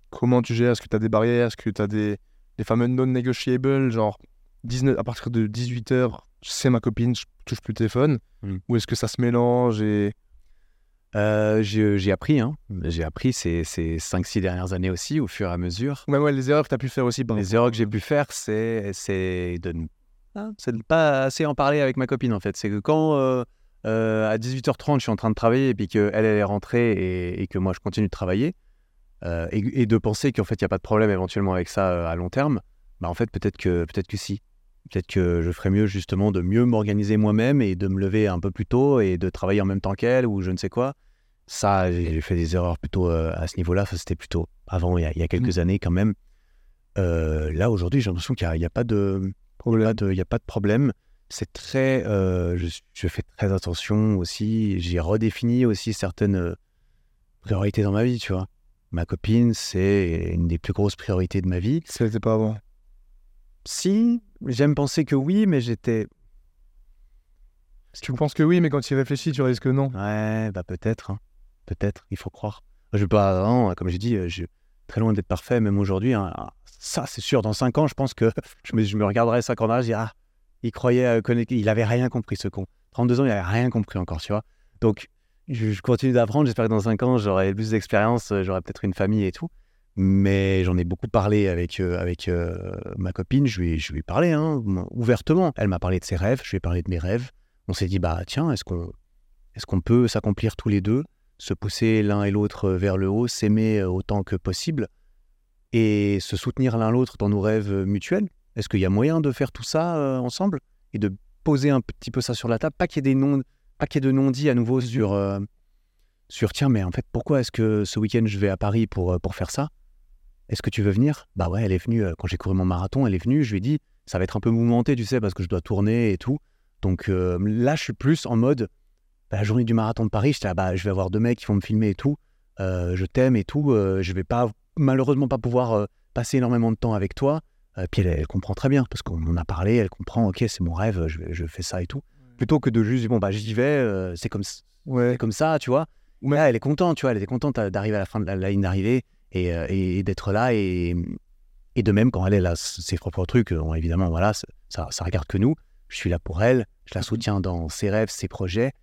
Comment tu gères? Est-ce que tu as des barrières? Est-ce que tu as des, des fameux non-negotiables, genre 19, à partir de 18h, c'est ma copine, je touche plus le téléphone Mm. Ou est-ce que ça se mélange et... Euh, j'ai appris, hein. J'ai appris ces, ces 5-6 dernières années aussi, au fur et à mesure. Ouais, ouais, les erreurs que tu as pu faire aussi. Les erreurs que j'ai pu faire, c'est de ne ah, de ne pas assez en parler avec ma copine, en fait. C'est que quand euh, euh, à 18h30, je suis en train de travailler et puis qu'elle, elle est rentrée et, et que moi, je continue de travailler, euh, et, et de penser qu'en fait, il n'y a pas de problème éventuellement avec ça euh, à long terme, bah, en fait, peut-être que, peut que si. Peut-être que je ferais mieux justement de mieux m'organiser moi-même et de me lever un peu plus tôt et de travailler en même temps qu'elle ou je ne sais quoi. Ça, j'ai fait des erreurs plutôt euh, à ce niveau-là. Ça, c'était plutôt avant, il y a, il y a quelques années quand même. Là, aujourd'hui, j'ai l'impression qu'il n'y a, a pas de- il y a pas de problème. C'est très. euh, je, je fais très attention aussi. J'ai redéfini aussi certaines euh, priorités dans ma vie, tu vois. Ma copine, c'est une des plus grosses priorités de ma vie. Ça n'était pas avant? Si, j'aime penser que oui, mais j'étais. Tu penses que oui, mais quand tu y réfléchis, tu réalises que non. Ouais, bah peut-être. hein. Peut-être, il faut croire. Je veux pas. non, comme j'ai dit, euh, je suis très loin d'être parfait, même aujourd'hui. hein. Ah, Ça, c'est sûr, dans 5 ans, je pense que je me, je me regarderai 5 ans derrière, je dirais, ah, il croyait euh. Il avait rien compris, ce con. 32 ans, il avait rien compris encore, tu vois. Donc, je, continue d'apprendre. J'espère que dans 5 ans, j'aurai plus d'expérience, euh, j'aurai peut-être une famille et tout. Mais j'en ai beaucoup parlé avec, euh, avec ma copine. Je lui, je lui ai parlé hein, ouvertement. Elle m'a parlé de ses rêves, je lui ai parlé de mes rêves. On s'est dit, bah tiens, est-ce qu'on est qu'on peut s'accomplir tous les deux, se pousser l'un et l'autre vers le haut, s'aimer autant que possible et se soutenir l'un l'autre dans nos rêves mutuels? Est-ce qu'il y a moyen de faire tout ça euh, ensemble et de poser un petit peu ça sur la table? Pas qu'il y ait des noms, pas qu'il y ait de non-dits à nouveau sur, euh, sur tiens, mais en fait, pourquoi est-ce que ce week-end je vais à Paris pour, euh, pour faire ça? Est-ce que tu veux venir? Bah ouais, elle est venue quand j'ai couru mon marathon, elle est venue. Je lui ai dit, ça va être un peu mouvementé, tu sais, parce que je dois tourner et tout. Donc euh, là, je suis plus en mode, bah, la journée du marathon de Paris, là, bah, je vais avoir deux mecs qui vont me filmer et tout. Euh, je t'aime et tout. euh, je vais pas, malheureusement, pas pouvoir passer énormément de temps avec toi. Euh, puis elle, elle comprend très bien, parce qu'on en a parlé, elle comprend, ok, c'est mon rêve, je, fais ça et tout. Plutôt que de juste, bon, bah, j'y vais, euh, c'est comme, Ouais. ça, tu vois. Ou même- Là, elle est contente, tu vois, elle était contente d'arriver à la fin de la, la ligne d'arrivée et, euh, et- et d'être là. Et, et de même, quand elle, elle a ses propres trucs, bon, évidemment, voilà, ça, ça regarde que nous. Je suis là pour elle, je la soutiens dans ses rêves, ses projets.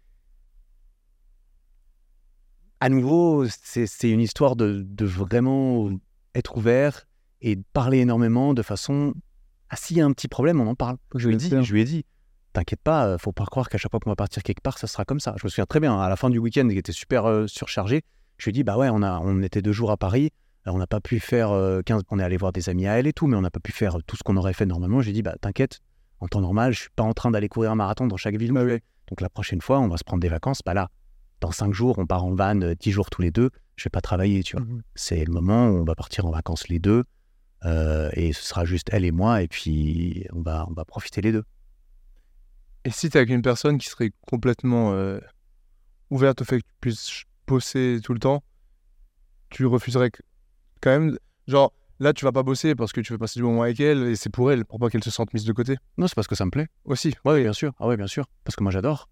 À nouveau, c'est c'est une histoire de, de vraiment être ouvert et de parler énormément de façon. Ah, s'il y a un petit problème, on en parle. Je lui ai dit, je lui ai dit, t'inquiète pas, euh, faut pas croire qu'à chaque fois qu'on va partir quelque part, ça sera comme ça. Je me souviens très bien, à la fin du week-end, qui était super euh, surchargé, je lui ai dit, bah ouais, on, a, on était deux jours à Paris, euh, on n'a pas pu faire euh, 15, on est allé voir des amis à elle et tout, mais on n'a pas pu faire tout ce qu'on aurait fait normalement. Je lui ai dit, bah t'inquiète, en temps normal, je suis pas en train d'aller courir un marathon dans chaque ville. vais. Donc la prochaine fois, on va se prendre des vacances, pas là. Dans cinq jours, on part en van, dix jours tous les deux, je vais pas travailler, tu vois. Mhm. C'est le moment où on va partir en vacances les deux, euh, et ce sera juste elle et moi, et puis on va, on va profiter les deux. Et si t'es avec une personne qui serait complètement euh, ouverte au fait que tu puisses bosser tout le temps, tu refuserais quand même. Genre, là, tu vas pas bosser parce que tu veux passer du moment avec elle et c'est pour elle, pour pas qu'elle se sente mise de côté Non, c'est parce que ça me plaît. aussi. Oui, bien sûr. Ah ouais, bien sûr. Parce que moi, j'adore.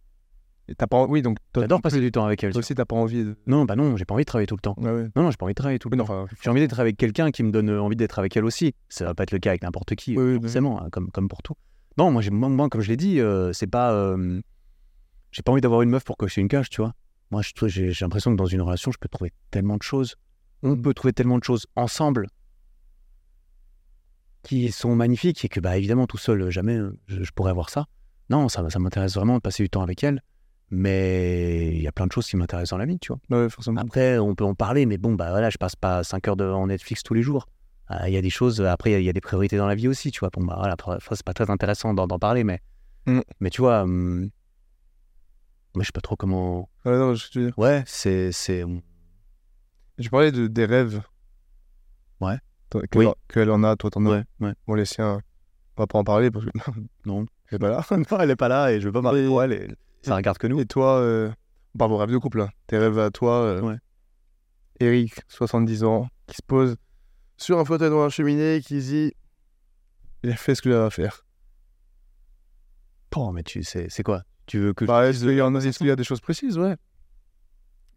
Et t'as pas. Oui, donc J'adore passer du temps avec elle. toi aussi, t'as pas envie de. Non, bah non, j'ai pas envie de travailler tout le temps. Ouais, ouais. Non, non, j'ai pas envie de travailler tout le Oui, temps. J'ai envie d'être avec quelqu'un qui me donne euh, envie d'être avec elle aussi. Ça va pas être le cas avec n'importe qui, Oui, oui, forcément, hein, comme, comme pour tout. Non, moi, moi, comme je l'ai dit, euh, c'est pas. euh, j'ai pas envie d'avoir une meuf pour cocher une cage, tu vois. Moi, j'ai, j'ai l'impression que dans une relation, je peux trouver tellement de choses. On peut trouver tellement de choses ensemble qui sont magnifiques et que, bah, évidemment, tout seul, jamais euh, je, je pourrais avoir ça. Non, ça, ça m'intéresse vraiment de passer du temps avec elle. Mais il y a plein de choses qui m'intéressent dans la vie, tu vois. Ouais, forcément. Après, on peut en parler, mais bon, bah voilà, je passe pas 5 heures devant Netflix tous les jours. Ah, Il y a des choses, après, il y a- il y, a des priorités dans la vie aussi, tu vois. Bon, bah voilà, c'est pas très intéressant d'en parler, mais, Mm. mais tu vois, hum, moi, je sais pas trop comment. Ouais, non, je te veux dire. Ouais, c'est. c'est... Je parlais de, des rêves. Ouais. Toi, Qu'elle Oui. qu'elle en a, toi t'en as. Ouais, ouais. Bon, les siens, on va pas en parler parce que. Non. Elle est pas là. non, elle est pas là et je veux pas parler pour elle. Et... Ça regarde que nous. Et toi, euh, parle vos rêves de couple, là. Tes rêves à toi. euh, Ouais. Eric, 70 ans, qui se pose sur un fauteuil dans la cheminée, qui se dit Il a fait ce que j'avais à faire. Oh, mais tu sais, c'est quoi? Tu veux que. je- Bah, est-ce qu'il y, en a- qu'il y a des choses précises? Ouais.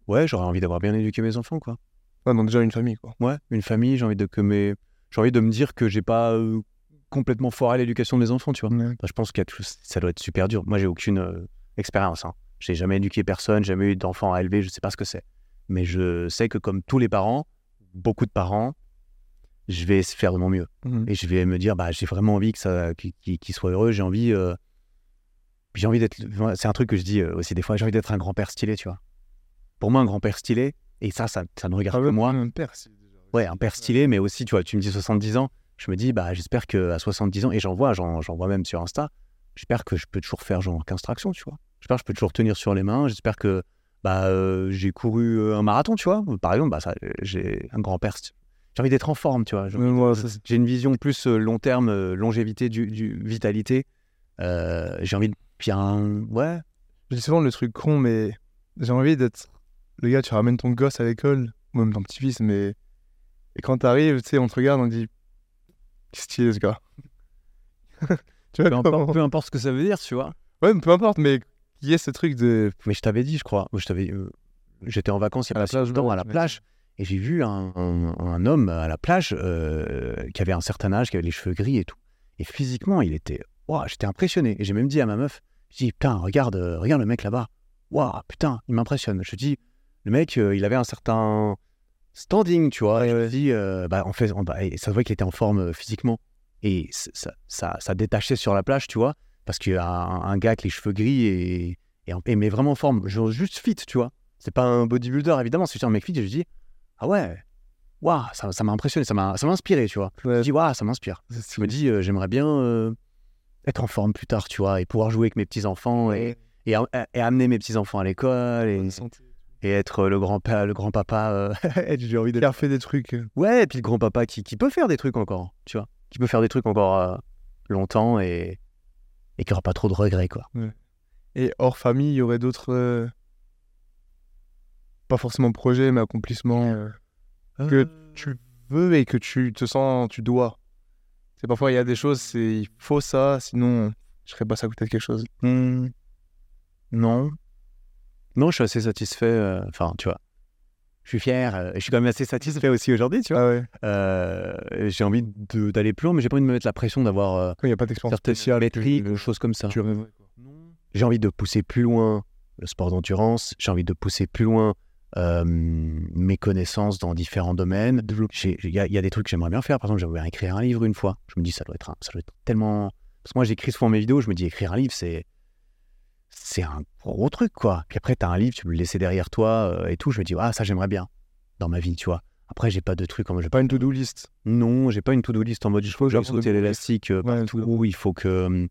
Ouais, j'aurais envie d'avoir bien éduqué mes enfants, quoi. Ouais, non, déjà une famille, quoi. Ouais, une famille, j'ai envie de que mes. J'ai envie de me dire que j'ai pas euh, complètement foiré l'éducation de mes enfants, tu vois. Ouais. Bah, je pense que ça doit être super dur. Moi, j'ai aucune euh, expérience. Hein. J'ai jamais éduqué personne, jamais eu d'enfant à élever, je sais pas ce que c'est. Mais je sais que comme tous les parents, beaucoup de parents, je vais faire de mon mieux. Mhm. Et je vais me dire, bah, j'ai vraiment envie que ça, qu'il soit heureux. J'ai envie, euh, j'ai envie d'être. C'est un truc que je dis euh, aussi des fois. J'ai envie d'être un grand-père stylé, tu vois. Pour moi, un grand-père stylé, et ça, ça, ça ne regarde Ah que moi. Un père, déjà- Ouais, un père stylé, mais aussi, tu vois, tu me dis 70 ans. Je me dis, bah, j'espère qu'à 70 ans, et j'en vois, j'en j'en vois même sur Insta, j'espère que je peux toujours faire genre 15 tractions, tu vois. J'espère que je peux toujours tenir sur les mains. J'espère que bah, euh, j'ai couru euh, un marathon, tu vois. Par exemple, bah, ça, j'ai un grand-père. J'ai envie d'être en forme, tu vois. J'ai Ouais, de- une vision plus euh, long terme, longévité, du, du- vitalité. Euh, j'ai envie de bien. Ouais. Je dis souvent le truc con, mais j'ai envie d'être le gars, tu ramènes ton gosse à l'école, ou même ton petit-fils, mais. Et quand t'arrives, tu sais, on te regarde, on te dit. Qu'est-ce qu'il est, ce gars Tu vois, Peu importe, peu importe ce que ça veut dire, tu vois. Ouais, peu importe, mais y ait ce truc de. Mais je t'avais dit, je crois. Je t'avais. euh, J'étais en vacances il y a À la pas si plage, à la plage et j'ai vu un, un- un homme à la plage euh, qui avait un certain âge, qui avait les cheveux gris et tout. Et physiquement, il était. Waouh, j'étais impressionné. Et j'ai même dit à ma meuf, je dis putain, regarde, euh, regarde le mec là-bas. Waouh, putain, il m'impressionne. Je dis, le mec, euh, il avait un certain standing, tu vois. Et je me dis, euh, bah, en fait, on- bah, ça se voit qu'il était en forme euh, physiquement. Et ça, ça, ça détachait sur la plage, tu vois, parce qu'il y a un, un gars avec les cheveux gris et, et, mais vraiment en forme, genre juste fit, tu vois. C'est pas un bodybuilder, évidemment, c'est juste un mec fit. Et je dis, ah ouais, waouh, ça ça m'a impressionné, ça m'a ça m'a inspiré, tu vois. Je me dis, waouh, ça m'inspire. Je me dis, euh, j'aimerais bien euh, être en forme plus tard, tu vois, et pouvoir jouer avec mes petits-enfants et, et, amener mes petits-enfants à l'école et, être le grand-père, le grand-papa. euh, J'ai envie Qui d'être a fait des trucs. euh, Ouais, et puis le grand-papa qui, qui peut faire des trucs encore, tu vois. Qui peut faire des trucs encore euh, longtemps et, et qui aura pas trop de regrets, quoi. Et hors famille, il y aurait d'autres. euh, Pas forcément projets, mais accomplissements euh, que tu veux et que tu te sens, tu dois. C'est parfois, il y a des choses, c'est il faut ça, sinon je serais pas ça à côté de quelque chose. Hmm, Non. Non, je suis assez satisfait. euh, Enfin, tu vois, je suis fier. euh, et je suis quand même assez satisfait aussi aujourd'hui, tu vois. Ah ouais. Euh, j'ai envie d'aller plus loin, mais j'ai pas envie de me mettre la pression d'avoir euh, il n'y a pas d'expérience certaines spéciale. métriques tu- ou choses comme ça. J'ai envie de pousser plus loin le sport d'endurance. J'ai envie de pousser plus loin euh, mes connaissances dans différents domaines. Il y, a- il y a des trucs que j'aimerais bien faire. Par exemple, j'aimerais bien écrire un livre une fois. Je me dis, ça doit être, un- ça doit être tellement. Parce que moi, j'écris souvent mes vidéos. Je me dis, écrire un livre, c'est. C'est un gros truc, quoi. Puis après, tu as un livre, tu peux le laisser derrière toi euh, et tout. Je me dis, ah, ça, j'aimerais bien dans ma vie, tu vois. Après, j'ai pas de trucs comme. J'ai pas une to-do list. Non, j'ai pas une to-do list en mode il faut que j'aille sauter l'élastique euh, Ouais, partout. tout. Il faut que. hum,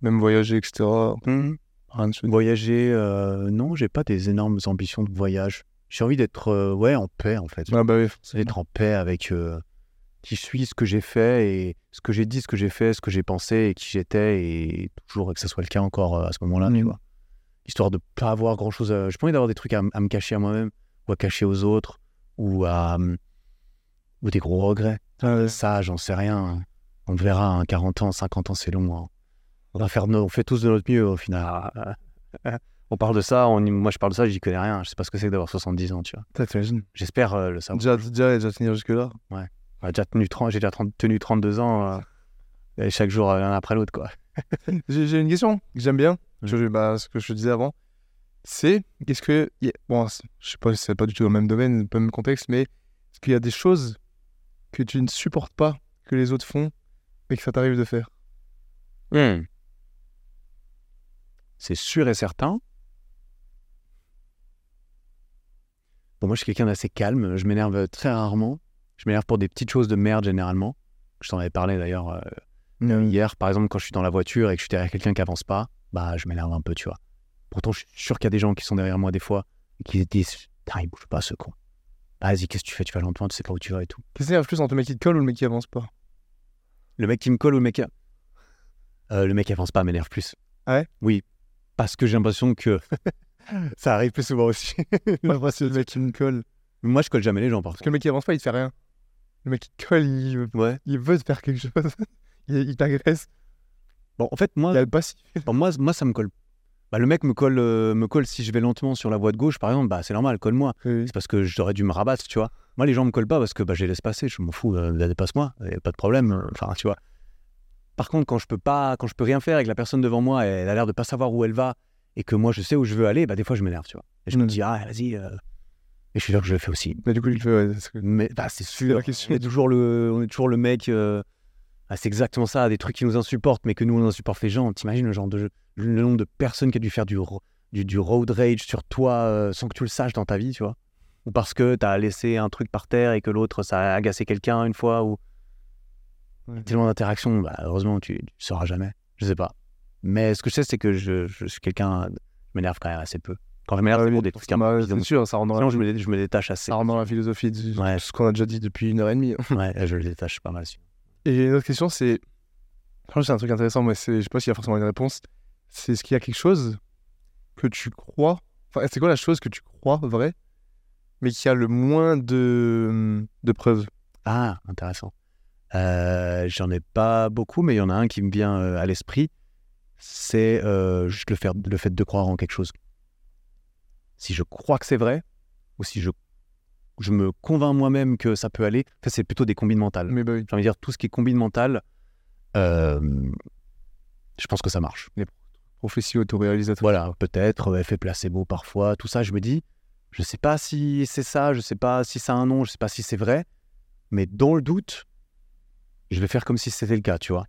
Même voyager, etc. hum, Rien de suite. Voyager, euh, non, j'ai pas des énormes ambitions de voyage. J'ai envie d'être euh, ouais, en paix, en fait. Ah bah oui. D'être en paix avec qui suis, ce que j'ai fait, et ce que j'ai dit, ce que j'ai fait, ce que j'ai pensé, et qui j'étais, et toujours que ce soit le cas encore euh, à ce moment-là, tu Mhm. vois. Histoire de pas avoir grand-chose à... J'ai pas envie d'avoir des trucs à, me cacher à moi-même, ou à cacher aux autres, ou à... hum, ou des gros regrets. Ah ouais. Ça, j'en sais rien. On le verra, hein, 40 ans, 50 ans, c'est long. hein. On va faire, nos- on fait tous de notre mieux au final. on parle de ça, on, moi je parle de ça, j'y connais rien. Je sais pas ce que c'est que d'avoir 70 ans, tu vois. J'espère euh, le savoir. Déjà, déjà, déjà tenir jusque-là. J'ai déjà tenu 30, j'ai déjà 30 tenu 32 ans, euh, et chaque jour euh, l'un après l'autre, quoi. J'ai une question que j'aime bien. Oui. Je- bah, ce que je te disais avant. C'est, est-ce que. y a- Bon, je sais pas si c'est pas du tout dans le même domaine, pas le même contexte, mais est-ce qu'il y a des choses que tu ne supportes pas que les autres font, mais que ça t'arrive de faire? Hmm. C'est sûr et certain. Bon, moi, je suis quelqu'un d'assez calme. Je m'énerve très rarement. Je m'énerve pour des petites choses de merde, généralement. Je t'en avais parlé d'ailleurs euh, hier. Par exemple, quand je suis dans la voiture et que je suis derrière quelqu'un qui avance pas, bah, je m'énerve un peu, tu vois. Pourtant, je suis sûr qu'il y a des gens qui sont derrière moi des fois et qui se disent Putain, il bouge pas, ce con. Vas-y, qu'est-ce que tu fais? Tu vas lentement, tu sais pas où tu vas et tout. Qu'est-ce qui plus entre le mec qui te colle ou le mec qui avance pas? Le mec qui me colle ou le mec qui... Euh, le mec qui avance pas m'énerve plus. Ah ouais? Oui. Parce que j'ai l'impression que ça arrive plus souvent aussi. Moi, c'est le mec qui me colle. Moi, je colle jamais les gens, par Parce que le mec qui avance pas, il te fait rien. Le mec qui te colle, il. Ouais. il veut te faire quelque chose. il il t'agresse. Bon, en fait, moi, Il a bon, moi, moi, ça me colle. Bah, le mec me colle, euh, me colle si je vais lentement sur la voie de gauche, par exemple, bah, c'est normal, colle-moi. Oui. C'est parce que j'aurais dû me rabattre, tu vois. Moi, les gens me collent pas parce que bah, je les laisse passer, je m'en fous, euh, dépasse-moi, pas de problème. euh, Enfin, tu vois. Par contre, quand je peux pas, quand je peux rien faire et que la personne devant moi, elle a l'air de pas savoir où elle va et que moi, je sais où je veux aller, bah, des fois, je m'énerve, tu vois. Et je me dis, ah, vas-y. euh, Et je suis sûr que je le fais aussi. Mais du coup, il le fait, ouais. que- Mais bah, c'est sûr. la question. On est toujours le, on est toujours le mec. euh, ah, c'est exactement ça, des trucs qui nous insupportent, mais que nous on insupporte les gens. T'imagines le genre de le nombre de personnes qui a dû faire du, du, du road rage sur toi euh, sans que tu le saches dans ta vie, tu vois? Ou parce que t'as laissé un truc par terre et que l'autre ça a agacé quelqu'un une fois ou Ouais. tellement d'interactions. Bah, heureusement tu, tu sauras jamais. Je sais pas. Mais ce que je sais c'est que je, je suis quelqu'un, je m'énerve quand même assez peu. Quand je m'énerve Ah c'est pour des trucs c'est sûr, ça dans, Sinon la... je me, je me détache assez. ça rentre dans la philosophie de Ouais. ce qu'on a déjà dit depuis une heure et demie. Ouais, je le détache pas mal. Et une autre question, c'est. Franchement, c'est un truc intéressant, mais je sais pas s'il y a forcément une réponse. C'est est-ce qu'il y a quelque chose que tu crois. Enfin, c'est quoi la chose que tu crois vrai, mais qui a le moins de, de preuves? Ah, intéressant. Euh, J'en ai pas beaucoup, mais il y en a un qui me vient euh, à l'esprit. C'est euh, juste le, faire, le fait de croire en quelque chose. Si je crois que c'est vrai, ou si je, je me convainc moi-même que ça peut aller, ça c'est plutôt des combines mentales. Mais bah oui. J'ai envie de dire, tout ce qui est combine mentale, euh, je pense que ça marche. Prophétie autoréalisatrice. Voilà, peut-être, euh, effet placebo parfois, tout ça, je me dis, je sais pas si c'est ça, je sais pas si ça a un nom, je sais pas si c'est vrai, mais dans le doute, je vais faire comme si c'était le cas, tu vois.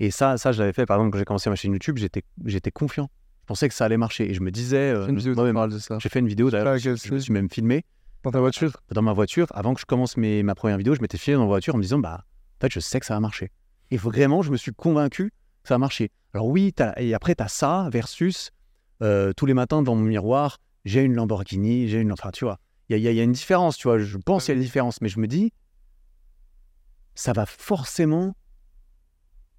Et ça, ça, je l'avais fait, par exemple, quand j'ai commencé ma chaîne YouTube, j'étais, j'étais confiant. Je pensais que ça allait marcher. Et je me disais, euh, moi-même, j'ai fait une vidéo d'ailleurs, laquelle je me suis même filmé. Dans ta voiture. Dans ma voiture, avant que je commence mes, ma première vidéo, je m'étais filmé dans la voiture en me disant, bah, en fait, je sais que ça va marcher. Et vraiment, je me suis convaincu que ça va marcher. Alors oui, et après, tu as ça versus euh, tous les matins devant mon miroir, j'ai une Lamborghini, j'ai une... Enfin, tu vois, il y a, y y une différence, tu vois, je pense qu'il y a une différence, mais je me dis, ça va forcément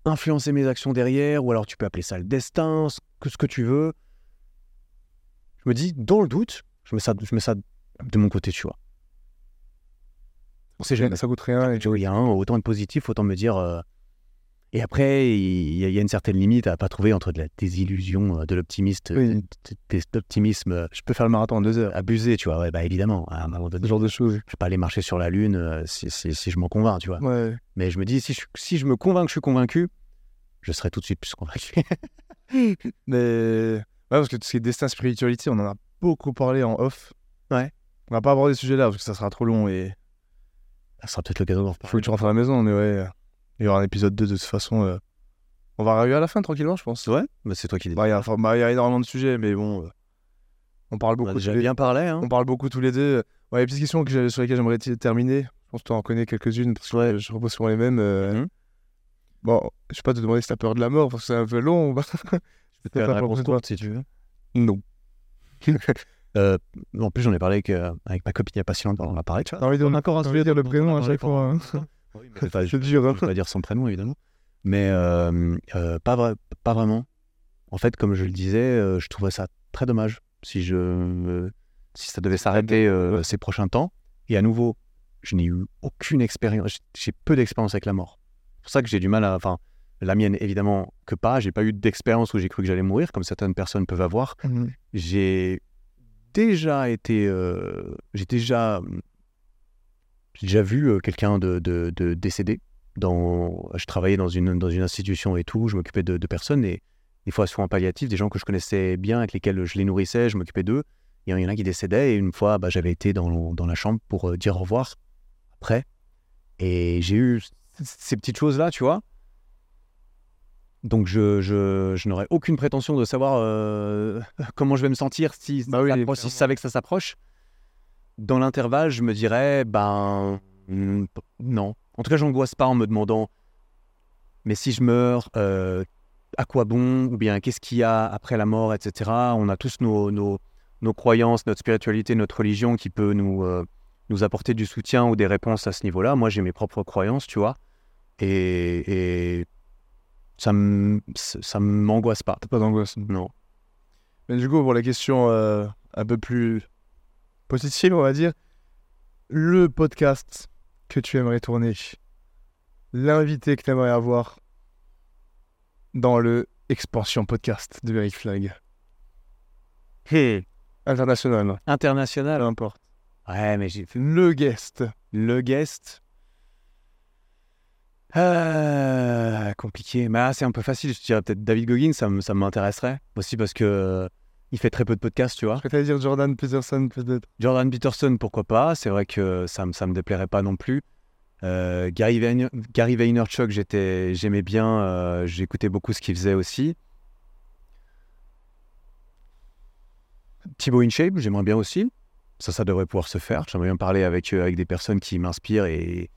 influencer mes actions derrière, ou alors tu peux appeler ça le destin, ce que, ce que tu veux. Je me dis, dans le doute, je mets ça, je mets ça de mon côté, tu vois. On sait jamais. Ça coûte rien. Il y a un, autant être positif, autant me dire. euh, Et après, il y, a- une certaine limite à pas trouver entre de la désillusion, euh, de l'optimiste, Oui. d'optimisme euh, Je peux faire le marathon en deux heures. abusé, tu vois. Ouais, bah évidemment, à un moment donné, Ce genre de choses. je vais pas aller marcher sur la lune euh, si, si- si je m'en convainc, tu vois. Ouais. Mais je me dis, si je, si je me convainc que je suis convaincu, je serai tout de suite plus convaincu. Mais ouais, parce que tout ce qui est destin, spiritualité, on en a beaucoup parlé en off. Ouais. On va pas aborder ce sujet-là parce que ça sera trop long et Ça sera peut-être l'occasion d'en il faut reparler. que tu rentres à la maison. Mais ouais, il y aura un épisode 2 de toute façon. euh, On va arriver à la fin tranquillement, je pense. Ouais, bah, c'est toi qui dis. Bah, il y, a- enfin, bah, il y a énormément de sujets, mais bon, euh, on parle on beaucoup. a déjà les- bien parlé, hein. On parle beaucoup tous les deux. Ouais, les petites questions que j'ai- sur lesquelles j'aimerais terminer. Je pense que tu en connais quelques-unes parce que Ouais. je repose souvent les mêmes. euh, Mhm. Bon, je vais pas te demander si t'as peur de la mort parce que c'est un peu long. Je peux te faire pour réponse courte si tu veux. non. Euh, en plus, j'en ai parlé avec, euh, avec ma copine il n'y a pas si longtemps. On a parlé, tu vois. Envie de, encore un de dire le prénom à chaque fois. Oui, mais enfin, je ne Hein. peux pas dire son prénom, évidemment. Mais euh, euh, pas, vrai- pas vraiment. En fait, comme je le disais, euh, je trouverais ça très dommage si, je, si ça devait s'arrêter ces prochains temps. Et à nouveau, je n'ai eu aucune expérience. J'ai peu d'expérience avec la mort. C'est pour ça que j'ai du mal à. Enfin, la mienne, évidemment, que pas. J'ai pas eu d'expérience où j'ai cru que j'allais mourir, comme certaines personnes peuvent avoir. Mhm. J'ai déjà été. euh, j'ai déjà. J'ai déjà vu euh, quelqu'un de, de, de décédé. Dans, je travaillais dans une, dans une institution et tout, je m'occupais de, de personnes et des fois soins palliatifs, des gens que je connaissais bien, avec lesquels je les nourrissais, je m'occupais d'eux. Et il y en a qui décédaient et une fois, bah, j'avais été dans, dans la chambre pour euh, dire au revoir après. Et j'ai eu ces petites choses-là, tu vois. Donc je, je, je n'aurais aucune prétention de savoir euh, comment je vais me sentir si, Bah oui, si clairement. je savais que ça s'approche. Dans l'intervalle, je me dirais, ben hmm, non. En tout cas, j'angoisse pas en me demandant, mais si je meurs, euh, à quoi bon? Ou bien qu'est-ce qu'il y a après la mort, etc. On a tous nos, nos, nos croyances, notre spiritualité, notre religion qui peut nous, euh, nous apporter du soutien ou des réponses à ce niveau-là. Moi, j'ai mes propres croyances, tu vois. Et, et ça ça m'angoisse pas. T'as pas d'angoisse? Non. Mais du coup, pour la question euh, un peu plus positive, on va dire, le podcast que tu aimerais tourner, l'invité que tu aimerais avoir dans le Expansion Podcast de Eric Flag. International, peu International. importe. Ouais, mais j'ai fait Le guest. le guest. Euh, compliqué. Mais ah, c'est un peu facile. Je dirais peut-être David Goggins, ça, m'intéresserait. Aussi parce que il fait très peu de podcasts, tu vois. Je vais dire Jordan Peterson, peut-être. Jordan Peterson, pourquoi pas? C'est vrai que ça, ça me déplairait pas non plus. Euh, Gary, Vayner, Gary Vaynerchuk, j'étais, j'aimais bien. euh, j'écoutais beaucoup ce qu'il faisait aussi. Thibaut InShape, j'aimerais bien aussi. Ça, ça devrait pouvoir se faire. J'aimerais bien parler avec, euh, avec des personnes qui m'inspirent et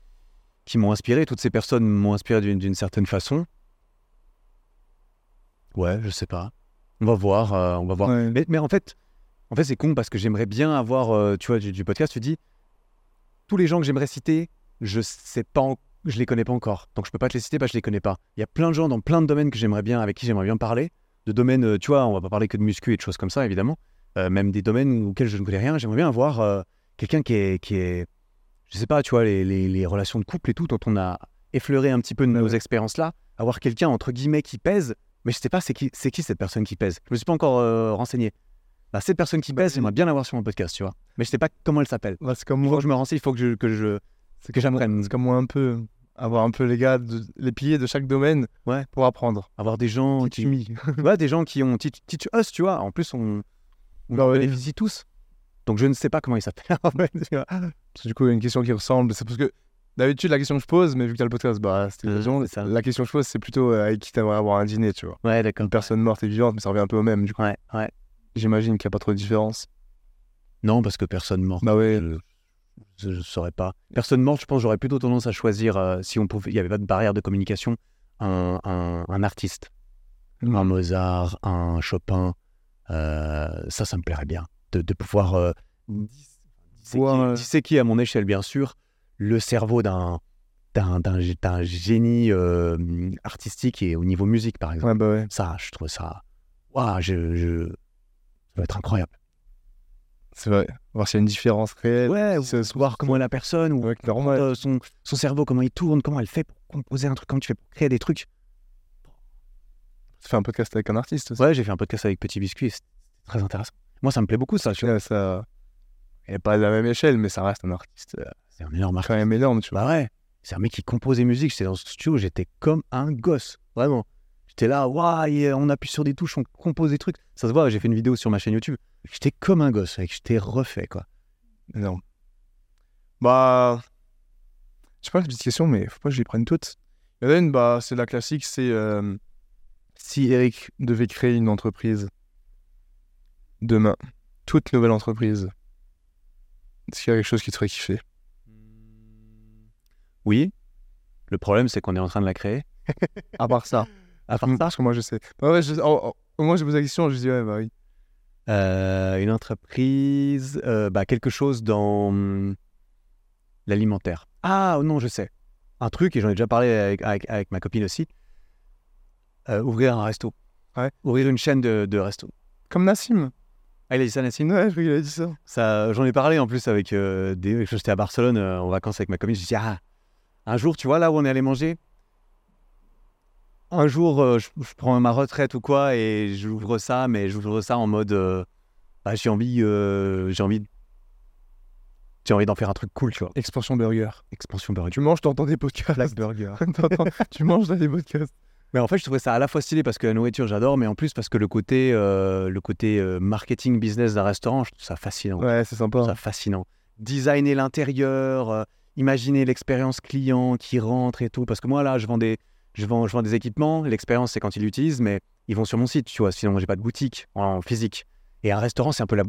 qui m'ont inspiré. Toutes ces personnes m'ont inspiré d'une, d'une certaine façon. Ouais, je sais pas. On va voir. euh, on va voir. Ouais. Mais, mais en fait, en fait c'est con parce que j'aimerais bien avoir, euh, tu vois, du, du podcast, tu dis, tous les gens que j'aimerais citer, je sais pas, en- je les connais pas encore. Donc je peux pas te les citer parce que je les connais pas. Il y a plein de gens dans plein de domaines que j'aimerais bien, avec qui j'aimerais bien parler. De domaines, euh, tu vois, on va pas parler que de muscu et de choses comme ça, évidemment. Euh, même des domaines auxquels je ne connais rien. J'aimerais bien avoir quelqu'un qui est, qui est, je sais pas, tu vois, les, les- les relations de couple et tout, dont on a effleuré un petit peu de nos ouais. expériences-là. Avoir quelqu'un, entre guillemets, qui pèse, mais je sais pas c'est qui, c'est qui cette personne qui pèse? Je me suis pas encore euh, renseigné. Bah, cette personne qui Bah, pèse, j'aimerais bien l'avoir sur mon podcast, tu vois. Mais je sais pas comment elle s'appelle. Ouais, c'est comme Il faut moi. que je me renseigne, il faut que je, que je, C'est que j'apprenne. C'est comme moi un peu. Avoir un peu les gars, de- les piliers de chaque domaine Ouais. pour apprendre. avoir des gens qui, Teach me. ouais, des gens qui ont teach, teach us, tu vois. En plus, on, on Bah ouais. bénéficie tous. Donc je ne sais pas comment il s'appelle. en fait, tu vois. Parce que du coup, il y a une question qui ressemble. C'est parce que d'habitude, la question que je pose, mais vu que tu as le podcast, bah, c'était l'occasion. c'est ça. La question que je pose, c'est plutôt euh, avec qui t'aimerais avoir un dîner, tu vois. ouais, d'accord. Une personne morte et vivante, mais ça revient un peu au même. Du coup, Ouais, ouais. j'imagine qu'il n'y a pas trop de différence. Non, parce que personne morte. Bah ouais. Je ne saurais pas. Personne morte, je pense, j'aurais plutôt tendance à choisir, euh, si on pouvait, il n'y avait pas de barrière de communication, un, un, un artiste. Mm. Un Mozart, un Chopin. euh, ça, ça me plairait bien. De, de pouvoir euh, disséquer, disséquer à mon échelle, bien sûr, le cerveau d'un d'un génie euh, artistique et au niveau musique, par exemple. Ouais, bah ouais. Ça, je trouve ça. Waouh, je, je... ça va être incroyable. C'est vrai. Voir s'il y a une différence réelle. Ouais, si se voir comment est la personne, ou Ouais, euh, son, son cerveau, comment il tourne, comment elle fait pour composer un truc, comment tu fais pour créer des trucs. Tu fais un podcast avec un artiste aussi. Ouais, j'ai fait un podcast avec Petit Biscuit. et C'était très intéressant. Moi, ça me plaît beaucoup, ça. tu vois. Ça. N'est pas de la même échelle, mais ça reste un artiste euh, C'est un énorme quand même énorme, tu vois. Bah ouais, c'est un mec qui compose des musiques. J'étais dans ce studio, j'étais comme un gosse, vraiment. J'étais là, waouh, on appuie sur des touches, on compose des trucs. Ça se voit, j'ai fait une vidéo sur ma chaîne YouTube. J'étais comme un gosse, mec, j'étais refait, quoi. Énorme. Bah. Je sais pas, petite question, mais faut pas que je les prenne toutes. Il y en a une, bah, c'est la classique, c'est euh, si Eric devait créer une entreprise demain, toute nouvelle entreprise, est-ce qu'il y a quelque chose qui te ferait kiffer? Oui, le problème, c'est qu'on est en train de la créer. À part ça. À part Mm, ça, Parce que moi, je sais. Bah ouais, je- oh, oh, au moins, j'ai posé la question, je dis, ouais, bah oui. euh, une entreprise, euh, bah, quelque chose dans hum, l'alimentaire. Ah non, je sais. Un truc, et j'en ai déjà parlé avec, avec- avec ma copine aussi. Euh, ouvrir un resto. Ouais. Ouvrir une chaîne de, de resto. Comme Nassim. Ah, il a dit ça, Nassim? Ouais, je crois qu'il a dit ça. Ça, j'en ai parlé en plus avec euh, des. J'étais à Barcelone en vacances avec ma copine. Je dit ah, un jour, tu vois là où on est allé manger. Un jour, euh, je, je prends ma retraite ou quoi et j'ouvre ça, mais j'ouvre ça en mode. euh, bah, j'ai envie, euh, j'ai envie, j'ai envie d'en faire un truc cool, tu vois. Expansion Burger. Expansion burger. Tu manges, t'entends des podcasts. Black burger. Tu manges dans des podcasts. Mais en fait, je trouvais ça à la fois stylé parce que la nourriture, j'adore, mais en plus parce que le côté, le côté marketing business d'un restaurant, je trouve ça fascinant. Ouais, c'est sympa. ça fascinant. Designer l'intérieur, imaginer l'expérience client qui rentre et tout. Parce que moi, là, je vends des, je vends, je vends des équipements. L'expérience, c'est quand ils l'utilisent, mais ils vont sur mon site, tu vois. Sinon, j'ai pas de boutique en physique. Et un restaurant, c'est un peu la,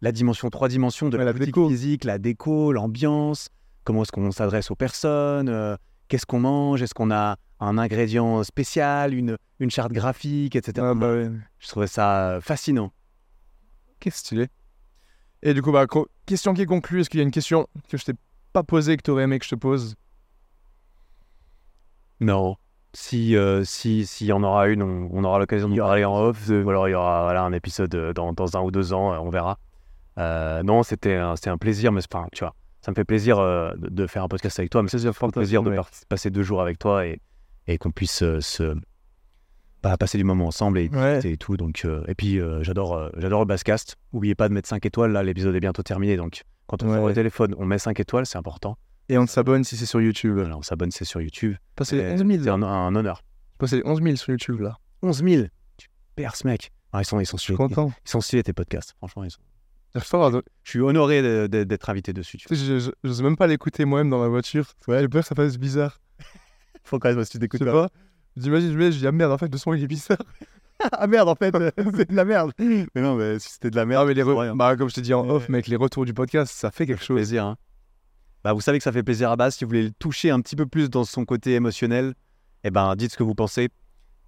la dimension, trois dimensions de Ouais, la, la boutique déco. physique, la déco, l'ambiance, comment est-ce qu'on s'adresse aux personnes, euh, qu'est-ce qu'on mange, est-ce qu'on a un ingrédient spécial, une, une charte graphique, etc. Ah, bah ouais. Je trouvais ça euh, fascinant. Qu'est-ce stylé. Et du coup, bah, question qui est conclue. Est-ce qu'il y a une question que je t'ai pas posée que t'aurais aimé que je te pose? Non. Si euh, si s'il y en aura une, on, on aura l'occasion de parler en off. euh, ou alors il y aura voilà, un épisode euh, dans, dans un ou deux ans, euh, on verra. Euh, non, c'était un, un plaisir, mais enfin, tu vois, ça me fait plaisir euh, de, de faire un podcast avec toi, mais c'est un plaisir de ouais. passer deux jours avec toi et, et qu'on puisse se bah, passer du moment ensemble et, Ouais. discuter et tout. Donc, et puis j'adore j'adore le Basscast. N'oubliez pas de mettre 5 étoiles. Là, l'épisode est bientôt terminé, donc quand on Ouais. sort le téléphone, on met 5 étoiles, c'est important. Et on s'abonne si c'est sur YouTube. Voilà, on s'abonne, c'est sur YouTube. Passez les Euh, 11 000. C'est un, un honneur. Passez les 11 000 sur YouTube là. 11 000 Tu perces, mec. Ah, ils sont, ils sont stylés. content. Ils sont stylés, tes podcasts. Franchement, ils sont... Je je- suis honoré d'être invité dessus. Tu tu sais, je- je- j'ose même pas l'écouter moi-même dans ma voiture. Ouais, j'ai peur que ça fasse bizarre. Faut quand même aussi Je sais pas. J'imagine, je me dis, ah merde, en fait, le son il est bizarre. Ah merde, en fait, euh, c'est de la merde. Mais non, mais si c'était de la merde, mais les re- bah, comme je t'ai dit en off, Ouais. mec, les retours du podcast, ça fait quelque Ça fait chose. plaisir. hein. Bah, vous savez que ça fait plaisir à base. Si vous voulez le toucher un petit peu plus dans son côté émotionnel, eh ben, dites ce que vous pensez.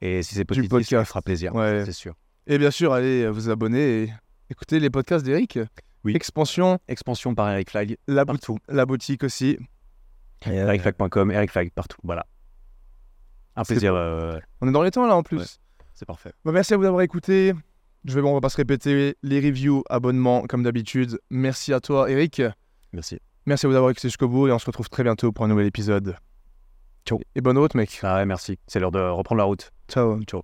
Et si c'est positif, ça podcast. fera plaisir. Ouais. C'est sûr. Et bien sûr, allez vous abonner et écouter les podcasts d'Eric. Oui. Expansion, Expansion par Eric Flag la, partout. la boutique aussi. ericflag.com, Eric Flag partout. Voilà. Un plaisir. euh, On est dans les temps là en plus. Ouais. C'est parfait. Bah, merci à vous d'avoir écouté. Je vais, bon, on va pas se répéter. Les reviews, abonnements, comme d'habitude. Merci à toi, Eric. Merci. Merci à vous d'avoir écouté jusqu'au bout et on se retrouve très bientôt pour un nouvel épisode. Ciao. Et bonne route, mec. Ah ouais, merci. C'est l'heure de reprendre la route. Ciao. Ciao.